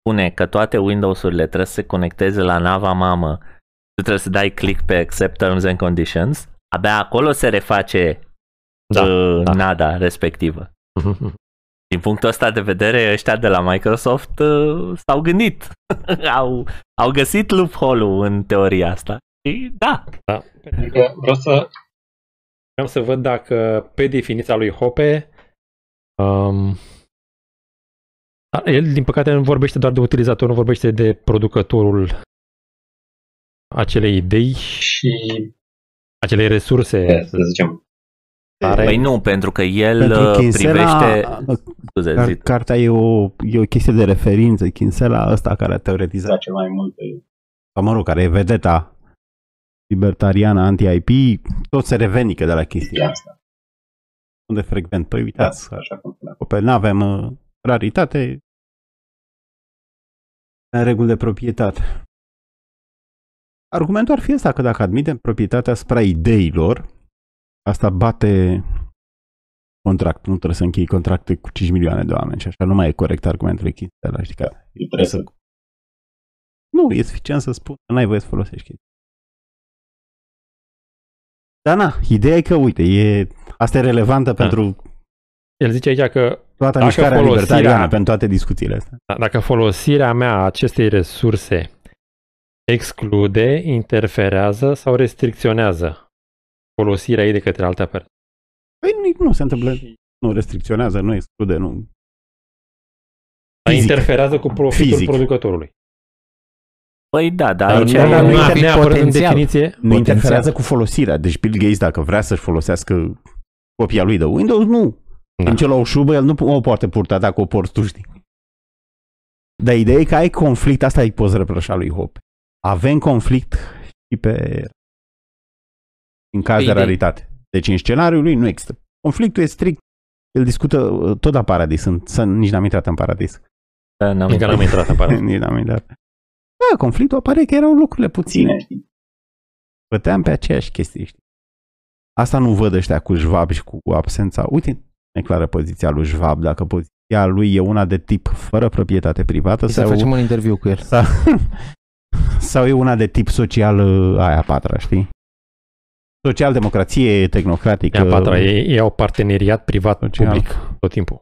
spune că toate Windows-urile trebuie să se conecteze la nava mamă, tu trebuie să dai click pe Accept Terms and Conditions, abia acolo se reface Da, uh, da. nada respectivă. Mhm. [LAUGHS] Din punctul ăsta de vedere, ăștia de la Microsoft uh, s-au gândit. [LAUGHS] au, au găsit loophole-ul în teoria asta. Și da, Da. Adică vreau să Vreau să văd dacă pe definiția lui Hope um, a, el din păcate nu vorbește doar de utilizator, nu vorbește de producătorul acelei idei, și, acelei resurse. să zicem, Are- păi nu, pentru că el Pentru uh, Kinsela, privește... Scuze, car- zi. cartea e o, e o chestie de referință. Kinsela ăsta care a teoretizat, face mai multe sau mă rog, care e vedeta libertariană anti-IP, tot se revendică de la chestia chestia asta. Unde frecvent? Păi uitați, Da, așa cum spuneam. Pe nu avem uh, raritate, în reguli de proprietate. Argumentul ar fi ăsta că dacă admitem proprietatea asupra ideilor, asta bate contract. Nu trebuie să închei contracte cu 5 milioane de oameni și așa nu mai e corect argumentul Kinsella, știi că Eu trebuie să nu, e suficient să spun că n-ai voie să folosești chestia. Dar na, ideea e că, uite, e, asta e relevantă Da. pentru El zice aici că toată Dacă mișcarea folosirea- libertariană, pentru toate discuțiile astea. da, dacă folosirea mea a acestei resurse exclude, interferează sau restricționează folosirea ei de către alta persoană. Păi nu, nu se întâmplă, nu restricționează, nu exclude, nu. Dar Fizic. interferează cu profitul Fizic. producătorului. Păi da, dar Dar aici nu, da, da, nu, nu nu ar fi neapărat în potențial. definiție. Nu Potențial. interferează cu folosirea. Deci Bill Gates, dacă vrea să-și folosească copia lui de Windows, nu. Da. În ce la o șubă, el nu o poate purta dacă o porți tu, știi. Dar ideea e că ai conflict, asta îi poți reproșa lui Hope. Avem conflict și pe în caz Pe de idei. raritate. Deci în scenariul lui nu există. Conflictul e strict. El discută uh, tot la paradis. Sunt, să, nici n-am intrat în paradis. Da, n-am Încă n-am intrat în paradis. [LAUGHS] nici n-am intrat. Da, conflictul apare că erau lucrurile puține. ține, știi? Băteam pe aceeași chestie, știi? Asta nu văd ăștia cu Schwab și cu absența. Uite, e clară poziția lui Schwab. Dacă poziția lui e una de tip fără proprietate privată Să sau, facem un interviu cu el. sau, [LAUGHS] sau e una de tip social uh, aia a patra, știi? Social-democrație tehnocratică. E a patra, e, e o parteneriat Social. privat-public tot timpul.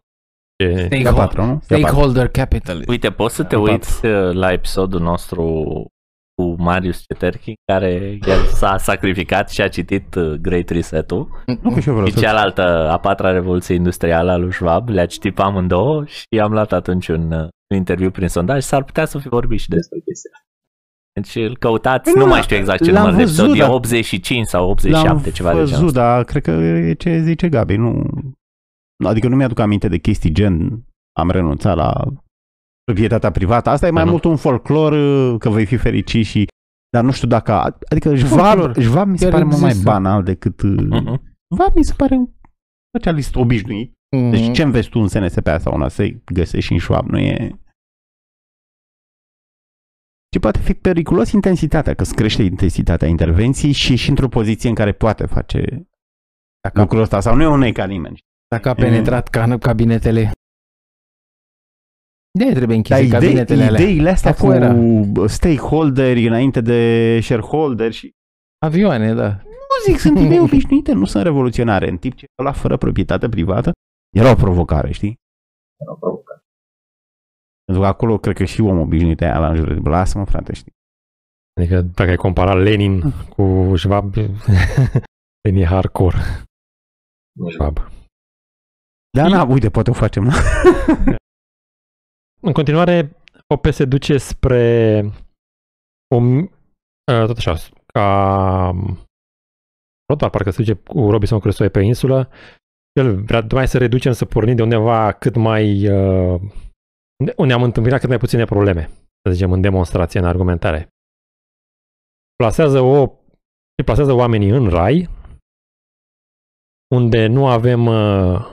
E, E a patra, nu? E a patra. Stakeholder capital. Uite, poți să te Da, uiți uh, la episodul nostru cu Marius Ceterchi, care el s-a sacrificat și a citit uh, Great Reset-ul. Nu că și eu vreau Și să... cealaltă, a patra revoluție industrială a lui Schwab, le-a citit pe amândouă și am luat atunci un, uh, un interviu prin sondaj și s-ar putea să fi vorbit și despre. despre chestia asta. Deci îl căutați, Păi nu nu, mai știu exact ce l-am număr de văzut, episod, e dar- 85 sau 87, L-am ceva de genul văzut, ăsta. dar cred că e ce zice Gabi. Nu, adică nu mi-aduc aminte de chestii gen am renunțat la proprietatea privată. Asta e mai Da, nu? mult un folclor uh, că vei fi fericit și dar nu știu dacă... Adică Schwab, Folclor. Schwab mi se Chiar pare mult mai există. banal decât... uh, Mhm. Schwab mi se pare un socialist obișnuit. Deci Mhm. ce înveți tu în SNSP sau una să găsești și în Schwab, nu e... Ce poate fi periculos intensitatea, că îți crește intensitatea intervenției și ești într-o poziție în care poate face Dacă, lucrul ăsta sau nu e un nei ca nimeni. dacă a penetrat ca cabinetele. De trebuie Dar închise idei, cabinetele alea. ideile astea Afuera. cu stakeholderi înainte de shareholder și Avioane, da. nu zic, sunt idei [LAUGHS] obișnuite, nu sunt revoluționare. În timp ce la fără proprietate privată era o provocare, știi? Era o provocare. Pentru că acolo cred că și om obișnuit aia la în jur. de- Lasă-mă, frate, știi? Adică dacă ai comparat Lenin cu Schwab, [LAUGHS] Lenin e hardcore Nu știu. Schwab. Da, na, uite, poate o facem. [LAUGHS] Na? În continuare, OP se duce spre o, mi- uh, tot așa, ca Rotar, parcă se duce cu Robinson Crusoe pe insulă. El vrea mai să reducem, să pornim de undeva cât mai... Uh, unde- unde am întâmpinat cât mai puține probleme, să zicem, în demonstrație, în argumentare. Plasează o... plasează oamenii în rai, unde nu avem uh,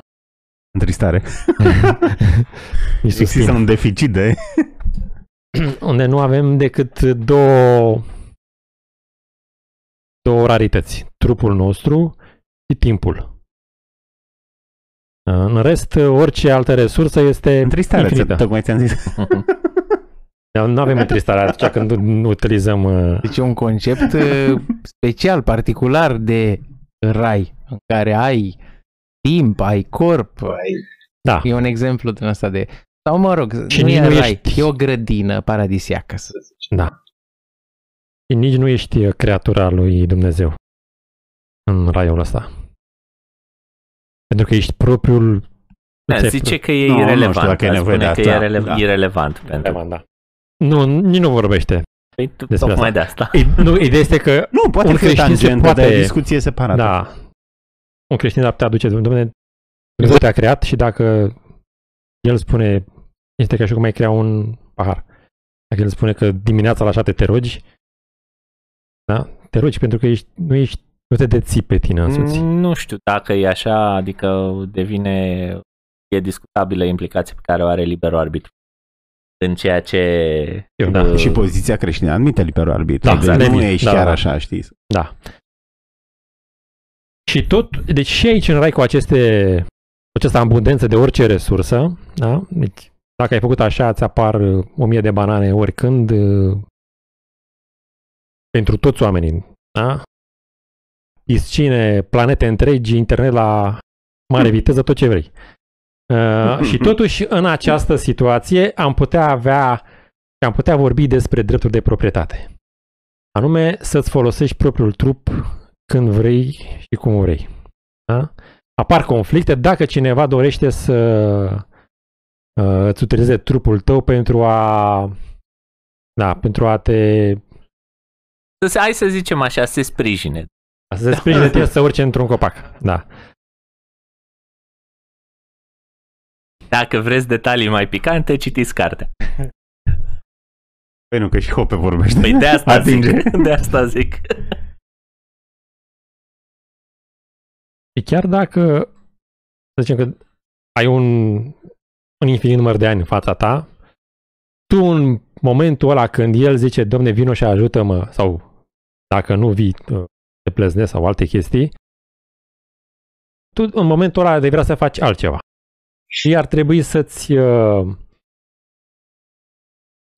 Întristare. [LAUGHS] nici Există susțin, un deficit de... [CLEARS THROAT] unde nu avem decât două două rarități. Trupul nostru și timpul. În rest, orice altă resursă este Întristare, ți- infinită. tocmai ți-am zis. [LAUGHS] Nu avem întristare atunci când nu utilizăm... uh, Deci e un concept uh, special, particular de rai, în care ai timp, ai corp. Păi, Da, E un exemplu din asta de... Sau mă rog, Și nu nici e nu rai, ești- e o grădină paradisiacă. să zic. da. Și nici nu ești uh, creatura lui Dumnezeu în raiul ăsta. Pentru că ești propriul... Da, îți ai zice că e Nu, nu irelevant. știu dacă e Ar nevoie spune de că e asta. irele- Da. irelevant pentru... Relevant, da. Nu, nici nu vorbește. Păi, tu- Despre tocmai asta. de asta. E, nu, ideea este că Nu, poate Un fi o creștin se tangentă poate- de discuție separată. Da. Un creștin ar putea aduce, domnule, Dumnezeu te-a creat și dacă el spune, este ca și cum ai crea un pahar. Dacă el spune că dimineața la șapte te rogi, da? Te rogi pentru că ești, nu ești, nu te deții pe tine însuți. Mm, Nu știu dacă e așa, adică devine e discutabilă implicația pe care o are liberul arbitru în ceea ce Eu, da. uh, Și poziția creștină admite liberul arbitru. Da, deci exact. nu Admit, e da, chiar da. așa, știi? Da. Și tot, deci și aici în rai cu aceste, cu această abundență de orice resursă, da? Deci dacă ai făcut așa, îți apar uh, o mie de banane oricând uh, pentru toți oamenii, da? Piscine, planete întregi, internet la mare [LAUGHS] viteză, tot ce vrei. Uh, și [LAUGHS] totuși, în această situație, am putea avea, am putea vorbi despre drepturi de proprietate. Anume, să-ți folosești propriul trup când vrei și cum vrei. Da? Apar conflicte dacă cineva dorește să uh, îți utilizeze trupul tău pentru a da, pentru a te să se, hai să zicem așa, se sprijine. să se sprijine de tine să urce într-un copac. Da. Dacă vreți detalii mai picante, citiți cartea. Păi nu, că și Hope vorbește. Păi de asta Atinge. zic. De asta zic. Și chiar dacă să zicem că ai un, un infinit număr de ani în fața ta, tu în momentul ăla când el zice, domne, vino și ajută-mă, sau dacă nu vii, uh, te pleznesc sau alte chestii, tu în momentul ăla vei vrea să faci altceva. Și ar trebui să-ți uh,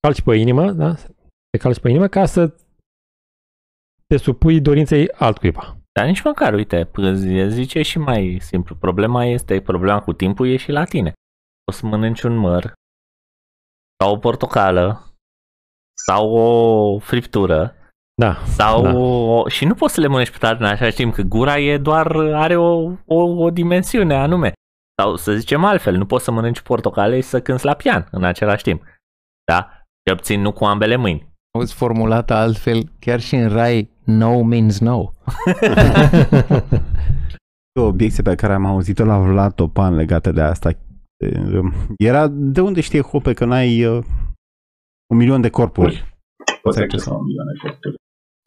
calci pe inimă, da? Să Te calci pe inimă ca să te supui dorinței altcuiva. Dar nici măcar, uite, p- zice și mai simplu. Problema este, problema cu timpul e și la tine. O să mănânci un măr, sau o portocală, sau o friptură, Da, sau Da. o... și nu poți să le mănânci pe toate în același timp, că gura e doar, are o, o, o dimensiune anume. Sau să zicem altfel, nu poți să mănânci portocale și să cânți la pian în același timp. Da? Și obțin nu cu ambele mâini. Auzi formulată altfel, chiar și în rai, no means no. [LAUGHS] O obiecție pe care am auzit-o la Vlad Topan legată de asta era de unde știe Hope că n-ai uh, un milion de corpuri? Poți Exact. accesa un milion de corpuri.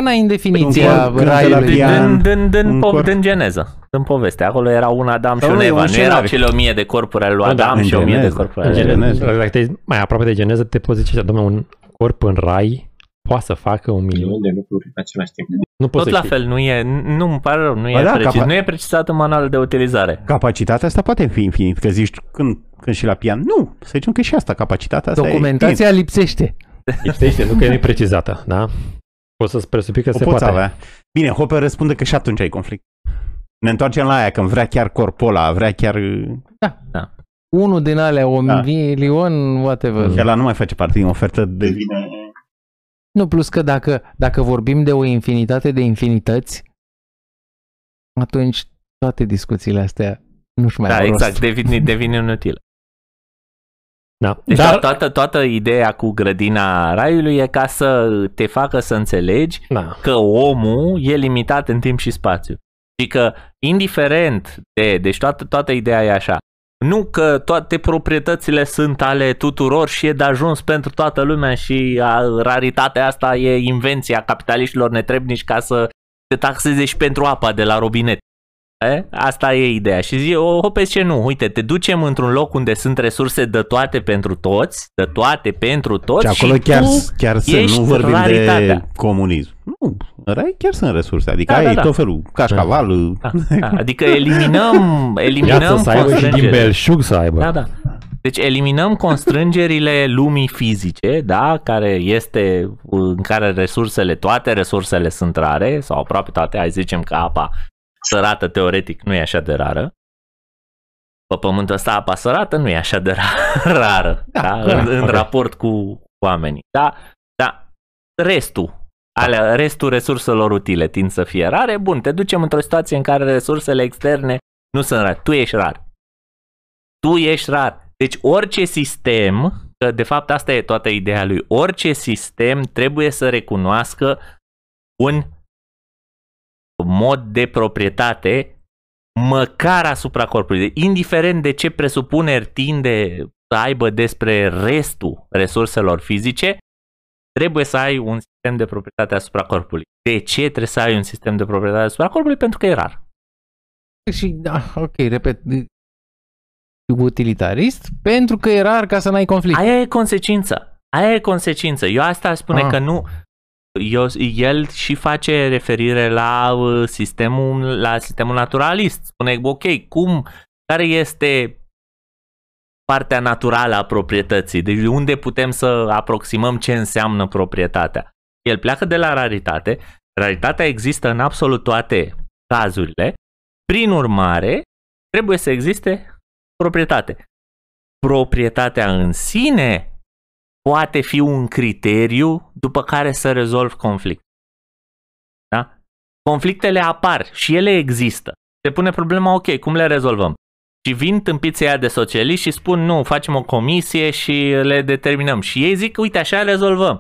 N-ai în definiția Păi un corp, când te la raiului. pian, Din, din, din, un pop, corp. din geneză. în poveste. Acolo era un Adam și Sau un nu, e un Eva. Nu erau scenariu. cele o mie de corpuri ale lui Nu, da, Adam în și o mie de geneză. corpuri În ale lui geneză. Geneză. Dacă ești mai aproape de geneză, te poți zice, domnule, un corp în rai poate să facă un milion. Milion de lucruri în același timp. Nu poți Tot să la știi. fel, nu e, nu îmi pare rău, nu Ba e, da, precis, capa- nu e precizat în manualul de utilizare. Capacitatea asta poate fi infinit, că zici când, când și la pian. Nu, să zicem că și asta, capacitatea asta Documentația lipsește. Lipsește, nu că nu e precizată, da? Poți să-ți presupui că e se infinit. O poți poate. avea. Bine, Hopper răspunde că și atunci ai conflict. Ne întoarcem la aia, când vrea chiar corpul ăla, vrea chiar... Unul din alea, o Da. milion, whatever. Și ăla nu mai face parte din ofertă, devine... Nu, plus că dacă, dacă vorbim de o infinitate de infinități, atunci toate discuțiile astea nu-și mai Da, au rost. exact, devine, [LAUGHS] devine inutil. Da. Deci Dar, toată, toată ideea cu grădina raiului e ca să te facă să înțelegi da. că omul e limitat în timp și spațiu. Și că, indiferent de. Deci toată, toată ideea e așa. Nu că toate proprietățile sunt ale tuturor și e de ajuns pentru toată lumea și a, raritatea asta e invenția capitaliștilor netrebnici ca să te taxeze și pentru apa de la robinet. E? Asta e ideea. Și zi, o, hopezi ce nu, uite, te ducem într-un loc unde sunt resurse de toate pentru toți, de toate pentru toți Și acolo și chiar, tu chiar să ești nu vorbim raritatea. de comunism. Nu, în rai chiar sunt resurse. Adică Da, ai da, da. tot felul, cașcaval, Da, [LAUGHS] da, adică eliminăm, eliminăm Viață să aibă și din constrângerile. belșug să aibă. Da, da. Deci eliminăm constrângerile lumii fizice, da, care este în care resursele, toate resursele sunt rare, sau aproape toate, hai să zicem că apa sărată teoretic nu e așa de rară. Pe pământul ăsta apa sărată nu e așa de ra- [LAUGHS] rară, da, da, da, în, în ok. raport cu oamenii. Da, da, restul, alea, restul resurselor utile tind să fie rare, bun, te ducem într-o situație în care resursele externe nu sunt rare. Tu ești rar. Tu ești rar. Deci orice sistem, că de fapt asta e toată ideea lui, orice sistem trebuie să recunoască un mod de proprietate măcar asupra corpului. Indiferent de ce presupuneri tinde să aibă despre restul resurselor fizice, trebuie să ai un sistem de proprietate asupra corpului. De ce trebuie să ai un sistem de proprietate asupra corpului? Pentru că e rar. Și, da, ok, repet, utilitarist, pentru că e rar ca să n-ai conflict. Aia e consecință. Aia e consecință. Eu asta aș spune Ah. că nu. Eu, el și face referire la uh, sistemul, la sistemul naturalist. Spune, ok, cum, care este partea naturală a proprietății? Deci de unde putem să aproximăm ce înseamnă proprietatea? El pleacă de la raritate. Raritatea există în absolut toate cazurile. Prin urmare, trebuie să existe proprietate. Proprietatea în sine poate fi un criteriu după care să rezolvi conflict. Da? Conflictele apar și ele există. Se pune problema, ok, cum le rezolvăm? Și vin tâmpiții aia de socialiști și spun, nu, facem o comisie și le determinăm. Și ei zic, uite, așa rezolvăm.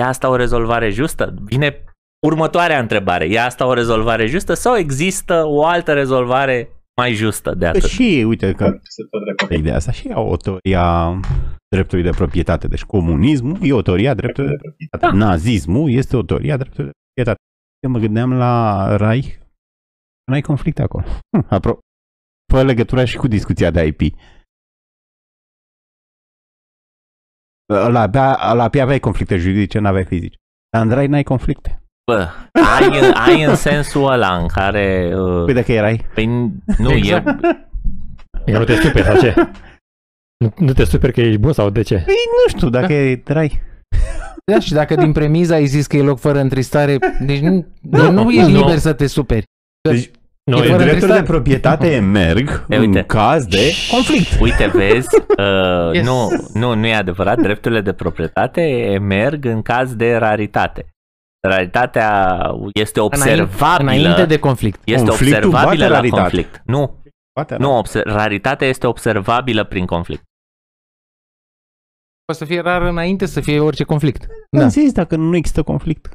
E asta o rezolvare justă? Vine următoarea întrebare. E asta o rezolvare justă sau există o altă rezolvare mai justă de Că atât? și, uite, că Se tot repede. ideea asta și au o teorie a dreptului de proprietate. Deci comunismul e o teorie a dreptului de proprietate. Da. Nazismul este o teorie a dreptului de proprietate. Eu mă gândeam la rai, nu ai conflict acolo. Hm, apro- fă legătura și cu discuția de IP. La abia, la abia aveai conflicte juridice, n-aveai fizice. Dar în rai n-ai conflicte. Bă, ai, ai în sensul ăla în care... Uh, Păi dacă erai, păi, nu, Exact. e, Că nu te superi sau ce? Nu, nu te superi că ești bun sau de ce? păi nu știu, dacă e rai. Da, și dacă din premiza ai zis că e loc fără întristare, deci nu, nu, nu ești nu. liber să te superi. Deci, Nu, E Deci fără dreptul de întristare. proprietate [LAUGHS] merg E, uite. în caz de conflict. Uite, vezi, uh, Yes. nu, nu, nu e adevărat, drepturile de proprietate emerg în caz de raritate. Raritatea este observabilă, Înainte de conflict. este Conflictul observabilă bate la raritate. conflict. Nu, Poate, nu, obser- raritatea este observabilă prin conflict. Poate să fie rar înainte să fie orice conflict. Da. Da. Am zis dacă nu există conflict.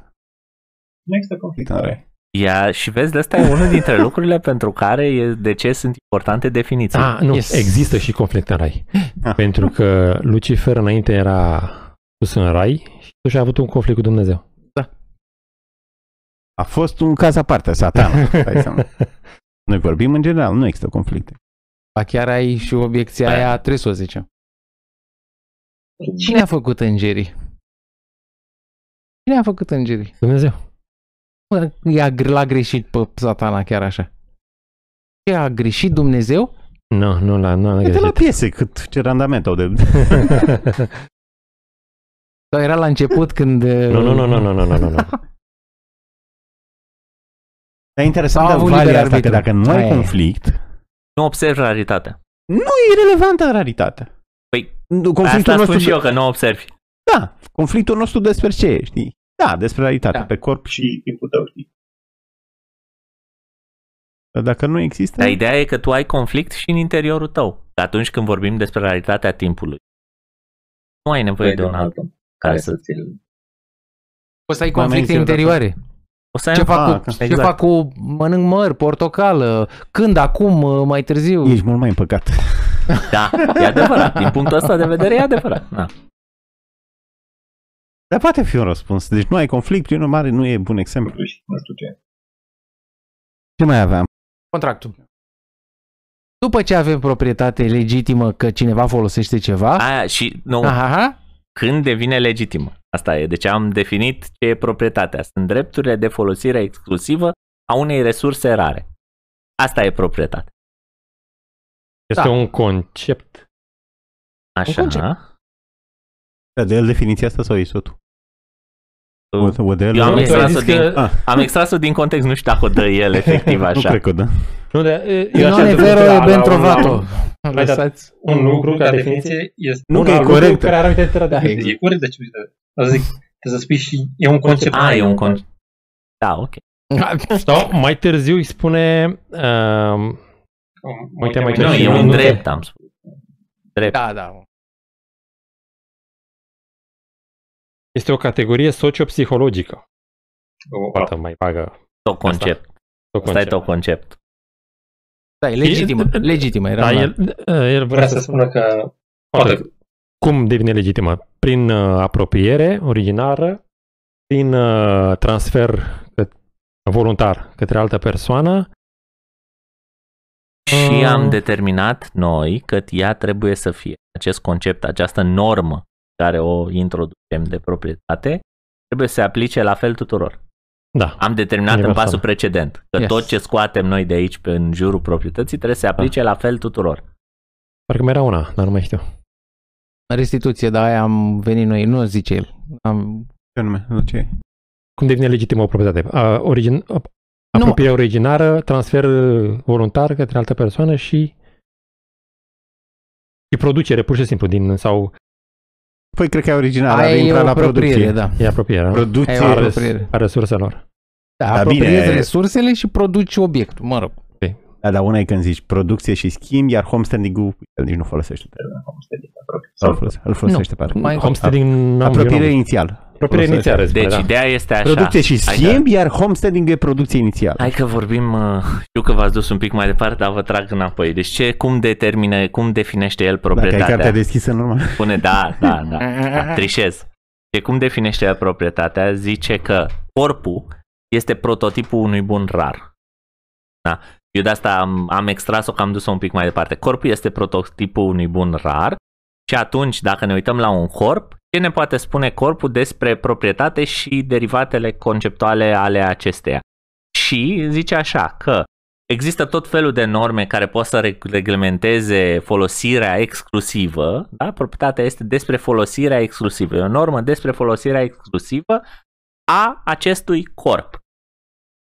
Nu există conflict. În rai. Ia, și vezi, de asta e unul dintre lucrurile [LAUGHS] pentru care e, de ce sunt importante definiții. Ah, nu, Yes. există și conflict în rai. Ah. Pentru că Lucifer înainte era pus în rai și totuși a avut un conflict cu Dumnezeu. A fost un caz aparte, satana. [LAUGHS] Noi vorbim în general, nu există conflicte. Ba chiar ai și obiecția aia, trebuie să o zicem. Cine a făcut îngerii? Cine a făcut îngerii? Dumnezeu. I-a, l-a greșit pe satana chiar așa. Ce a greșit Dumnezeu? Nu, nu l-a, nu l-a greșit. la piese, cât ce randament au de... [LAUGHS] Sau era la început când... Nu, nu, nu, nu, nu, nu, nu, nu. [LAUGHS] Dar e interesant Au de avut valia liber asta, că arbitru. dacă nu ai Aia e. conflict, Nu observ raritatea. nu e relevantă raritatea. Păi, conflictul Asta nostru spun și eu, că nu observi. Da, conflictul nostru despre ce e, știi? Da, despre realitate, Da. pe corp și timpul tău, știi? Dar dacă nu există... Dar ideea e că tu ai conflict și în interiorul tău. Că atunci când vorbim despre realitatea timpului, nu ai nevoie de un alt om care care să... să ți-l... O să ai Mă conflicte amenință eu interioare. O să ai Ce un... fac, Ah, cu, că- ce fac cu mănânc măr, portocală, când, acum, mai târziu? Ești mult mai împăcat. Da, e adevărat. Din punctul ăsta de vedere e adevărat. Da. Dar poate fi un răspuns. Deci nu ai conflict, prin urmare nu e bun exemplu. Totuși, nu știu ce. Ce mai aveam? Contractul. După ce avem proprietate legitimă că cineva folosește ceva, Aia și nu, aha, aha, când devine legitimă. Asta e. Deci am definit ce e proprietatea. Sunt drepturile de folosire exclusivă a unei resurse rare. Asta e proprietate. Este Da. un concept. Așa. concept. Da, de el definiția asta sau e tu? O, o de el, Eu am Nu, tu ai extras-o zis din, că- Ah. am extras-o din context, nu știu dacă o dă el [LAUGHS] efectiv Nu așa. cred că da. Nu, de, eu non așa è am vero la- e la ben un- trovato. La un- Lăsați. Un lucru ca definiție este Nu, un că e alt lucru corect. Care are uite tra- Da, da, exact. E corect, dar ce uite. Dar zic, trebuie să spui și e un concept. A, e un concept. Da, ok. [LAUGHS] Sau mai târziu îi spune um, Uite, mai Nu, și e un minute. drept, am spus. Drept. Da, da. este o categorie sociopsihologică. O, Poate mai vagă. Tot concept. Tot Asta e tot concept. Da, e legitimă. Legitimă era. Da, una. el, el vrea Vrea să să spună că poate, poate cum devine legitimă? Prin uh, apropiere originară, prin uh, transfer că- voluntar către altă persoană. Și Ah. am determinat noi că ea trebuie să fie. Acest concept, această normă care o introducem de proprietate, trebuie să se aplice la fel tuturor. Da. Am determinat în Universal. pasul precedent că Yes. tot ce scoatem noi de aici pe în jurul proprietății trebuie să se aplice la fel tuturor. Parcă mai era una, dar nu mai știu. Restituție, dar aia am venit noi, nu zice el. Am... Ce nume? Nu, ce e? Cum devine legitimă o proprietate? A, origin, a, apropiere originară, transfer voluntar către altă persoană și și producere, pur și simplu, din, sau Păi cred că e original, Aia ar e intra o la apropiere, producție. da. e apropiere, nu? Producție. E o a, apropiere. res, a resurselor. Da, Da, apropiezi bine. resursele și produci obiectul, mă rog. Da, dar una e când zici producție și schimb, iar homesteading-ul el nici nu folosește. Sau îl folosește, îl folosește pare. Mai- Homesteading n-am- eu Apropiere n-am- inițială. Apropiere Folosește. inițială, spune, Deci da. ideea este așa. Producție și Hai schimb, iar homesteading e producție inițială. Hai că vorbim, uh, știu că v-ați dus un pic mai departe, dar vă trag înapoi. Deci ce, cum determină, cum definește el Dacă ai proprietatea? cartea deschisă în urmă. Spune, da, da, da, da, trișez. De cum definește el proprietatea? Zice că corpul este prototipul unui bun rar. Da? Eu de asta am, am extras-o că am dus-o un pic mai departe. Corpul este prototipul unui bun rar și atunci, dacă ne uităm la un corp, ce ne poate spune corpul despre proprietate și derivatele conceptuale ale acesteia? Și zice așa că există tot felul de norme care pot să reg- reglementeze folosirea exclusivă. Da? Proprietatea este despre folosirea exclusivă. E o normă despre folosirea exclusivă a acestui corp.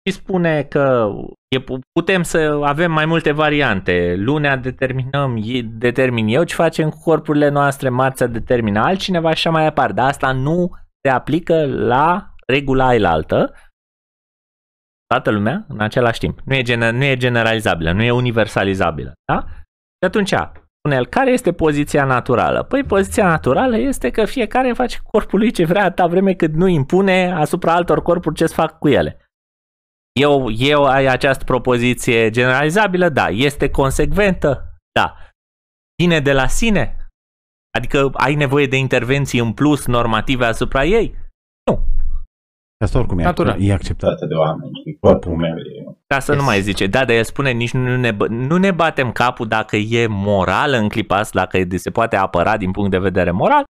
Și spune că e, putem să avem mai multe variante. Lunea determinăm, e- determin eu ce facem cu corpurile noastre, marțea determină altcineva și așa mai departe. Dar asta nu se aplică la regula ailaltă. Toată lumea în același timp. Nu e, gener- nu e generalizabilă, nu e universalizabilă. Da? Și atunci, spune el, care este poziția naturală? Păi poziția naturală este că fiecare face cu corpul lui ce vrea atâta vreme cât nu impune asupra altor corpuri ce să fac cu ele. Eu, eu ai această propoziție generalizabilă? Da. Este consecventă? Da. Vine de la sine? Adică ai nevoie de intervenții în plus normative asupra ei? Nu. Asta oricum e, Natural. e acceptat. toate de oameni și Corpul corpul meu e... Ca să nu mai zice, da, dar el spune nici nu ne, bă- nu ne batem capul dacă e moral în clipa asta, dacă e- se poate apăra din punct de vedere moral,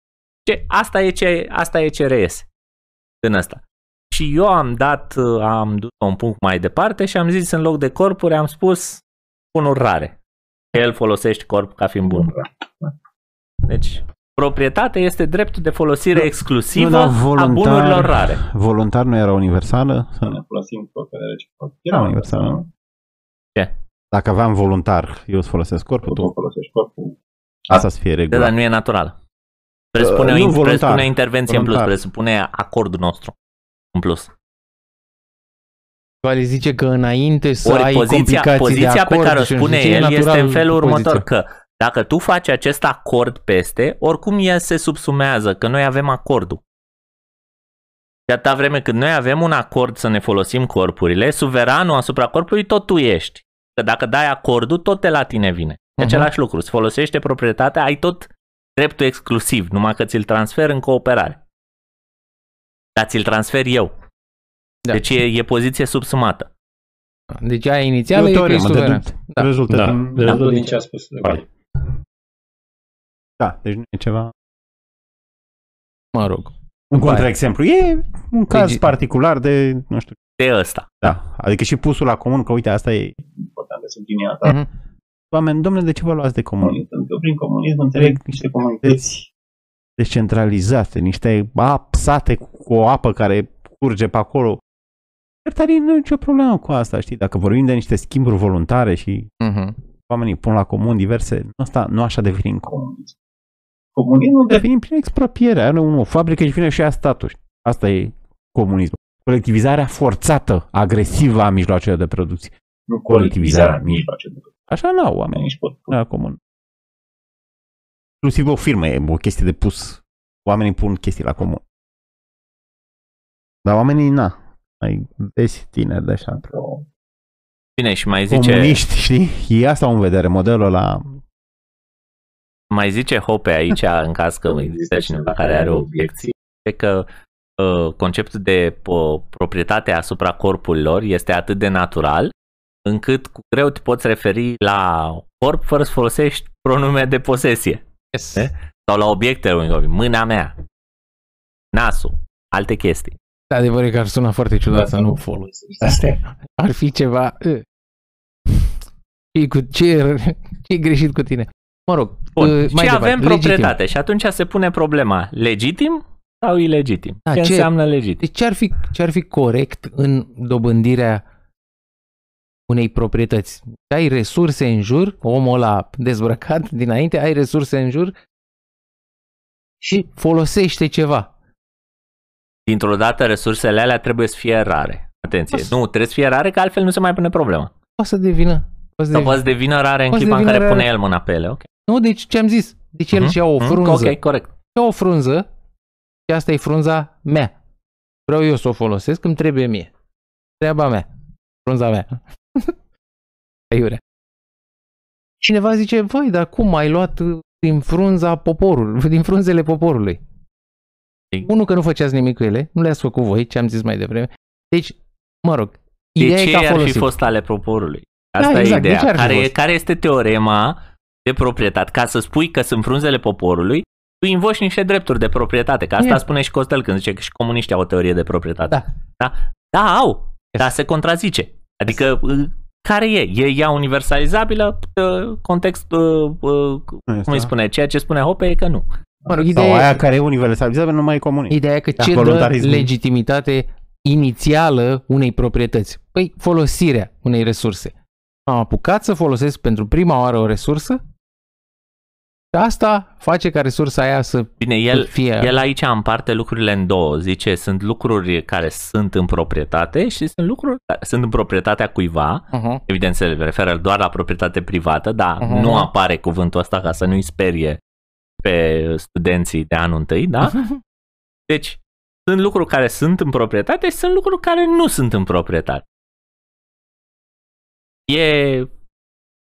ce asta e ce, asta e ce reiese din asta. Și eu am dat, uh, am dus un punct mai departe și am zis în loc de corpuri, am spus bunuri rare. El folosește corp ca fiind bun. Deci, proprietate este dreptul de folosire Nu, exclusivă nu, dar a voluntar- bunurilor rare. Voluntar nu era universală? Să ne folosim corpul reciproc. Era universală, nu? Ce? Dacă aveam voluntar, eu îți folosesc corpul, Tu tu folosești corpul. asta să fie Da, regulă. dar nu e natural. Presupune, Uh, o, nu in- voluntar. presupune intervenție în Voluntar. plus, presupune acordul nostru în plus. Vale zice că înainte să Ori ai poziția, complicații poziția de pe acord care o și nu spune știu ce, e el este natural în felul poziția. următor, că dacă tu faci acest acord peste, oricum el se subsumează, că noi avem acordul. De atâta vreme cât noi avem un acord să ne folosim corpurile, suveranul asupra corpului tot tu ești. Că dacă dai acordul, tot de la tine vine. E Mhm. același lucru. Se folosește proprietatea, ai tot dreptul exclusiv, numai că ți-l transfer în cooperare. Dar ți-l transfer eu. Da. Deci e, e poziție subsumată. Deci aia inițială E e o că teoremă, ești de- suveran. Da. Rezultă Da. din... De- Da, din ce a spus. Vale. Da, deci nu e ceva... Mă rog. Un După aia. contraexemplu. E un caz Legi- particular de, nu știu, De ăsta. da. Adică și pusul la comun, că uite, asta e... Important de subliniat. Da. Mhm. Oameni, domnule, de ce vă luați de comun? Comunism, Pentru că prin comunism înțeleg niște comunități Descentralizate, niște apsate cu o apă care curge pe acolo. Iertarii nu e nicio problemă cu asta, știi? Dacă vorbim de niște schimburi voluntare și Mhm. oamenii pun la comun diverse, nu, asta, nu așa definim comunism. Comunismul de definim prin expropiere. Are unul o fabrică și vine și ia statul. știi? Asta e comunismul. Colectivizarea forțată, agresivă a mijloacelor de producție. nu colectivizarea colectivizarea mijloacelor. Așa nu au oamenii Nici pot la comun. Inclusiv o firmă e o chestie de pus. Oamenii pun chestii la comun. Dar oamenii, na, ai vezi tineri de așa. Bine, și mai zice, Comuniști, știi? E asta au în vedere, modelul la mai zice Hope aici, [LAUGHS] în caz că Nu există cineva care are obiecții, e că uh, conceptul de uh, proprietate asupra corpurilor este atât de natural, încât cu greu te poți referi la corp fără să folosești pronume de posesie. Yes. Eh? Sau la obiectele unui corp. Mâna mea, nasul, alte chestii. Da, adevărul e că ar suna foarte ciudat să nu folosești. Astea ar fi ceva... uh. Ce, cu, ce, ce e greșit cu tine? Mă rog, Bun. uh, și mai avem departe, proprietate legitim. și atunci se pune problema legitim sau ilegitim? Da, ce, ce- înseamnă legitim? Deci ce ar, fi, ce ar fi corect în dobândirea unei proprietăți? Ai resurse în jur, omul ăla dezbrăcat dinainte, ai resurse în jur și folosește ceva. Dintr-o dată resursele alea trebuie să fie rare. Atenție, Asta- nu, trebuie să fie rare, că altfel nu se mai pune problema. Poate să devină. Poate să Sau devină. poate să devină rare în Poate să clipa în devină care pune rare. el mâna pe ele. Ok. Nu, deci ce am zis? Deci el Mhm, și-a o mhm, frunză. Ok, corect. Și o frunză și asta e frunza mea. Vreau eu să o folosesc, îmi trebuie mie. Treaba mea. Frunza mea. Aiurea. Cineva zice, vai, dar cum ai luat uh, din frunza poporului, din frunzele poporului? Ei. Unul că nu făceați nimic cu ele, nu le-ați făcut voi, ce am zis mai devreme. Deci, mă rog, De ideea e ce că a ar fi folosit. fost ale poporului? Da, Asta exact, e de ce ideea. ar fi Care, fost? care este teorema de proprietate? Ca să spui că sunt frunzele poporului, tu invoci niște drepturi de proprietate. Că asta E. spune și Costel când zice că și comuniștii au o teorie de proprietate. Da. Da, da au, dar se contrazice. Adică, uh, care e? E ea universalizabilă? Uh, Context, uh, uh, cum îi spune? Ceea ce spune Hope e că nu. Mă rog, Sau ideea, aia e, care e universalizabil nu mai e comunist. ideea e că Da, ce dă voluntarismul. legitimitate inițială unei proprietăți? Păi, folosirea unei resurse. Am apucat să folosesc pentru prima oară o resursă și asta face ca resursa aia să Bine, el, fie... el aici împarte lucrurile în două. Zice, sunt lucruri care sunt în proprietate și sunt lucruri care sunt în proprietatea cuiva. Uh-huh. Evident, se referă doar la proprietate privată, dar Mhm. nu apare cuvântul ăsta ca să nu-i sperie pe studenții de anul întâi, da? [LAUGHS] Deci, sunt lucruri care sunt în proprietate și sunt lucruri care nu sunt în proprietate. E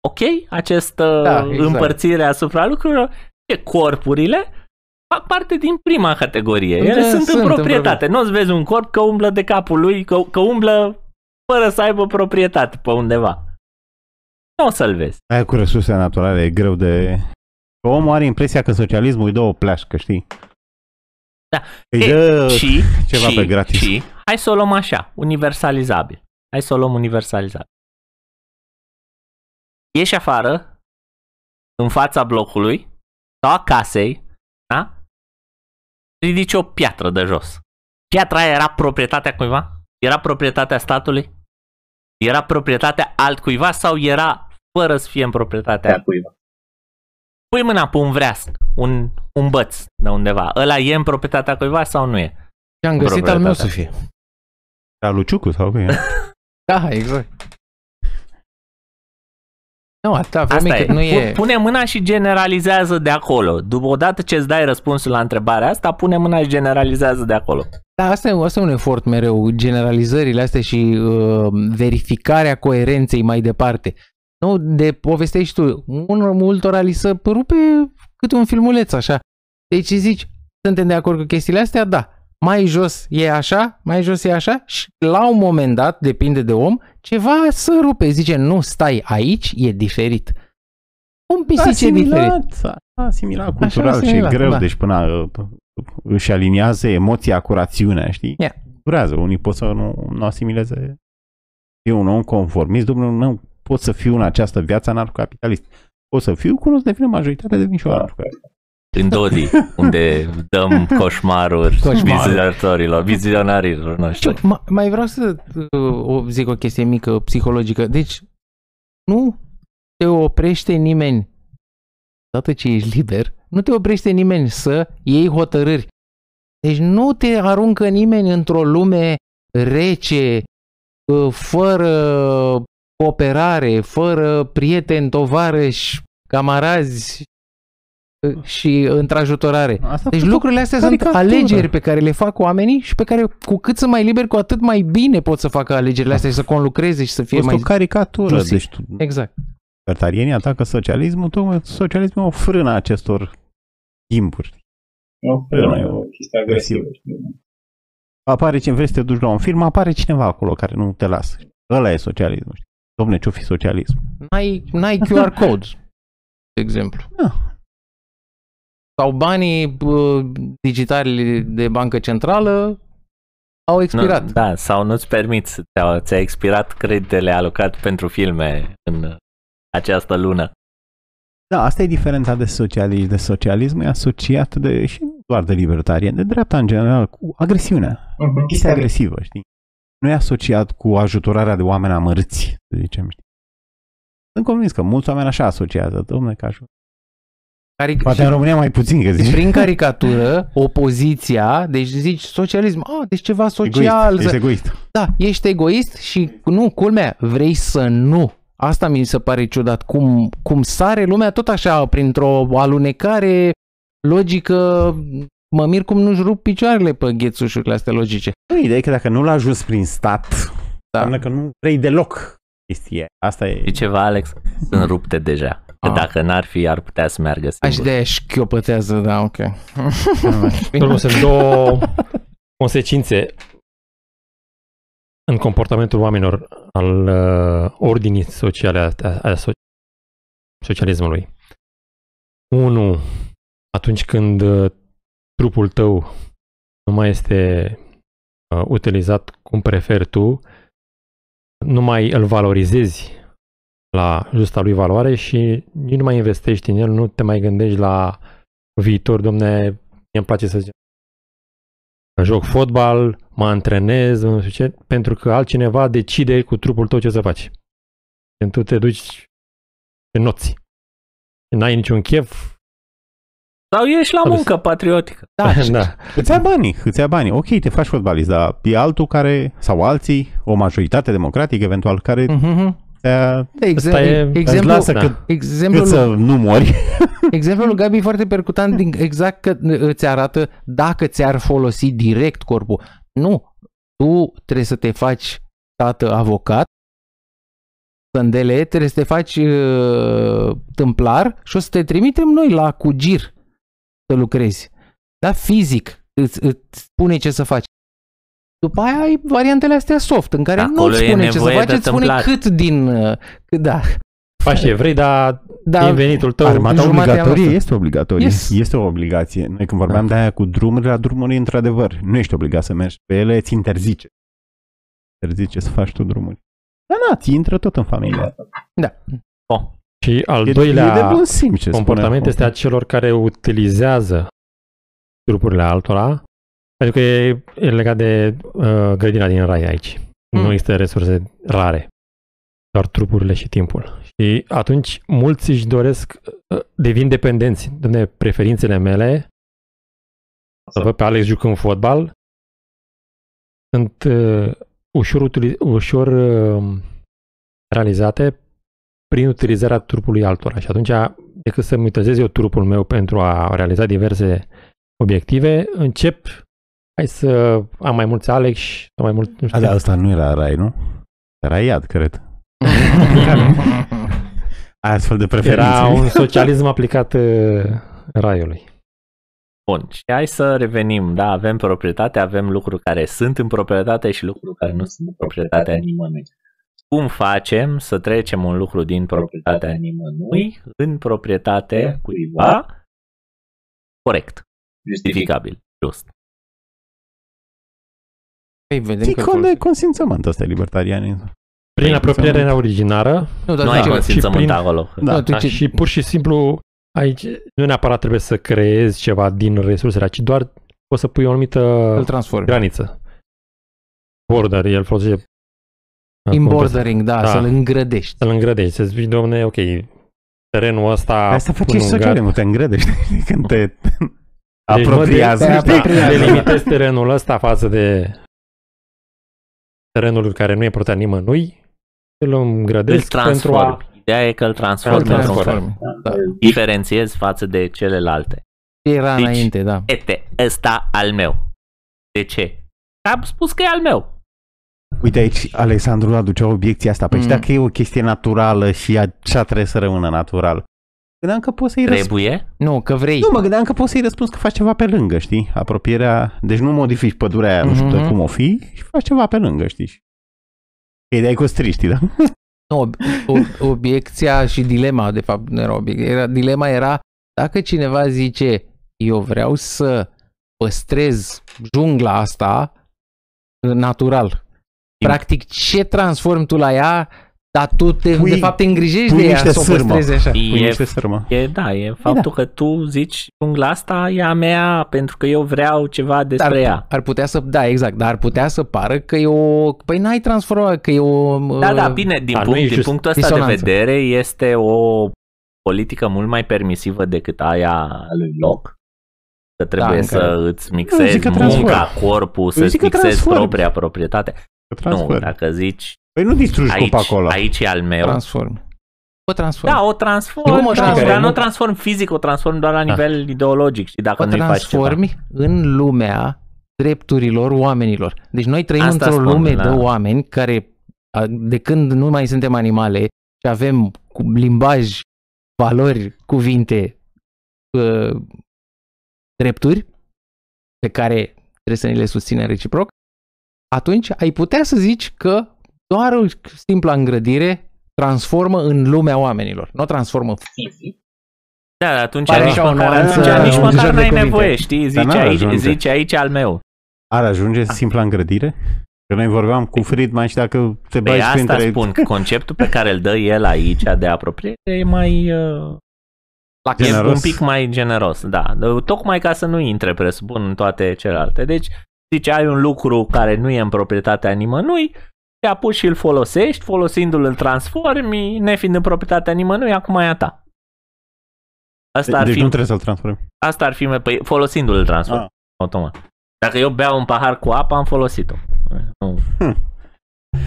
ok această Da, da, exact. împărțire asupra lucrurilor? E corpurile fac parte din prima categorie. Ele Da, sunt, sunt în în proprietate. Nu o să vezi un corp că umblă de capul lui, că, că umblă fără să aibă proprietate pe undeva. Nu o să-l vezi. Aia cu resurse naturale e greu de... Omul are impresia că socialismul îi dă o pleașcă, știi? Da. Îi E, dă și, ceva și, pe gratis. Și, hai să o luăm așa, universalizabil. Hai să o luăm universalizabil. Ieși afară, în fața blocului, sau a casei, da? Ridici o piatră de jos. Piatra aia era proprietatea cuiva? Era proprietatea statului? Era proprietatea altcuiva sau era fără să fie în proprietatea Pe cuiva. Pui mâna pe un vreasc, un, un băț de undeva. Ăla e în proprietatea cuiva sau nu e? Și am găsit al meu să Proprietatea. fie. La Luciucu sau că e? [LAUGHS] Da, exact. Nu, atâta vreme Asta e. cât nu e... Pune mâna și generalizează de acolo. După odată ce îți dai răspunsul la întrebarea asta, pune mâna și generalizează de acolo. Da, asta e, asta e un efort mereu, generalizările astea și uh, verificarea coerenței mai departe. Nu, de povestești tu, un, multora li se rupe câte un filmuleț așa. Deci zici, suntem de acord cu chestiile astea? Da. Mai jos e așa, mai jos e așa și la un moment dat, depinde de om, ceva să rupe. Zice, nu, stai, aici e diferit. Un pisic e diferit. asimilat cultural și e asimilat, greu, da. deci până uh, își aliniază emoția cu rațiunea, știi? Yeah. Durează, unii pot să nu, nu asimileze. E un om conformist, domnule, nu pot să fiu în această viață anarcocapitalist. Pot să fiu, cunosc de vreme majoritatea de și o anarcocapitalist. În Dodi, unde dăm coșmaruri Coșmaruri. vizionatorilor, vizionarilor noștri. Știu, ma- mai vreau să uh, o, zic o chestie mică psihologică. Deci, nu te oprește nimeni, dată ce ești liber, nu te oprește nimeni să iei hotărâri. Deci nu te aruncă nimeni într-o lume rece, uh, fără cooperare, fără prieteni, tovarăși, camarazi uh, și întrajutorare. Asta Deci lucrurile astea sunt alegeri pe care le fac oamenii și pe care cu cât sunt mai liberi, cu atât mai bine pot să facă alegerile astea și să conlucreze și să fie Este mai... o caricatură. juicy. Deci tu, Exact. libertarienii atacă socialismul, tocmai socialismul e o frână a acestor timpuri. Nu, nu e o chestie agresivă. știi? Apare cine vrei să te duci la un film, apare cineva acolo care nu te lasă. Ăla e socialismul. știi? Domne, ce-o fi socialism? N-ai, n-ai QR code, de exemplu. Da. Sau banii uh, digitali de bancă centrală au expirat. Nu, da, sau nu-ți permiți, ți-a, ți-a expirat creditele alocate pentru filme în această lună. Da, asta e diferența de socialism. De socialism e asociat de, și nu doar de libertarien, de dreapta în general, cu agresiunea. Mhm. Este agresivă, știi? Nu e asociat cu ajutorarea de oameni amărâți, să zicem, știi? Sunt convins că mulți oameni așa asociază, domne, că așa. Caric- Poate în România mai puțin, că zici. prin [LAUGHS] caricatură, opoziția, deci zici socialism, ah, deci ceva social. Egoist, să- ești egoist. Da, ești egoist și nu, culmea, vrei să nu. Asta mi se pare ciudat, cum, cum sare lumea tot așa printr-o alunecare logică, mă mir cum nu-și rup picioarele pe ghețușurile astea logice. Nu, ideea e că dacă nu l-a ajuns prin stat, Da. înseamnă că nu vrei deloc chestie. Asta e. Și ceva, Alex, sunt rupte deja. Că Ah. dacă n-ar fi, ar putea să meargă Aș singur. de aia șchiopătează, da, ok. [LAUGHS] Urmă, sunt două consecințe în comportamentul oamenilor al uh, ordinii sociale a, a, a so- socialismului. Unu, atunci când uh, trupul tău nu mai este uh, utilizat cum preferi tu, nu mai îl valorizezi la justa lui valoare și nici nu mai investești în el, nu te mai gândești la viitor, domne, mie îmi place să zic, joc fotbal, mă antrenez, nu știu ce, pentru că altcineva decide cu trupul tău ce să faci. Când tu te duci în noți. N-ai niciun chef. Sau ești la Sau muncă patriotică. Da, [LAUGHS] da. Îți ia banii, îți ia banii. Ok, te faci fotbalist, dar e altul care, sau alții, o majoritate democratică eventual, care Mhm. Te De exemplu, Asta e- exemplu, îți lasă da. cât, exemplul, cât să nu mori. [LAUGHS] exemplul lui Gabi e foarte percutant, din, exact că îți arată dacă ți-ar folosi direct corpul. Nu, tu trebuie să te faci tată avocat, sândele, trebuie să te faci uh, tâmplar și o să te trimitem noi la cugir să lucrezi. Da, fizic îți, îți spune ce să faci. După aia ai variantele astea soft, în care Acolo nu e spune ce să nevoie de faci, îți spune tâmplar. cât din... uh, Cât, da, Faci ce vrei, dar da, din venitul tău... Armata jumatea obligatorie noastră. este obligatorie. Yes. Este o obligație. Noi când vorbeam de aia cu drumuri, la drumuri, într-adevăr, nu ești obligat să mergi pe ele, îți interzice. Interzice să faci tu drumuri. Dar na, ți intră tot în familie. Oh, Și al E, doilea e de bun simț ce comportament spune este a celor care utilizează trupurile altora, pentru că e, e legat de uh, grădina din rai aici. Mm. Nu există resurse rare, doar trupurile și timpul. Și atunci mulți își doresc, uh, devin dependenți de preferințele mele, să văd pe Alex jucând fotbal, sunt uh, ușor, utili- ușor uh, realizate prin utilizarea trupului altora. Și atunci, decât să-mi utilizez eu trupul meu pentru a realiza diverse obiective, încep hai să am mai mulți Alex, sau mai mult, nu știu, A, da, asta nu era rai, nu? Era iad, cred. [LAUGHS] Ai astfel de preferințe. era un socialism aplicat uh, raiului. Bun, și hai să revenim. Da, avem proprietate, avem lucruri care sunt în proprietate și lucruri care nu sunt în proprietatea nimănui. Cum facem să trecem un lucru din proprietatea nimănui în proprietate cuiva corect, justificabil, just. Păi, vedem Ții că cont de folosim. consimțământ, asta e libertarianism. Prin apropierea originară Nu, dar Nu tu ai ce- consimțământ prin- acolo. Da. nu, tu da, ce- și pur și simplu aici nu neapărat trebuie să creezi ceva din resursele, ci doar poți să pui o anumită îl transformi. graniță. Border, el folosește In cum bordering, da, Da. să-l îngrădești. Să-l îngrădești, să zici, domne, ok, terenul ăsta Asta face și înungat, socialismul, te îngrădești [LAUGHS] când te Deci, apropiază. mă, de- știi? te apropiază. delimitezi terenul ăsta față de terenul care nu e protea nimănui, îl Îl îngrădesc pentru a... transformi. Ideea e că îl Îl transformi. Îl transformi. transformi. Da. Diferențiezi față de celelalte. Ce era Deci- înainte, da. Ete, ăsta al meu. De ce? Am spus că e al meu. Uite aici, Alexandru aducea obiecția asta. Păi Mm. și dacă e o chestie naturală și așa trebuie să rămână natural. Gândeam că poți să-i răspunzi. Trebuie. Nu, că vrei. Nu, mă gândeam că poți să-i răspunzi că faci ceva pe lângă, știi? Apropierea... Deci nu modifici pădurea aia, nu știu Mhm. de cum o fi, și faci ceva pe lângă, știi? E de cu striștii, da? Nu, ob- obiecția și dilema, de fapt, nu era obiecția. Era, dilema era dacă cineva zice eu vreau să păstrez jungla asta natural. Practic, ce transformi tu la ea, dar tu te, Pui- de fapt te îngrijești pui de ea niște să o sârmă. păstrezi așa. Pui E, niște sârmă. e, da, e faptul că tu zici jungla asta e a mea pentru că eu vreau ceva despre Dar ea. ar putea să, da, exact, dar ar putea să pară că e o, păi n-ai transformat, că e o... Da, uh, da, bine, din, da, nu punct, e din just punctul ăsta disonanță. de vedere este o politică mult mai permisivă decât aia a lui Locke. Că trebuie în să care- îți mixezi zic că munca, transform. corpul, Eu să-ți zic că mixezi transform. propria proprietate. Că Nu, transfer. dacă zici Păi nu distrugi aici, copacul ăla. aici e al meu. transformi. O transformi. Da, o transform, Cum o da, transformi? dar nu o transform fizic, o transform doar la Da. nivel ideologic și dacă o nu-i faci ceva. transformi în lumea drepturilor oamenilor. Deci noi trăim Asta într-o spun, lume da. de oameni care, a, de când nu mai suntem animale și avem cu limbaj, valori, cuvinte, uh, drepturi pe care trebuie să ne le susținem reciproc, atunci ai putea să zici că doar o simplă îngrădire transformă în lumea oamenilor. Nu o transformă Fizic. Da, dar atunci Pare nici așa o măcar, nuanță, atunci nici un măcar joc de n-ai cuvinte. nevoie, știi? Zici n-ar aici, ajunge. zici aici al meu. Ar ajunge simpla îngrădire? Că noi vorbeam cu Friedman și dacă te Păi bagi asta printre... spun, că conceptul pe care îl dă el aici de apropiere e mai... Uh, e Generos. un pic mai generos, da. Tocmai ca să nu intre presupun în toate celelalte. Deci, zice, ai un lucru care nu e în proprietatea nimănui, te apuci și îl folosești, folosindu-l îl transformi, nefiind în proprietatea nimănui, acum e a ta. Asta ar Deci fi, nu trebuie să-l transformi. asta ar fi, păi, folosindu-l îl transformi, Ah. automat. Dacă eu beau un pahar cu apă, am folosit-o. Nu.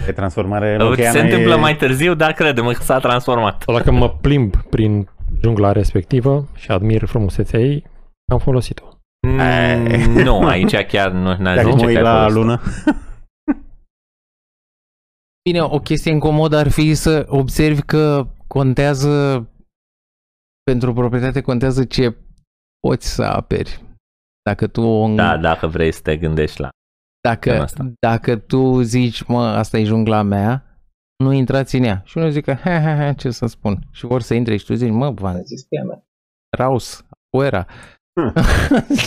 E transformare Se Locheana întâmplă e... mai târziu, dar credem că s-a transformat. Sau dacă mă plimb prin jungla respectivă și admir frumusețea ei, am folosit-o. Mm, nu, aici chiar nu n-aș Dacă mă zice uit că ai la folosit. lună. Bine, o chestie incomodă ar fi să observi că contează pentru proprietate contează ce poți să aperi. Dacă tu o Da, dacă vrei să te gândești la Dacă, asta. dacă tu zici, mă, asta e jungla mea, nu intrați în ea. Și unul zice, he, he, he, ce să spun. Și vor să intre și tu zici, mă, Van, A zis că e a mea. Raus, Puera. Hmm. [LAUGHS]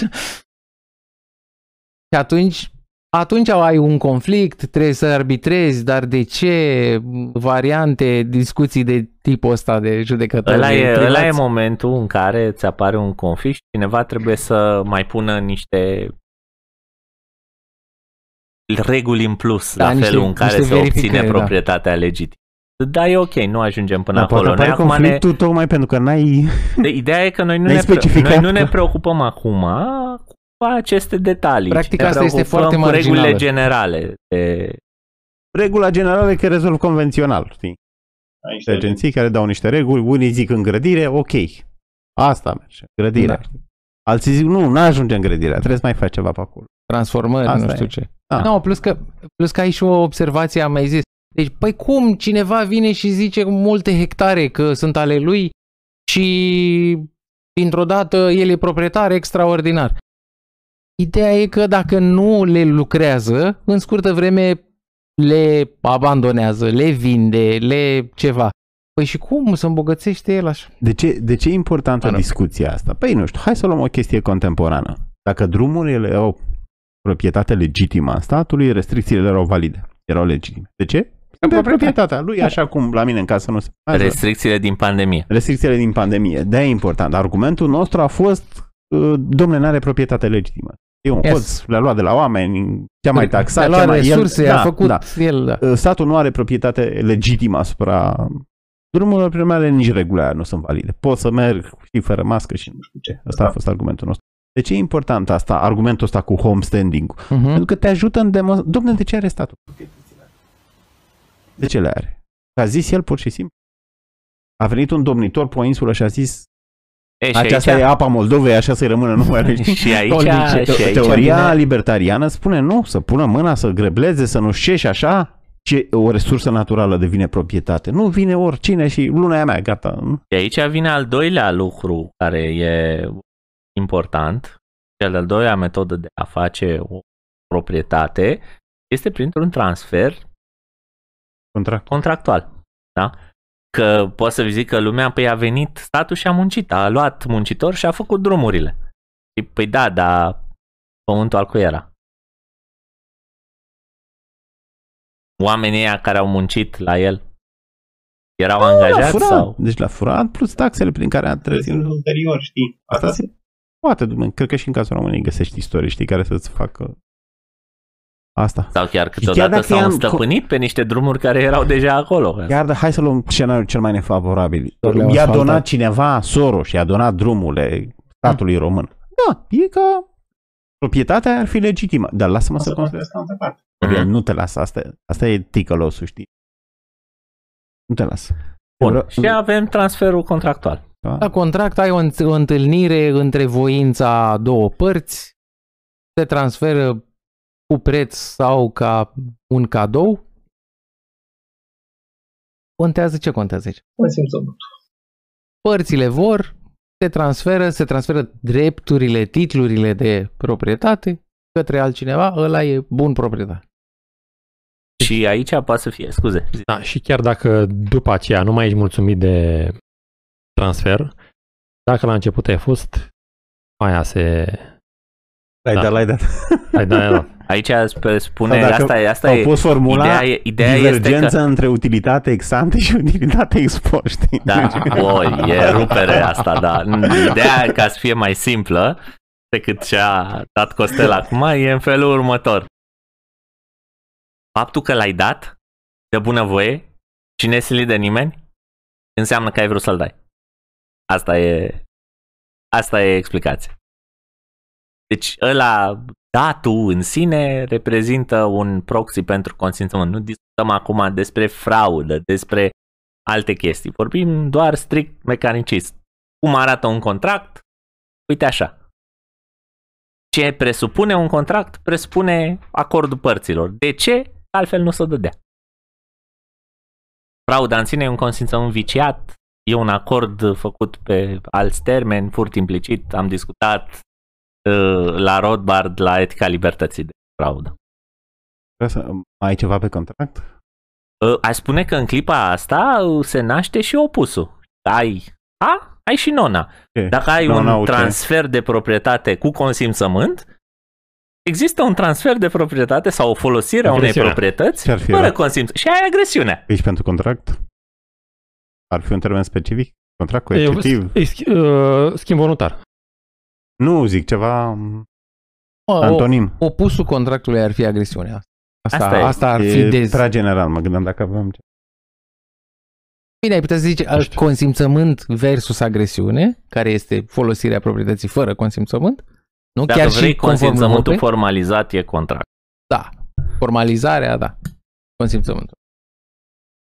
și atunci, atunci ai un conflict, trebuie să arbitrezi, dar de ce variante, discuții de tipul ăsta de judecători Ăla e, privați? ăla e momentul în care îți apare un conflict și cineva trebuie să mai pună niște reguli în plus Da, la niște- felul în care niște se obține verificări, da. proprietatea legitimă. Da, e ok, nu ajungem până Dar poate acolo. Noi apare acum ne, conflictul tocmai pentru că n-ai... de, ideea e că noi nu, N-ai ne, pre- specificat noi nu ne că- preocupăm acum cu aceste detalii. Practic, ci ne asta este preocupăm foarte cu regulile marginală. generale. De, Regula generală e că rezolv convențional, știi? Ai niște agenții care dau niște reguli, unii zic îngrădire, ok. Asta merge, grădirea. Da. Alții zic, nu, nu ajunge îngrădirea, trebuie să mai faci ceva pe acolo. transformări, Asta nu e. știu ce. Da. Nu, plus că, plus că ai și o observație, am mai zis. Deci, păi cum cineva vine și zice multe hectare că sunt ale lui și dintr-o dată el e proprietar extraordinar. Ideea e că dacă nu le lucrează, în scurtă vreme le abandonează, le vinde, le ceva. Păi și cum să îmbogățește el așa? De ce, de ce e importantă Mă rog. discuția asta? Păi nu știu, hai să luăm o chestie contemporană. Dacă drumurile au proprietate legitimă a statului, restricțiile erau valide, erau legitime. De ce? Pentru proprietatea lui, așa cum la mine în casă nu se poate. restricțiile din pandemie. Restricțiile din pandemie. de e important. Argumentul nostru a fost, uh, domnule, nu are proprietate legitimă. E un Yes. hoț, le-a luat de la oameni, ce-a mai taxat, Le-a ce-a luat mai... resurse, el, a făcut da. el, da. Uh, Statul nu are proprietate legitimă asupra drumurilor, prin urmare nici regulile aia nu sunt valide. Pot să merg, știi, fără mască și nu știu ce. Asta a fost argumentul nostru. De ce e important asta, argumentul ăsta cu homestanding? Uh-huh. Pentru că te ajută în demo... Domne, de ce are statul? De ce le are? Că a zis el pur și simplu. A venit un domnitor pe o insulă și a zis E, și aceasta aici, e apa Moldovei, așa să-i rămână numele. știi? [LAUGHS] și aici, Olbice. și aici Teoria vine- libertariană spune nu, să pună mâna, să grebleze, să nu știe și așa, ce o resursă naturală devine proprietate. Nu vine oricine și luna e a mea, gata. Și aici vine al doilea lucru care e important. Cel de-al doilea metodă de a face o proprietate este printr-un transfer Contract. contractual. Da? Că poți să zic că lumea păi a venit statul și a muncit, a luat muncitor și a făcut drumurile. Și, Păi da, dar pământul al cui era? Oamenii ăia care au muncit la el erau La angajați furat. sau? Deci la furat plus taxele prin care a trezit. ulterior, știi? Asta se poate, dumne. cred că și în cazul României găsești istorie, știi, care să-ți facă asta. Sau chiar chiar câteodată dacă s-au i-am- înstăpânit pe niște drumuri care erau deja acolo. Chiar, dar hai să luăm scenariul cel mai nefavorabil. Le-au I-a asfaltat. donat cineva Soros și a donat drumurile statului român. Da, e ca proprietatea ar fi legitimă, dar lasă-mă O să să construiesc. construiesc în altă parte. Orion, Mhm. nu te lasă, asta, asta e ticălosul, știi? Nu te lasă. Bun. Vreau- Și avem transferul contractual. Da? La contract ai o, înt- o întâlnire între voința a două părți, se transferă cu preț sau ca un cadou. Contează ce contează aici? Consimțământ. Părțile vor, se transferă, se transferă drepturile, titlurile de proprietate către altcineva, ăla e bun proprietar. Și aici poate să fie, scuze, Da, și chiar dacă după aceea nu mai ești mulțumit de transfer, dacă la început ai fost, aia se... Lai Da. dat, lai dat. Ai, da, da. aici spe- spune, Sau dacă asta e, asta Au e, pus formula ideea, e, ideea este divergență că, între utilitate ex ante și utilitate ex post, știi? da, [LAUGHS] oi, e rupere asta, da. Ideea ca să fie mai simplă decât ce a dat Costel acum e în felul următor. Faptul că l-ai dat de bunăvoie și nesilit de nimeni înseamnă că ai vrut să-l dai. Asta e asta e explicația. Deci ăla datul în sine reprezintă un proxy pentru consimțământ. Nu discutăm acum despre fraudă, despre alte chestii. Vorbim doar strict mecanicist. Cum arată un contract? Uite așa. Ce presupune un contract? Presupune acordul părților. De ce? Altfel nu se dădea. Frauda în sine e un consimțământ viciat, e un acord făcut pe alți termeni, furt implicit, am discutat uh, la Rothbard la etica libertății de fraudă. Vrea să mai ai ceva pe contract? Uh, Aș spune că în clipa asta uh, se naște și opusul. Ai A, ai și nona. Ce? Dacă ai Nona un uite. transfer de proprietate cu consimțământ, există un transfer de proprietate sau o folosire a unei Agresiunea. proprietăți Ce-ar fi fără ăla? consimțământ. Și ai agresiunea. Ești pentru contract? Ar fi un termen specific? Contract E, coercitiv? e schi- uh, schimb voluntar. Nu, zic ceva Mă, o, antonim. opusul contractului ar fi agresiunea. Asta, Asta asta, e. ar fi E dez. prea general, mă gândeam dacă avem... Bine, ai putea să zici uh, consimțământ versus agresiune, care este folosirea proprietății fără consimțământ. Nu Dacă chiar vrei și conform consimțământul Europei? formalizat, e contract. Da. Formalizarea, da. Consimțământul.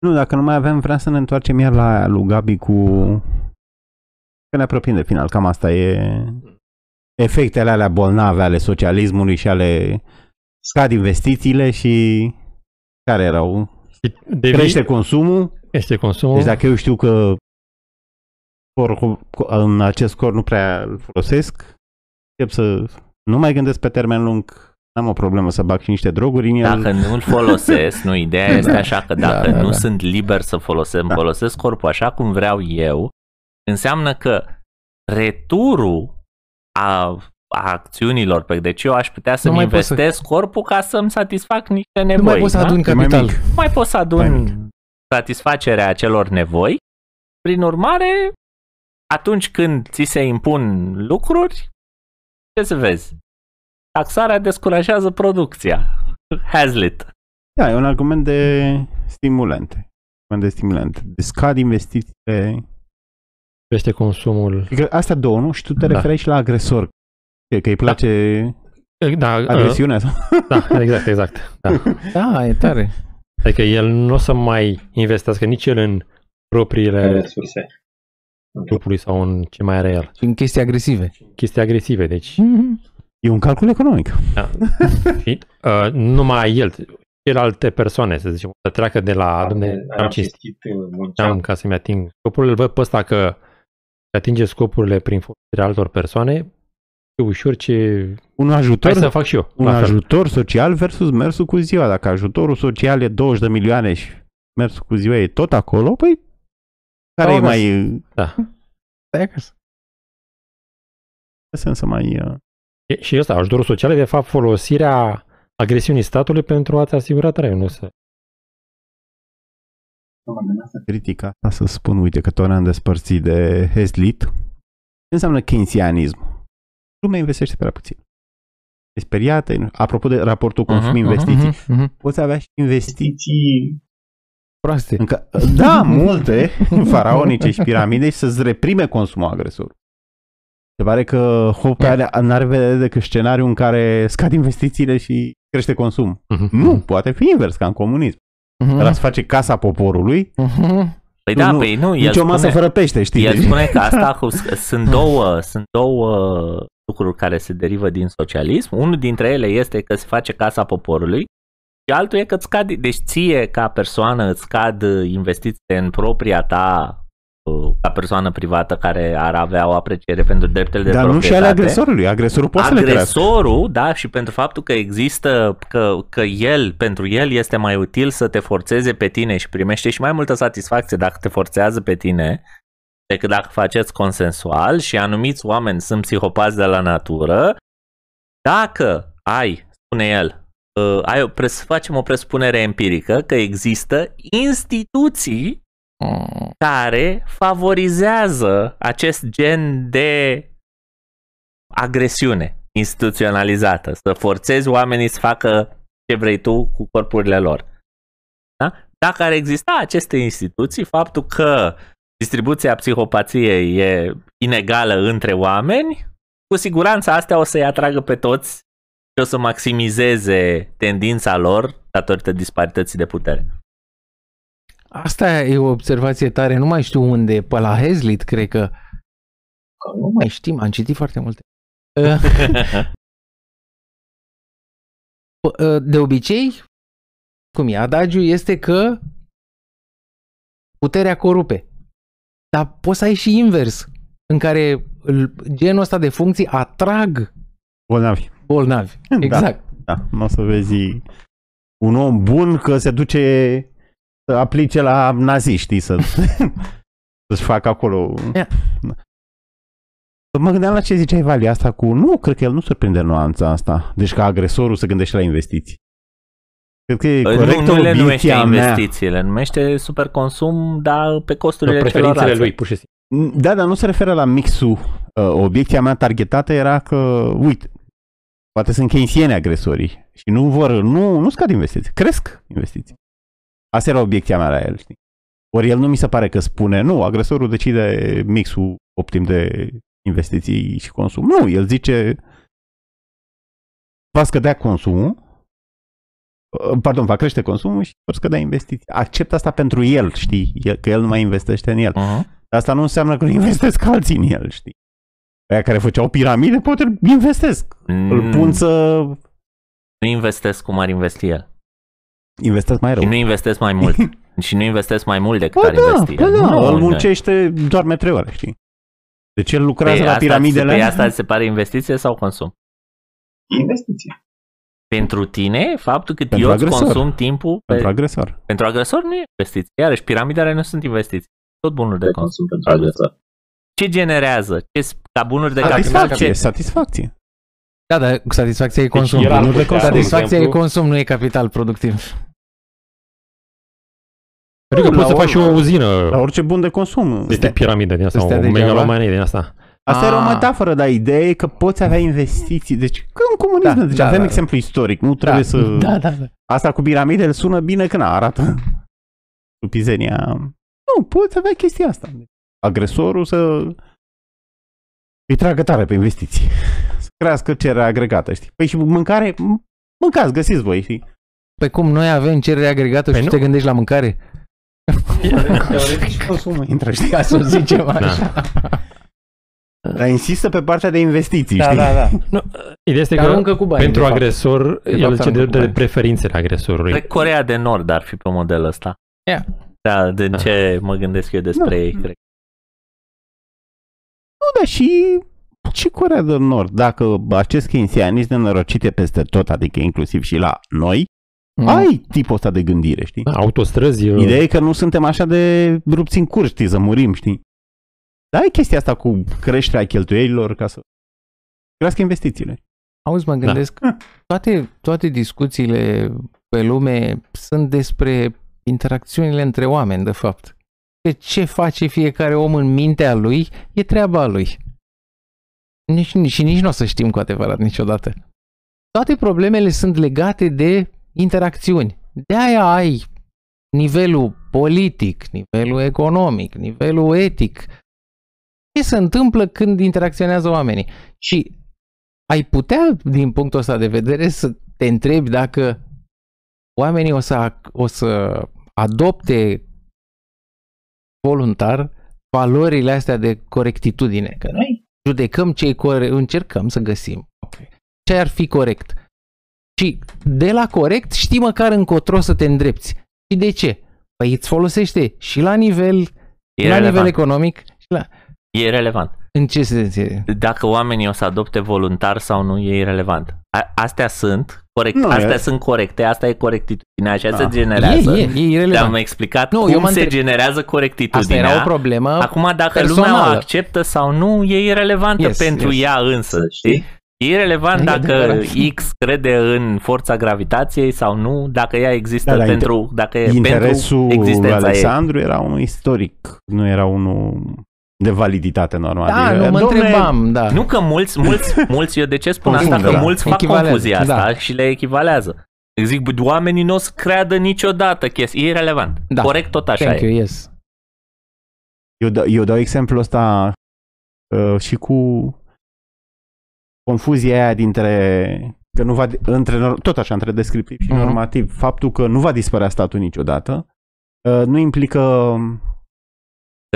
Nu, dacă nu mai avem, vreau să ne întoarcem iar la aia lui Gabi cu... Că ne apropiem de final, cam asta e... Efectele alea bolnave ale socialismului și ale scad investițiile și care erau? Devii, Crește consumul, Este consumul. deci dacă eu știu că scor, în acest scor nu prea îl folosesc, încep să nu mai gândesc pe termen lung, n-am o problemă să bag și niște droguri în el. Dacă nu-l folosesc, nu, ideea [LAUGHS] este Da. așa că Da, dacă da, nu da. sunt liber să folosesc, Da. folosesc corpul așa cum vreau eu, înseamnă că returul a, a acțiunilor, pe deci eu aș putea să-mi Nu mai poți să- investesc corpul ca să-mi satisfac niște nevoi. Nu mai poți să da? aduni E mai capital. mic. Nu mai pot să Mai adun mic. satisfacerea acelor nevoi. Prin urmare, atunci când ți se impun lucruri, ce să vezi? Taxarea descurajează producția. [LAUGHS] Hazlitt. Da, e un argument de stimulente. Argument de stimulente. De scad investițiile. Crește consumul. Adică astea două, nu? Și tu te Da. referi și la agresor. Ce, că îi place Da, uh, agresiunea sau? da, exact, exact. Da. [LAUGHS] Da, e tare. Adică el nu o să mai investească nici el în propriile resurse. trupului sau în ce mai are el. Și în chestii agresive. Chestii agresive, deci E un calcul economic. da. și, uh, numai el, celelalte persoane, să zicem, să treacă de la, domne, am cinstit, uh, am munceam. ca să-mi ating scopurile, îl văd pe ăsta că atinge scopurile prin folosirea altor persoane, e ușor ce... Un ajutor, Hai să fac și eu. un la fel. ajutor social versus mersul cu ziua. Dacă ajutorul social e 20 de milioane și mersul cu ziua e tot acolo, păi care Sau e mai... Da. Stai acasă. Ce sens să mai... uh, E- Și ăsta, ajutorul social e de fapt folosirea agresiunii statului pentru a-ți asigura traiul, nu să... critica asta să spun, uite, că tot ne-am despărțit de Hezlit. Ce înseamnă keynesianism? Lumea investește prea puțin. E speriată. e- Apropo de raportul Mhm, consum-investiții, Mhm, mhm. poți avea și investiții Investiții Proaste. Încă, da, multe, [LAUGHS] faraonice și piramide și să-ți reprime consumul agresor. Se pare că Hope are, n-are vedere decât scenariu în care scad investițiile și crește consum. Mhm. Nu, poate fi invers, ca în comunism. Mhm. Ăla se face casa poporului, Mhm. Păi Nu, da, nu, păi nu, el nici o masă spune, fără pește, știi? el Deci- spune că asta cu- sunt două, sunt două lucruri care se derivă din socialism. Unul dintre ele este că se face casa poporului și altul e că îți scad, deci ție ca persoană îți scad investițiile în propria ta uh, ca persoană privată care ar avea o apreciere pentru drepturile de Dar nu și proprietate. ale agresorului. Agresorul poate să le crească. Agresorul, da, și pentru faptul că există, că, că el, pentru el este mai util să te forțeze pe tine și primește și mai multă satisfacție dacă te forțează pe tine decât dacă faceți consensual și anumiți oameni sunt psihopați de la natură, dacă ai, spune el, uh, ai o pres- facem o presupunere empirică că există instituții Mm. Care favorizează acest gen de agresiune instituționalizată, să forțezi oamenii să facă ce vrei tu cu corpurile lor. Da? Dacă ar exista aceste instituții, faptul că distribuția psihopației e inegală între oameni, cu siguranță astea o să-i atragă pe toți și o să maximizeze tendința lor datorită disparității de putere. Asta e o observație tare, nu mai știu unde, pe la Hazlitt, cred că. că nu Nu mai mai știm, am citit foarte multe. [LAUGHS] De obicei, cum e, adagiu este că puterea corupe. Dar poți să ai și invers, în care îl- genul ăsta de funcții atrag Bolnavi. bolnavi. Da. Exact. Da, nu o să vezi un om bun că se duce să aplice la naziști, să, [LAUGHS] să-și facă acolo... Ia. Mă gândeam la ce ziceai, Vali, asta cu... Nu, cred că el nu surprinde nuanța asta. Deci ca agresorul să gândește la investiții. Cred că e corectă nu, nu le numește obiecția mea. investiții, le numește superconsum, dar pe costurile Preferințele celorlalți. lui, pur și simplu. Da, dar nu se referă la mixul. Uh, Obiecția mea targetată era că, uite, poate sunt keynesieni agresorii și nu vor, nu, nu scad investiții, cresc investiții. Asta era obiecția mea la el, știi? Ori el nu mi se pare că spune, nu, agresorul decide mixul optim de investiții și consum. Nu, el zice, va scădea consumul, uh, pardon, va crește consumul și vor scădea investiții. Accept asta pentru el, știi, el, că el nu mai investește în el. Uh-huh. Dar asta nu înseamnă că nu investesc alții în el, știi? Aia care făceau piramide, poate investesc. Îl Mm. pun să Nu investesc cum ar investi el. Investesc mai rău. Și nu investesc mai mult. [LAUGHS] și nu investesc mai mult decât Bă, ar da, investi bă, el. da, Nu, îl nu. muncește, doarme trei ore, știi? Deci el lucrează Pe la asta, piramidele pe alea. asta ți se pare investiție sau consum? Investiție. Pentru tine, faptul că Pentru eu îți agresor. consum timpul pe, Pentru agresor. pentru agresor nu e investiție. Iarăși, piramidele nu sunt investiții. Tot bunuri de De consum. consum pentru agresor. Ce generează? Ce, ca bunuri de Satisfacție, capital? Ce? satisfacție. Da, dar satisfacția e consum. el ar Nu- putea, satisfacția de e exemplu- consum, nu e capital productiv. Adică la poți să or- faci și o uzină La orice bun de consum. de tip piramidă din asta, Stea o degeaba? megalomanie din asta. Asta era o Ah. metaforă, dar ideea e că poți avea investiții. Deci, că în comunism, Da, deci da, avem da. exemplu istoric, nu trebuie da. să... [LAUGHS] Da, da, da. Asta cu piramidele sună bine când arată stupizenia. Nu, poți avea chestia asta. Agresorul să îi tragă tare pe investiții. Să crească cererea agregată, știi? Păi și mâncare, m- mâncați, găsiți voi, știi? Pe cum noi avem cerere agregată Păi și nu. te gândești la mâncare? Teoretic și consumul intră, știi? Ca să o zicem așa. Dar insistă pe partea de investiții, Da, știi? da, da. Nu, ideea este Că că aruncă cu bani. pentru de fapt. agresor, De el fapt, zice de, aruncă cu de bani. preferințele agresorului. Cred că Corea de Nord ar fi pe modelul ăsta. Ia. Da, de ce mă gândesc eu despre Da. ei, cred. Nu, dar și, și Corea de Nord, dacă acest keynesianism nenorocit e peste tot, adică inclusiv și la noi, Mm. ai tipul ăsta de gândire, știi? Da, autostrăzi, uh, Ideea e că nu suntem așa de rupți în curs, știi, să murim, știi? Dar ai chestia asta cu creșterea cheltuielilor ca să crească investițiile. Auzi, mă gândesc, toate, toate discuțiile pe lume sunt despre interacțiunile între oameni, de fapt. Că ce face fiecare om în mintea lui e treaba lui. Nici, și nici nu o să știm cu adevărat niciodată. Toate problemele sunt legate de interacțiuni. De aia ai nivelul politic, nivelul economic, nivelul etic. Ce se întâmplă când interacționează oamenii? Și ai putea, din punctul ăsta de vedere, să te întrebi dacă oamenii o să, ac- o să adopte voluntar valorile astea de corectitudine. Că Noi? Judecăm ce e corect, încercăm să găsim ce ar fi corect. Și de la corect știi măcar încotro să te îndrepți. Și de ce? Păi îți folosește și la nivel, E la nivel relevant. economic și la... E relevant. În ce sens e? Dacă oamenii o să adopte voluntar sau nu, e irrelevant. A- astea sunt corect, Nu, astea e- sunt corecte, asta e corectitudine, așa Da. se E, generează. e, e Te-am irrelevant. explicat Nu, cum eu mă se întreb- generează Asta corectitudinea. era o problemă Acum, dacă personală. lumea o acceptă sau nu, e irrelevantă Yes, pentru yes. ea însă. Să știi. știi? E irrelevant E dacă adevărat. X crede în forța gravitației sau nu, dacă ea există Da, dar pentru, dacă e Interesul pentru lui existența ei. Alexandru era unul istoric, nu era unul de validitate normală. Da, Era, nu mă "Domne, întrebam, da. Nu că mulți, mulți, [LAUGHS] mulți, eu de ce spun Confundă, asta? Că da. mulți fac Echivalează, confuzia asta da. și le echivalează. Zic, bă, oamenii nu o să creadă niciodată chestii. E irrelevant. Da. Corect tot așa Thank e. you, yes. Eu, da, eu dau exemplul ăsta uh, și cu confuzia aia dintre că nu va, între, nor- tot așa, între descriptiv și Mhm. normativ. Faptul că nu va dispărea statul niciodată uh, nu implică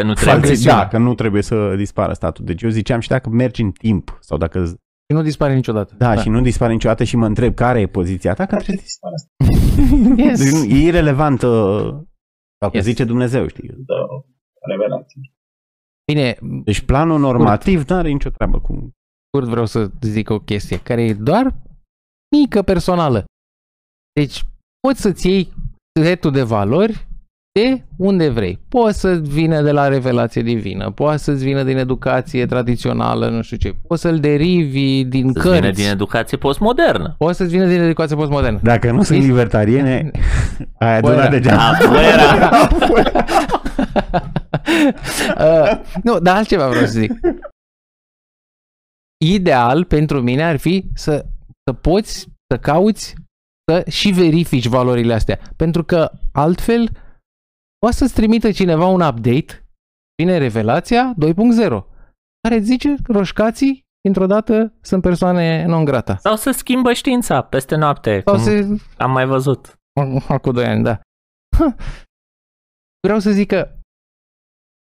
Că nu Faptul- trebuie. Agresiune. da, că nu trebuie să dispară statul. Deci eu ziceam și dacă mergi în timp sau dacă Și nu dispare niciodată. da, și nu dispare niciodată și mă întreb care e poziția ta, că Poate trebuie dispare asta. [LAUGHS] Yes. deci nu, e irrelevant uh, sau că Yes. zice Dumnezeu, știi? Dă o revelație. Bine, Deci planul normativ nu are nicio treabă cu scurt vreau să zic o chestie care e doar mică personală. Deci, poți să-ți iei setul de valori de unde vrei. Poți să vină de la revelație divină, poate să-ți vină din educație tradițională, nu știu ce, poți să-l derivi din Să cărți, vină din educație postmodernă. poți să-ți vină din educație postmodernă. Dacă nu sunt Ești- libertariene, [LAUGHS] ai Fuera. adunat degeaba. Afuera! [LAUGHS] uh, nu, dar altceva vreau să zic. Ideal pentru mine ar fi să, să poți să cauți să și verifici valorile astea. Pentru că altfel poate să-ți trimită cineva un update, vine revelația 2.0, care îți zice roșcații dintr-o dată sunt persoane non grata. Sau să schimbă știința peste noapte, Sau cum se, am mai văzut. Acum 2 ani, da. Ha. Vreau să zic că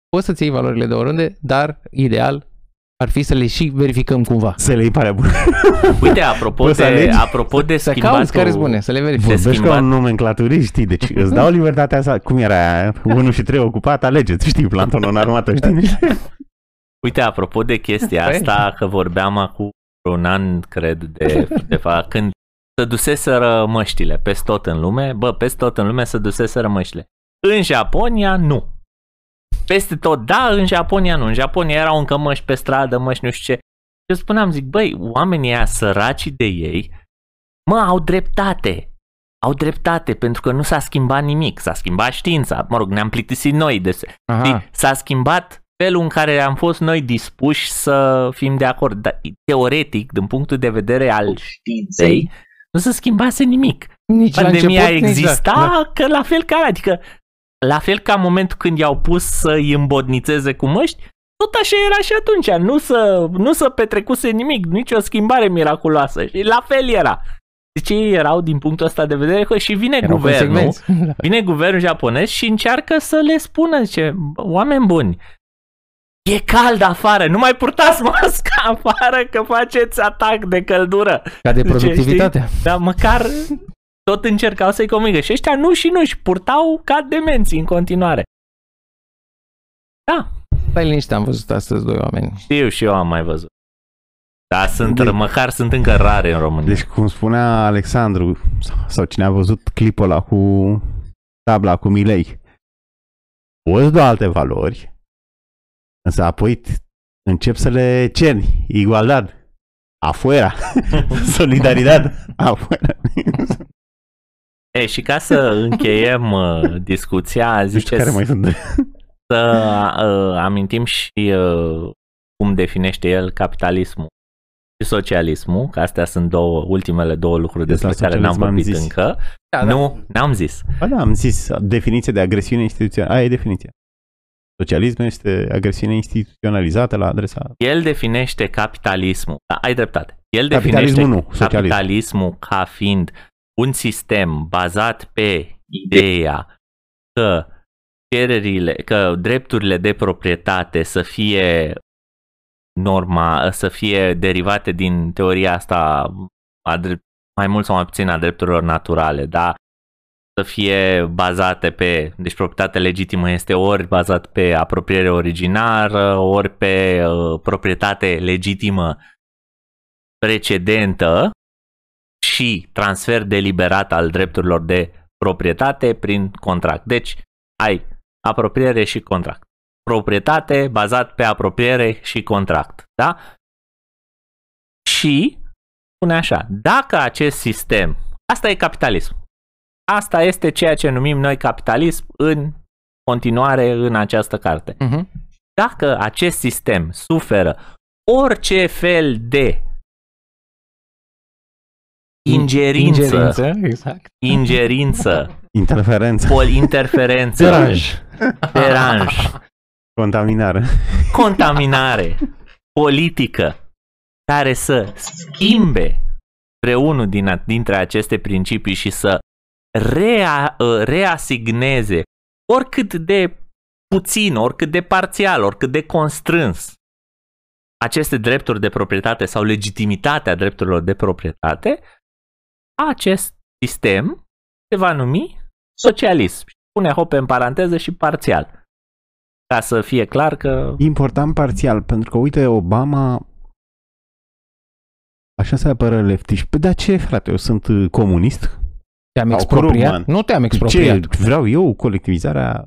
poți să-ți iei valorile de oriunde, dar ideal ar fi să le și verificăm cumva. Să le iei pare bună. Uite, apropo Poți să de, alegi? apropo de Să schimbatul... cauți care spune, să le verifici. De Vorbești ca schimbat. un nomenclaturist, știi? Deci îți dau libertatea asta. Cum era aia? 1 și 3 ocupat, alegeți. Știi, plantonul în armată, știi? Uite, apropo de chestia Păi. asta, că vorbeam acum un an, cred, de, [LAUGHS] de fapt, când se duseseră măștile peste tot în lume, bă, peste tot în lume se duseseră măștile. În Japonia, nu. Peste tot, da, în Japonia nu. În Japonia erau încă măști pe stradă, măști nu știu ce. Și eu spuneam, zic, băi, oamenii ăia săraci de ei, mă, au dreptate. Au dreptate, pentru că nu s-a schimbat nimic. S-a schimbat știința. Mă rog, ne-am plictisit noi de Aha. Știi? S-a schimbat felul în care am fost noi dispuși să fim de acord. Dar teoretic, din punctul de vedere al științei, nu se schimbase nimic. Nici la Pandemia început, nici exista, la- că la fel ca adică la fel ca în momentul când i-au pus să îi îmbodnițeze cu măști, tot așa era și atunci, nu să, nu să petrecuse nimic, nicio schimbare miraculoasă. Și la fel era. Deci ei erau din punctul ăsta de vedere că și vine Erau guvernul, consecvenți. Da. [LAUGHS] Vine guvernul japonez și încearcă să le spună, zice, oameni buni, e cald afară, nu mai purtați [LAUGHS] masca afară că faceți atac de căldură. Ca de Zice, productivitate. Dar măcar tot încercau să-i convingă. Și ăștia nu și nu și purtau ca demenți în continuare. Da, Stai liniște, am văzut astăzi doi oameni. știu și eu am mai văzut. Dar sunt, Deci- măcar sunt încă rare în România. Deci, cum spunea Alexandru, sau cine a văzut clipul ăla cu tabla cu Milei, poți da alte valori, însă apoi t- încep să le cerni. Igualdad. Afuera. [LAUGHS] Solidaritate. Afuera. E, și ca să încheiem uh, discuția, Nu știu zice care mai sunt. să uh, amintim și uh, cum definește el capitalismul și socialismul, că astea sunt două, ultimele două lucruri Despre despre care n-am socialism am vorbit zis. încă. Da, nu, n-am zis. Ba da, am zis, definiție de agresiune instituțională. Aia e definiția. Socialismul este agresiune instituționalizată la adresa... El definește capitalismul, da, ai dreptate. El Capitalismul definește nu, socialism. capitalismul ca fiind un sistem bazat pe ideea că cererile, că drepturile de proprietate să fie norma, să fie derivate din teoria asta a drept, mai mult sau mai puțin a drepturilor naturale, da? Să fie bazate pe, deci proprietatea legitimă este ori bazat pe apropiere originară, ori pe uh, proprietate legitimă precedentă și transfer deliberat al drepturilor de proprietate prin contract. Deci ai apropiere și contract. Proprietate bazat pe apropiere și contract. Da? Și spune așa, dacă acest sistem, asta e capitalism. Asta este ceea ce numim noi capitalism în continuare în această carte. Uh-huh. Dacă acest sistem suferă orice fel de ingerință, ingerință, exact. ingerință Interferență. pol, interferență, Deranj. deranj, Contaminare. contaminare politică care să schimbe vreunul din, dintre aceste principii și să rea, reasigneze oricât de puțin, oricât de parțial, oricât de constrâns aceste drepturi de proprietate sau legitimitatea drepturilor de proprietate, acest sistem se va numi socialism. Pune hope în paranteză și parțial. Ca să fie clar că Important parțial, pentru că, uite, Obama așa se apără leftiști. Păi, dar ce, frate, eu sunt uh, comunist? Te-am Sau expropriat? Krugman. Nu te-am Ce expropriat. vreau eu, colectivizarea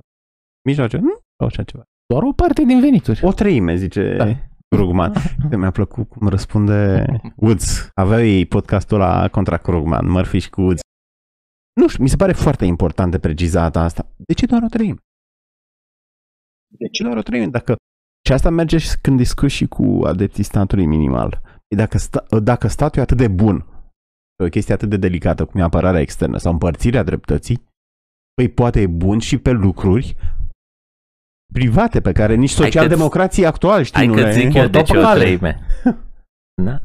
mijloace? Nu, sau așa ceva. Doar o parte din venituri. O treime, zice Da. Da. Krugman. [LAUGHS] Mi-a plăcut cum răspunde Woods. Aveau ei podcastul la contra Krugman, Murphy și cu Woods. Nu știu, mi se pare foarte important de precizat asta. De ce doar o treime? De ce doar o treime? Dacă... Și asta merge și când discuți și cu adepții statului minimal. E Dacă, sta... dacă statul e atât de bun, pe o chestie atât de delicată cum e apărarea externă sau împărțirea dreptății, păi poate e bun și pe lucruri private pe care nici Hai că-ți- socialdemocrații actuali știi, Hai nu că le- zic eu de portau ce pe o cale. treime. [LAUGHS] Da?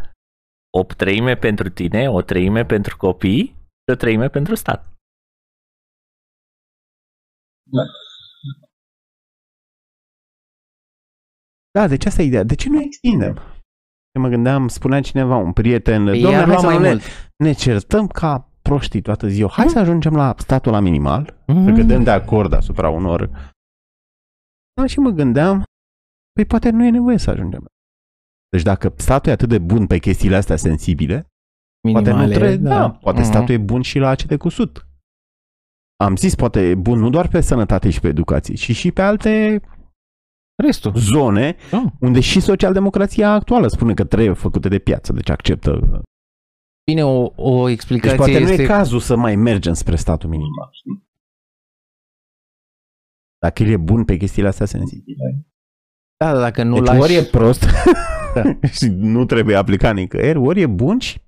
O treime pentru tine, o treime pentru copii și o treime pentru stat. Da, deci asta e ideea. De ce nu extindem? Eu mă gândeam, spunea cineva, un prieten, Păi domnule, ia mai luam, mai ne, mult. ne certăm ca proștii toată ziua. Hai să ajungem la statul la minimal, Mhm. să cădem de acord asupra unor... Da, și mă gândeam, păi poate nu e nevoie să ajungem. Deci dacă statul e atât de bun pe chestiile astea sensibile, poate nu Minimale, trebuie, da, poate Mhm. statul e bun și la ace de cusut. Am zis, poate e bun nu doar pe sănătate și pe educație, ci și pe alte Restul. zone Da. unde și socialdemocrația actuală spune că trebuie făcute de piață, deci acceptă. Bine, o, o Deci explicație poate este... nu e cazul să mai mergem spre statul minimal. Știi? Dacă el e bun pe chestiile astea sensibile. Da, dacă nu Deci lași... ori e prost [LAUGHS] [LAUGHS] și nu trebuie aplicat nicăieri, ori e bun și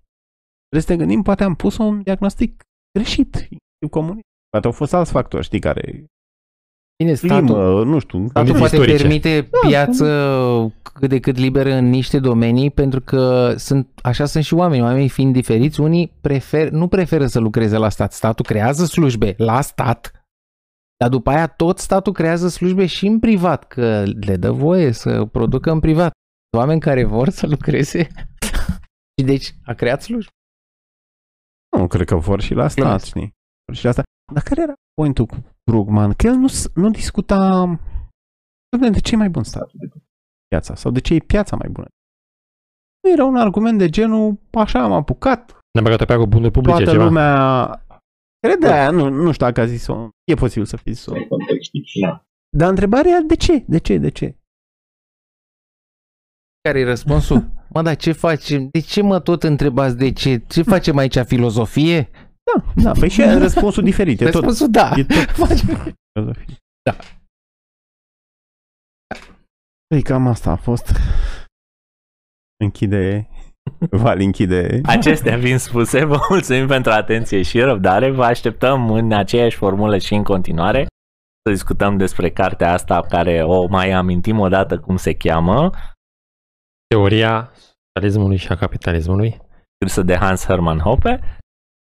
trebuie să ne gândim, poate am pus un diagnostic greșit, inclusiv comunist. Poate au fost alți factori, știi, care Bine, climă, statul, nu știu. statul Gândiri poate istorice. permite piață cât de cât liberă în niște domenii pentru că sunt, așa sunt și oamenii. Oamenii fiind diferiți, unii prefer, nu preferă să lucreze la stat. Statul creează slujbe la stat, dar după aia tot statul creează slujbe și în privat, că le dă voie să producă în privat. Oameni care vor să lucreze [LAUGHS] și deci a creat slujbe. Nu, cred că vor și la stat, Glumesc. știi? Vor și la stat. Dar care era pointul cu Krugman? Că el nu, s- nu discuta Dom'le, de ce e mai bun statul decât piața? Sau de ce e piața mai bună? Nu era un argument de genul, așa am apucat, Ne-am băgat pe cu bunuri publice toată ceva. lumea... Crede aia, nu, nu știu dacă a zis-o, e posibil să fi zis-o. În context, da. Dar întrebarea e de ce? De ce? De ce? Care e răspunsul? [LAUGHS] Mă, dar ce facem? De ce mă tot întrebați de ce? Ce facem aici? Filozofie? Da, da, păi și [LAUGHS] aia e răspunsul diferit. E tot, Răspunsul da. e tot [LAUGHS] Facem- filozofie. Da. Păi cam asta a fost. Închide, [LAUGHS] Val închide. Acestea fiind spuse, vă [LAUGHS] mulțumim pentru atenție și răbdare. Vă așteptăm în aceeași formulă și în continuare să discutăm despre cartea asta care o mai amintim o dată cum se cheamă, Teoria socialismului și a capitalismului. scrisă de Hans Hermann Hoppe.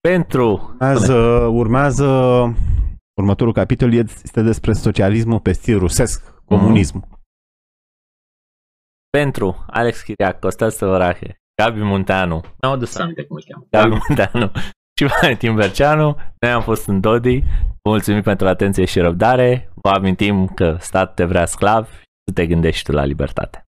Pentru Urmează, urmează următorul capitol este despre socialismul pe stil rusesc, comunismul. pentru Alex Chiriac, Costas Săvărache, Gabi Munteanu, mi-am adus Să aminte cum îl cheamă. Gabi Munteanu [LAUGHS] și Valentin Berceanu. Noi am fost în Dodi. Vă mulțumim pentru atenție și răbdare. Vă amintim că stat te vrea sclav și să te gândești tu la libertate.